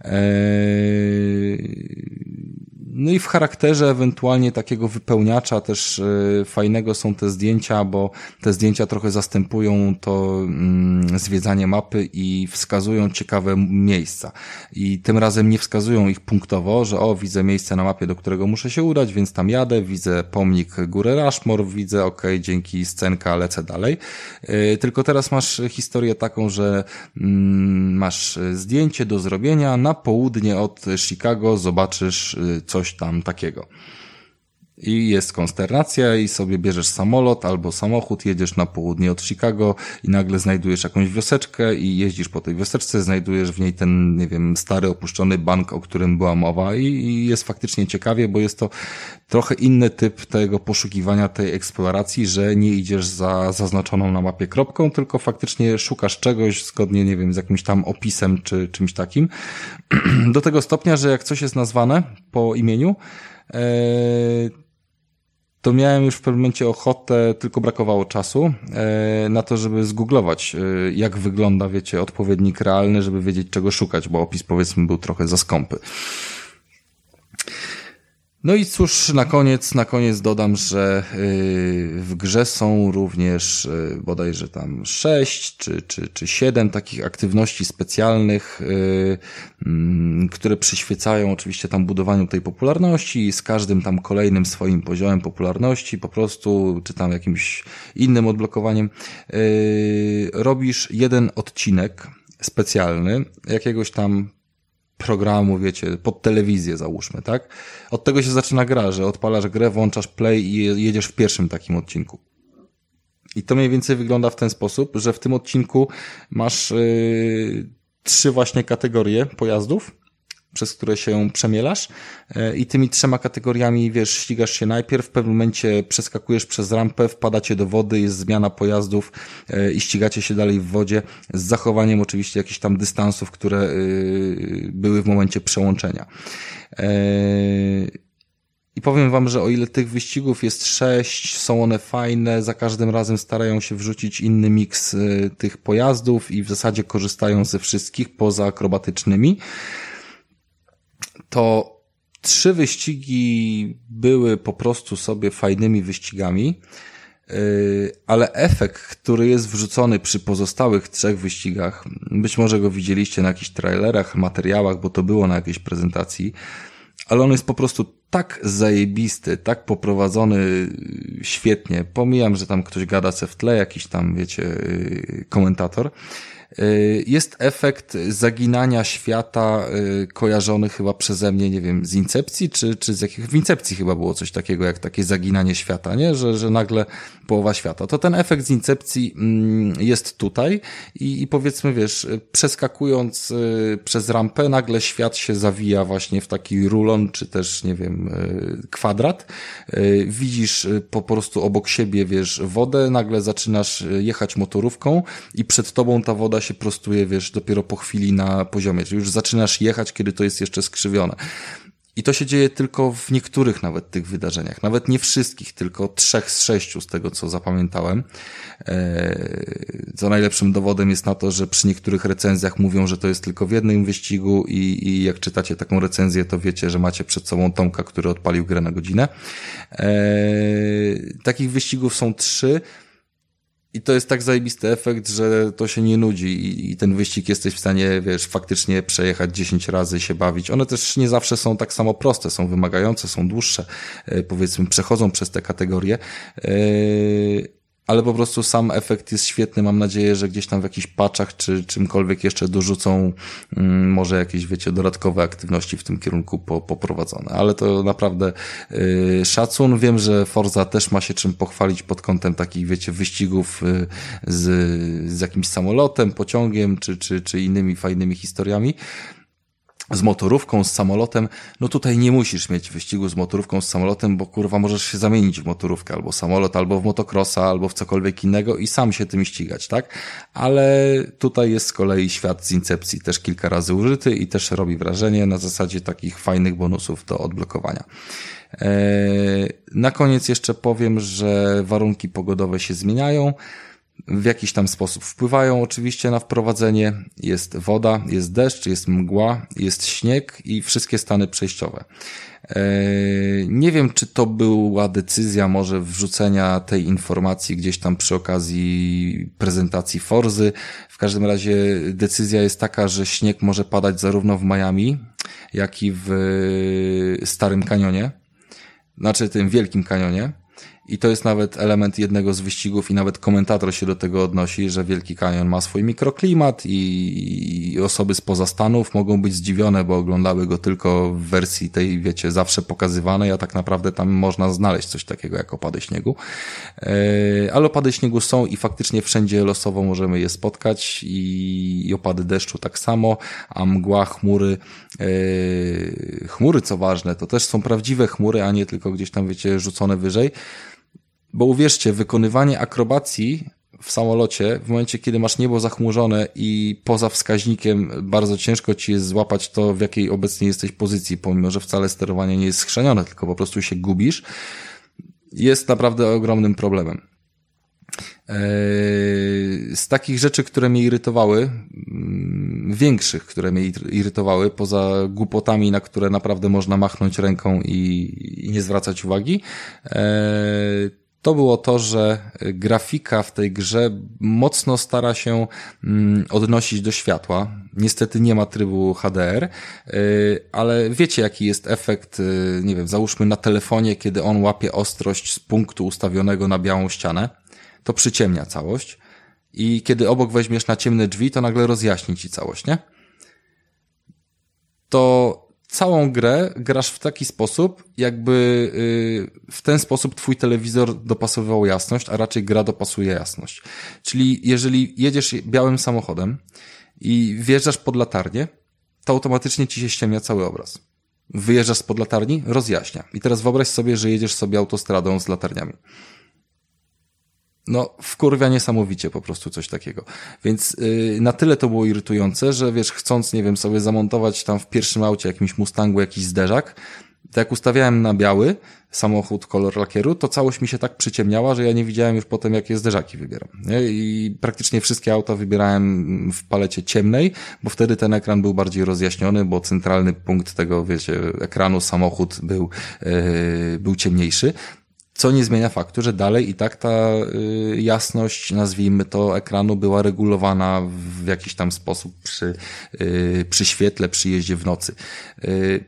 [SPEAKER 2] Eee no i w charakterze ewentualnie takiego wypełniacza też y, fajnego są te zdjęcia, bo te zdjęcia trochę zastępują to mm, zwiedzanie mapy i wskazują ciekawe miejsca. I tym razem nie wskazują ich punktowo, że o, widzę miejsce na mapie, do którego muszę się udać, więc tam jadę, widzę pomnik Góry Rushmore, widzę, ok, dzięki scenka lecę dalej. Y, tylko teraz masz historię taką, że mm, masz zdjęcie do zrobienia na południe od Chicago, zobaczysz coś coś tam takiego. I jest konsternacja i sobie bierzesz samolot albo samochód, jedziesz na południe od Chicago i nagle znajdujesz jakąś wioseczkę i jeździsz po tej wioseczce, znajdujesz w niej ten, nie wiem, stary opuszczony bank, o którym była mowa i, i jest faktycznie ciekawie, bo jest to trochę inny typ tego poszukiwania tej eksploracji, że nie idziesz za zaznaczoną na mapie kropką, tylko faktycznie szukasz czegoś zgodnie, nie wiem, z jakimś tam opisem czy czymś takim. Do tego stopnia, że jak coś jest nazwane po imieniu, e, to miałem już w pewnym momencie ochotę, tylko brakowało czasu e, na to, żeby zgooglować, e, jak wygląda, wiecie, odpowiednik realny, żeby wiedzieć czego szukać, bo opis powiedzmy był trochę za skąpy. No i cóż, na koniec, na koniec dodam, że y, w grze są również y, bodajże tam sześć czy, czy, czy siedem takich aktywności specjalnych, y, mm, które przyświecają oczywiście tam budowaniu tej popularności i z każdym tam kolejnym swoim poziomem popularności po prostu, czy tam jakimś innym odblokowaniem, robisz jeden odcinek specjalny, jakiegoś tam programu, wiecie, pod telewizję załóżmy, tak? Od tego się zaczyna gra, że odpalasz grę, włączasz play i jedziesz w pierwszym takim odcinku. I to mniej więcej wygląda w ten sposób, że w tym odcinku masz yy, trzy właśnie kategorie pojazdów przez które się przemielasz e, i tymi trzema kategoriami, wiesz, ścigasz się najpierw, w pewnym momencie przeskakujesz przez rampę, wpadacie do wody, jest zmiana pojazdów e, i ścigacie się dalej w wodzie z zachowaniem oczywiście jakichś tam dystansów, które e, były w momencie przełączenia. I powiem wam, że o ile tych wyścigów jest sześć, są one fajne, za każdym razem starają się wrzucić inny miks tych pojazdów i w zasadzie korzystają ze wszystkich poza akrobatycznymi to trzy wyścigi były po prostu sobie fajnymi wyścigami, yy, ale efekt, który jest wrzucony przy pozostałych trzech wyścigach, być może go widzieliście na jakichś trailerach, materiałach, bo to było na jakiejś prezentacji, ale on jest po prostu tak zajebisty, tak poprowadzony y, świetnie. Pomijam, że tam ktoś gada se w tle, jakiś tam, wiecie, y, komentator. Y, jest efekt zaginania świata y, kojarzony chyba przeze mnie, nie wiem, z Incepcji, czy, czy z jakich, w Incepcji chyba było coś takiego, jak takie zaginanie świata, nie? Że, że nagle połowa świata. To ten efekt z Incepcji mm, jest tutaj i, i powiedzmy, wiesz, przeskakując y, przez rampę, nagle świat się zawija właśnie w taki rulon, czy też, nie wiem, kwadrat. Widzisz po prostu obok siebie, wiesz, wodę, nagle zaczynasz jechać motorówką i przed tobą ta woda się prostuje, wiesz, dopiero po chwili na poziomie, czyli już zaczynasz jechać, kiedy to jest jeszcze skrzywione. I to się dzieje tylko w niektórych nawet tych wydarzeniach. Nawet nie wszystkich, tylko trzech z sześciu z tego, co zapamiętałem. Eee, co najlepszym dowodem jest na to, że przy niektórych recenzjach mówią, że to jest tylko w jednym wyścigu i, i jak czytacie taką recenzję, to wiecie, że macie przed sobą Tomka, który odpalił grę na godzinę. Eee, takich wyścigów są trzy. I to jest tak zajebisty efekt, że to się nie nudzi i, i, ten wyścig jesteś w stanie, wiesz, faktycznie przejechać 10 razy, się bawić. One też nie zawsze są tak samo proste, są wymagające, są dłuższe, e, powiedzmy, przechodzą przez te kategorie. Yy ale po prostu sam efekt jest świetny. Mam nadzieję, że gdzieś tam w jakichś paczach czy czymkolwiek jeszcze dorzucą mm, może jakieś, wiecie, dodatkowe aktywności w tym kierunku po, poprowadzone. Ale to naprawdę yy, szacun. Wiem, że Forza też ma się czym pochwalić pod kątem takich, wiecie, wyścigów yy, z, z jakimś samolotem, pociągiem czy, czy, czy innymi fajnymi historiami z motorówką, z samolotem, no tutaj nie musisz mieć wyścigu z motorówką, z samolotem, bo kurwa możesz się zamienić w motorówkę albo samolot, albo w motocrossa, albo w cokolwiek innego i sam się tym ścigać, tak? Ale tutaj jest z kolei świat z Incepcji też kilka razy użyty i też robi wrażenie na zasadzie takich fajnych bonusów do odblokowania. Eee, na koniec jeszcze powiem, że warunki pogodowe się zmieniają w jakiś tam sposób wpływają oczywiście na wprowadzenie. Jest woda, jest deszcz, jest mgła, jest śnieg i wszystkie stany przejściowe. E, nie wiem, czy to była decyzja może wrzucenia tej informacji gdzieś tam przy okazji prezentacji Forzy. W każdym razie decyzja jest taka, że śnieg może padać zarówno w Miami, jak i w Starym Kanionie. Znaczy tym Wielkim Kanionie. I to jest nawet element jednego z wyścigów i nawet komentator się do tego odnosi, że Wielki Kanion ma swój mikroklimat i, i osoby spoza Stanów mogą być zdziwione, bo oglądały go tylko w wersji tej, wiecie, zawsze pokazywanej, a tak naprawdę tam można znaleźć coś takiego jak opady śniegu. E, ale opady śniegu są i faktycznie wszędzie losowo możemy je spotkać i, i opady deszczu tak samo, a mgła, chmury, chmury co ważne, to też są prawdziwe chmury, a nie tylko gdzieś tam, wiecie, rzucone wyżej. Bo uwierzcie, wykonywanie akrobacji w samolocie, w momencie, kiedy masz niebo zachmurzone i poza wskaźnikiem bardzo ciężko ci jest złapać to, w jakiej obecnie jesteś pozycji, pomimo, że wcale sterowanie nie jest schrzenione, tylko po prostu się gubisz, jest naprawdę ogromnym problemem. Eee, z takich rzeczy, które mnie irytowały, mm, większych, które mnie irytowały, poza głupotami, na które naprawdę można machnąć ręką i, nie zwracać uwagi, eee, to było to, że grafika w tej grze mocno stara się mm, odnosić do światła. Niestety nie ma trybu HDR, y, ale wiecie jaki jest efekt, nie wiem, załóżmy na telefonie, kiedy on łapie ostrość z punktu ustawionego na białą ścianę, to przyciemnia całość i kiedy obok weźmiesz na ciemne drzwi, to nagle rozjaśni ci całość, nie? To całą grę grasz w taki sposób, jakby y, w ten sposób twój telewizor dopasowywał jasność, a raczej gra dopasuje jasność. Czyli jeżeli jedziesz białym samochodem i wjeżdżasz pod latarnię, to automatycznie ci się ściemnia cały obraz. Wyjeżdżasz spod latarni, rozjaśnia. I teraz wyobraź sobie, że jedziesz sobie autostradą z latarniami no, wkurwia niesamowicie po prostu coś takiego. Więc yy, na tyle to było irytujące, że wiesz, chcąc, nie wiem, sobie zamontować tam w pierwszym aucie jakimś Mustangu jakiś zderzak, to jak ustawiałem na biały samochód kolor lakieru, to całość mi się tak przyciemniała, że ja nie widziałem już potem, jakie zderzaki wybieram. Nie? I praktycznie wszystkie auta wybierałem w palecie ciemnej, bo wtedy ten ekran był bardziej rozjaśniony, bo centralny punkt tego, wiecie, ekranu samochód był, yy, był ciemniejszy co nie zmienia faktu, że dalej i tak ta y, jasność, nazwijmy to, ekranu była regulowana w jakiś tam sposób przy, y, przy świetle, przy jeździe w nocy. Y,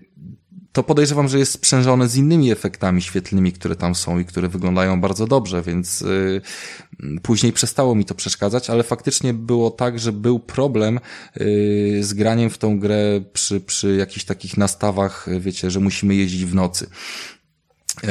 [SPEAKER 2] to podejrzewam, że jest sprzężone z innymi efektami świetlnymi, które tam są i które wyglądają bardzo dobrze, więc y, później przestało mi to przeszkadzać, ale faktycznie było tak, że był problem y, z graniem w tą grę przy, przy jakichś takich nastawach, wiecie, że musimy jeździć w nocy. Yy,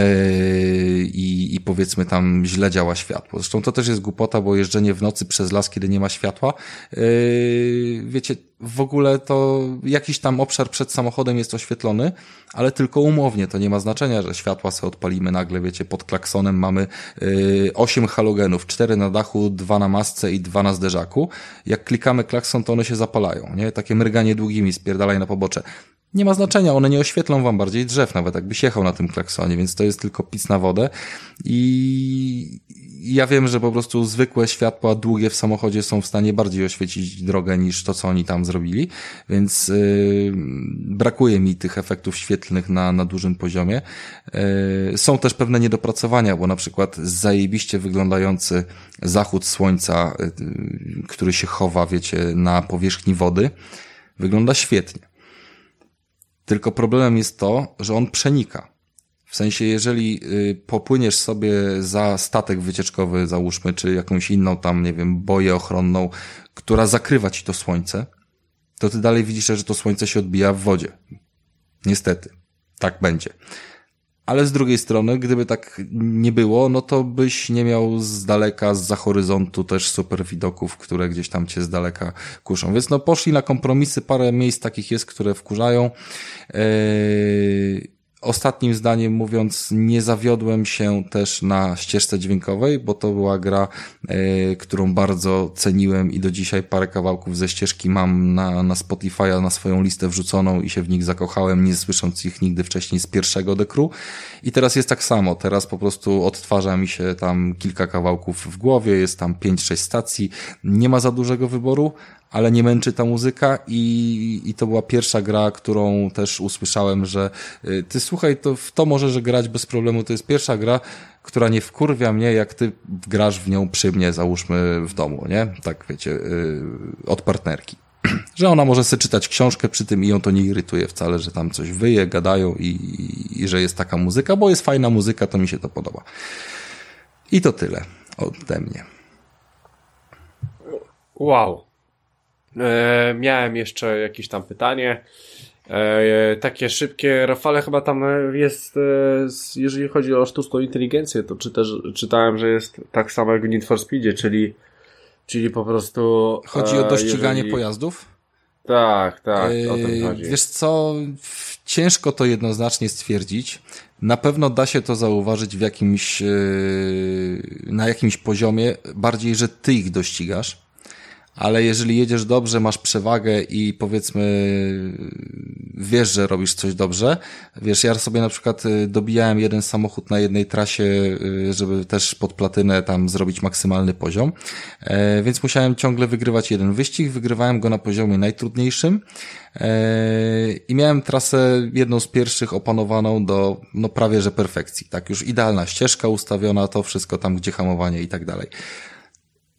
[SPEAKER 2] i, i powiedzmy tam źle działa światło. Zresztą to też jest głupota, bo jeżdżenie w nocy przez las, kiedy nie ma światła, yy, wiecie, w ogóle to jakiś tam obszar przed samochodem jest oświetlony, ale tylko umownie, to nie ma znaczenia, że światła sobie odpalimy nagle, wiecie, pod klaksonem mamy yy, 8 halogenów, 4 na dachu, 2 na masce i 2 na zderzaku. Jak klikamy klakson, to one się zapalają, nie? Takie mryganie długimi, spierdalaj na pobocze nie ma znaczenia, one nie oświetlą wam bardziej drzew, nawet jakbyś jechał na tym klaksonie, więc to jest tylko pic na wodę i ja wiem, że po prostu zwykłe światła długie w samochodzie są w stanie bardziej oświecić drogę niż to, co oni tam zrobili, więc yy, brakuje mi tych efektów świetlnych na, na dużym poziomie. Yy, są też pewne niedopracowania, bo na przykład zajebiście wyglądający zachód słońca, yy, który się chowa, wiecie, na powierzchni wody, wygląda świetnie tylko problemem jest to, że on przenika. W sensie, jeżeli y, popłyniesz sobie za statek wycieczkowy, załóżmy, czy jakąś inną tam, nie wiem, boję ochronną, która zakrywa ci to słońce, to ty dalej widzisz, że to słońce się odbija w wodzie. Niestety. Tak będzie. Ale z drugiej strony, gdyby tak nie było, no to byś nie miał z daleka, z za horyzontu też super widoków, które gdzieś tam cię z daleka kuszą. Więc no poszli na kompromisy, parę miejsc takich jest, które wkurzają. Yy, ostatnim zdaniem mówiąc, nie zawiodłem się też na ścieżce dźwiękowej, bo to była gra, y, którą bardzo ceniłem i do dzisiaj parę kawałków ze ścieżki mam na, na Spotify'a, na swoją listę wrzuconą i się w nich zakochałem, nie słysząc ich nigdy wcześniej z pierwszego dekru. I teraz jest tak samo. Teraz po prostu odtwarza mi się tam kilka kawałków w głowie, jest tam 5-6 stacji, nie ma za dużego wyboru, ale nie męczy ta muzyka i, i to była pierwsza gra, którą też usłyszałem, że y, ty słuchaj, to w to możesz grać bez problemu, to jest pierwsza gra, która nie wkurwia mnie, jak ty grasz w nią przy mnie, załóżmy w domu, nie? Tak wiecie, yy, od partnerki. że ona może sobie czytać książkę przy tym i ją to nie irytuje wcale, że tam coś wyje, gadają i, i, i że jest taka muzyka, bo jest fajna muzyka, to mi się to podoba. I to tyle ode mnie.
[SPEAKER 1] Wow. E, miałem jeszcze jakieś tam pytanie. E, takie szybkie. Rafale chyba tam jest, e, jeżeli chodzi o sztuczną inteligencję, to czy też czytałem, że jest tak samo jak w Need for Speedzie, czyli, czyli po prostu.
[SPEAKER 2] Chodzi o dościganie jeżeli... pojazdów?
[SPEAKER 1] Tak, tak, o tym
[SPEAKER 2] e, chodzi. Wiesz co, ciężko to jednoznacznie stwierdzić. Na pewno da się to zauważyć w jakimś, e, na jakimś poziomie, bardziej, że ty ich dościgasz ale jeżeli jedziesz dobrze, masz przewagę i powiedzmy wiesz, że robisz coś dobrze, wiesz, ja sobie na przykład y, dobijałem jeden samochód na jednej trasie, y, żeby też pod platynę tam zrobić maksymalny poziom, e, więc musiałem ciągle wygrywać jeden wyścig, wygrywałem go na poziomie najtrudniejszym. E, i miałem trasę jedną z pierwszych opanowaną do no prawie że perfekcji, tak już idealna ścieżka ustawiona, to wszystko tam, gdzie hamowanie i tak dalej.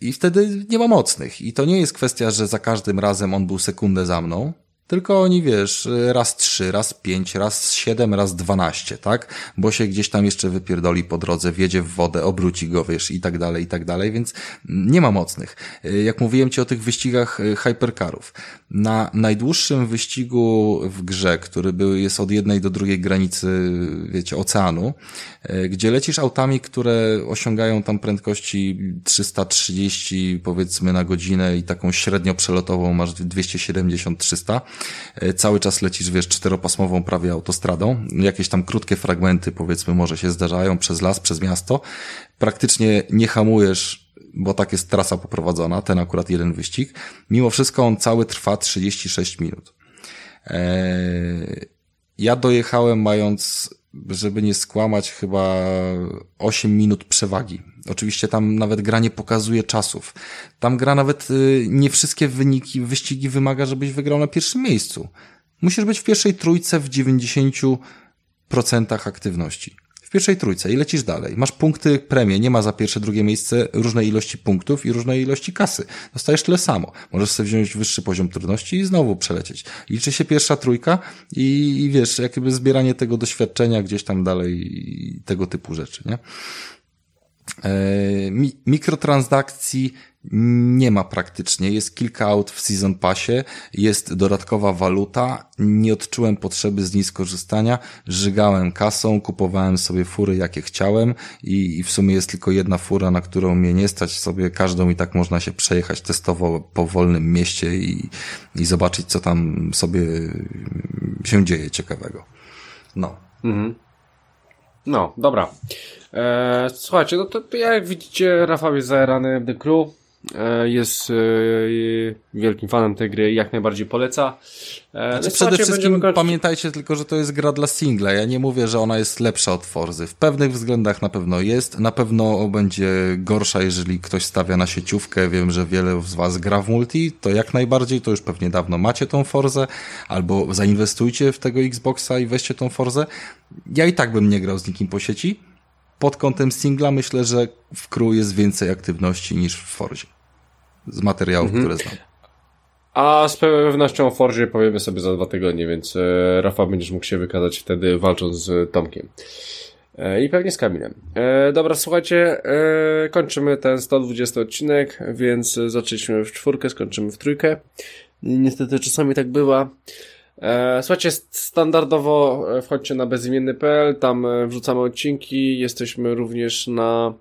[SPEAKER 2] I wtedy nie ma mocnych. I to nie jest kwestia, że za każdym razem on był sekundę za mną, tylko oni, wiesz, raz trzy, raz pięć, raz siedem, raz dwanaście, tak? Bo się gdzieś tam jeszcze wypierdoli po drodze, wjedzie w wodę, obróci go, wiesz, i tak dalej, i tak dalej, więc nie ma mocnych. Jak mówiłem ci o tych wyścigach y, hypercarów. Na najdłuższym wyścigu w grze, który był, jest od jednej do drugiej granicy, wiecie, oceanu, y, gdzie lecisz autami, które osiągają tam prędkości 330, powiedzmy, na godzinę i taką średnio przelotową masz 270-300, E, cały czas lecisz, wiesz, czteropasmową prawie autostradą, jakieś tam krótkie fragmenty, powiedzmy, może się zdarzają przez las, przez miasto, praktycznie nie hamujesz bo tak jest trasa poprowadzona, ten akurat jeden wyścig. Mimo wszystko on cały trwa 36 minut. Eee, ja dojechałem mając, żeby nie skłamać, chyba 8 minut przewagi Oczywiście tam nawet gra nie pokazuje czasów. Tam gra nawet y, nie wszystkie wyniki, wyścigi wymaga, żebyś wygrał na pierwszym miejscu. Musisz być w pierwszej trójce w 90% aktywności. W pierwszej trójce i lecisz dalej. Masz punkty, premie, nie ma za pierwsze, drugie miejsce różnej ilości punktów i różnej ilości kasy. Dostajesz tyle samo. Możesz sobie wziąć wyższy poziom trudności i znowu przelecieć. Liczy się pierwsza trójka i, i wiesz, jakby zbieranie tego doświadczenia gdzieś tam dalej i tego typu rzeczy, nie? E, mi, mikrotransakcji nie ma praktycznie. Jest kilka aut w Season Passie, jest dodatkowa waluta. Nie odczułem potrzeby z niej skorzystania. Żygałem kasą, kupowałem sobie fury jakie chciałem i, i w sumie jest tylko jedna fura, na którą mnie nie stać sobie każdą i tak można się przejechać testowo po wolnym mieście i, i zobaczyć co tam sobie się dzieje ciekawego. No. Mhm.
[SPEAKER 1] No, dobra. Eee, słuchajcie, no to, to jak widzicie, Rafał jest zaerany w The Crew. E, jest e, wielkim fanem tej gry, jak najbardziej poleca.
[SPEAKER 2] E, znaczy, przede wszystkim pamiętajcie tylko, że to jest gra dla singla. Ja nie mówię, że ona jest lepsza od Forzy. W pewnych względach na pewno jest. Na pewno będzie gorsza, jeżeli ktoś stawia na sieciówkę. Wiem, że wiele z was gra w multi. To jak najbardziej, to już pewnie dawno macie tą Forzę. Albo zainwestujcie w tego Xboxa i weźcie tą Forzę. Ja i tak bym nie grał z nikim po sieci. Pod kątem singla myślę, że w Crew jest więcej aktywności niż w Forzie z materiałów, mhm. które znam.
[SPEAKER 1] A z pewnością o Forzie powiemy sobie za dwa tygodnie, więc e, Rafa będziesz mógł się wykazać wtedy walcząc z Tomkiem. E, I pewnie z Kamilem. E, dobra, słuchajcie, e, kończymy ten 120 odcinek, więc zaczęliśmy w czwórkę, skończymy w trójkę. Niestety czasami tak bywa. E, słuchajcie, standardowo e, wchodźcie na bezimienny.pl, tam wrzucamy odcinki, jesteśmy również na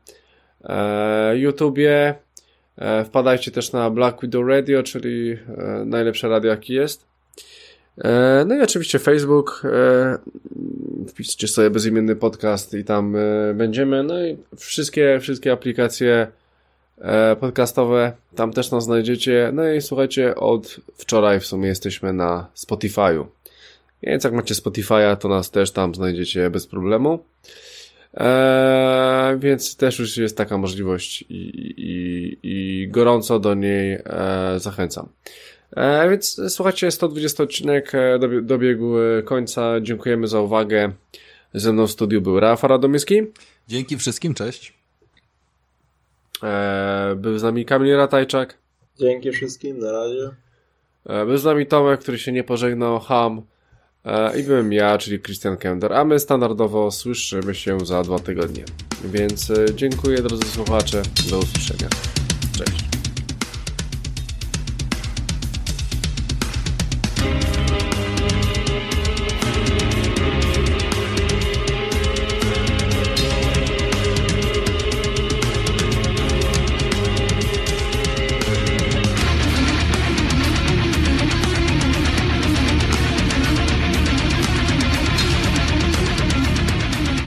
[SPEAKER 1] YouTubie, E, wpadajcie też na Black Widow Radio, czyli e, najlepsze radio jaki jest. E, no i oczywiście Facebook. Wpiszcie sobie bezimienny podcast i tam będziemy. No i wszystkie, wszystkie aplikacje podcastowe tam też nas znajdziecie. No i słuchajcie, od wczoraj w sumie jesteśmy na Spotify'u. Więc jak macie Spotify'a, to nas też tam znajdziecie bez problemu. Eee, więc też już jest taka możliwość i, i, i gorąco do niej e, zachęcam. E, więc słuchajcie, 120 odcinek e, dobiegł e, końca. Dziękujemy za uwagę. Ze mną w studiu był Rafał Radomyski.
[SPEAKER 2] Dzięki wszystkim, cześć.
[SPEAKER 1] E, był z nami Kamil Ratajczak.
[SPEAKER 4] Dzięki wszystkim, na razie.
[SPEAKER 1] E, był z nami Tomek, który się nie pożegnał, Ham. E, I byłem ja, czyli Christian Kender, a my standardowo słyszymy się za dwa tygodnie. Więc e, dziękuję drodzy słuchacze, do usłyszenia. Cześć.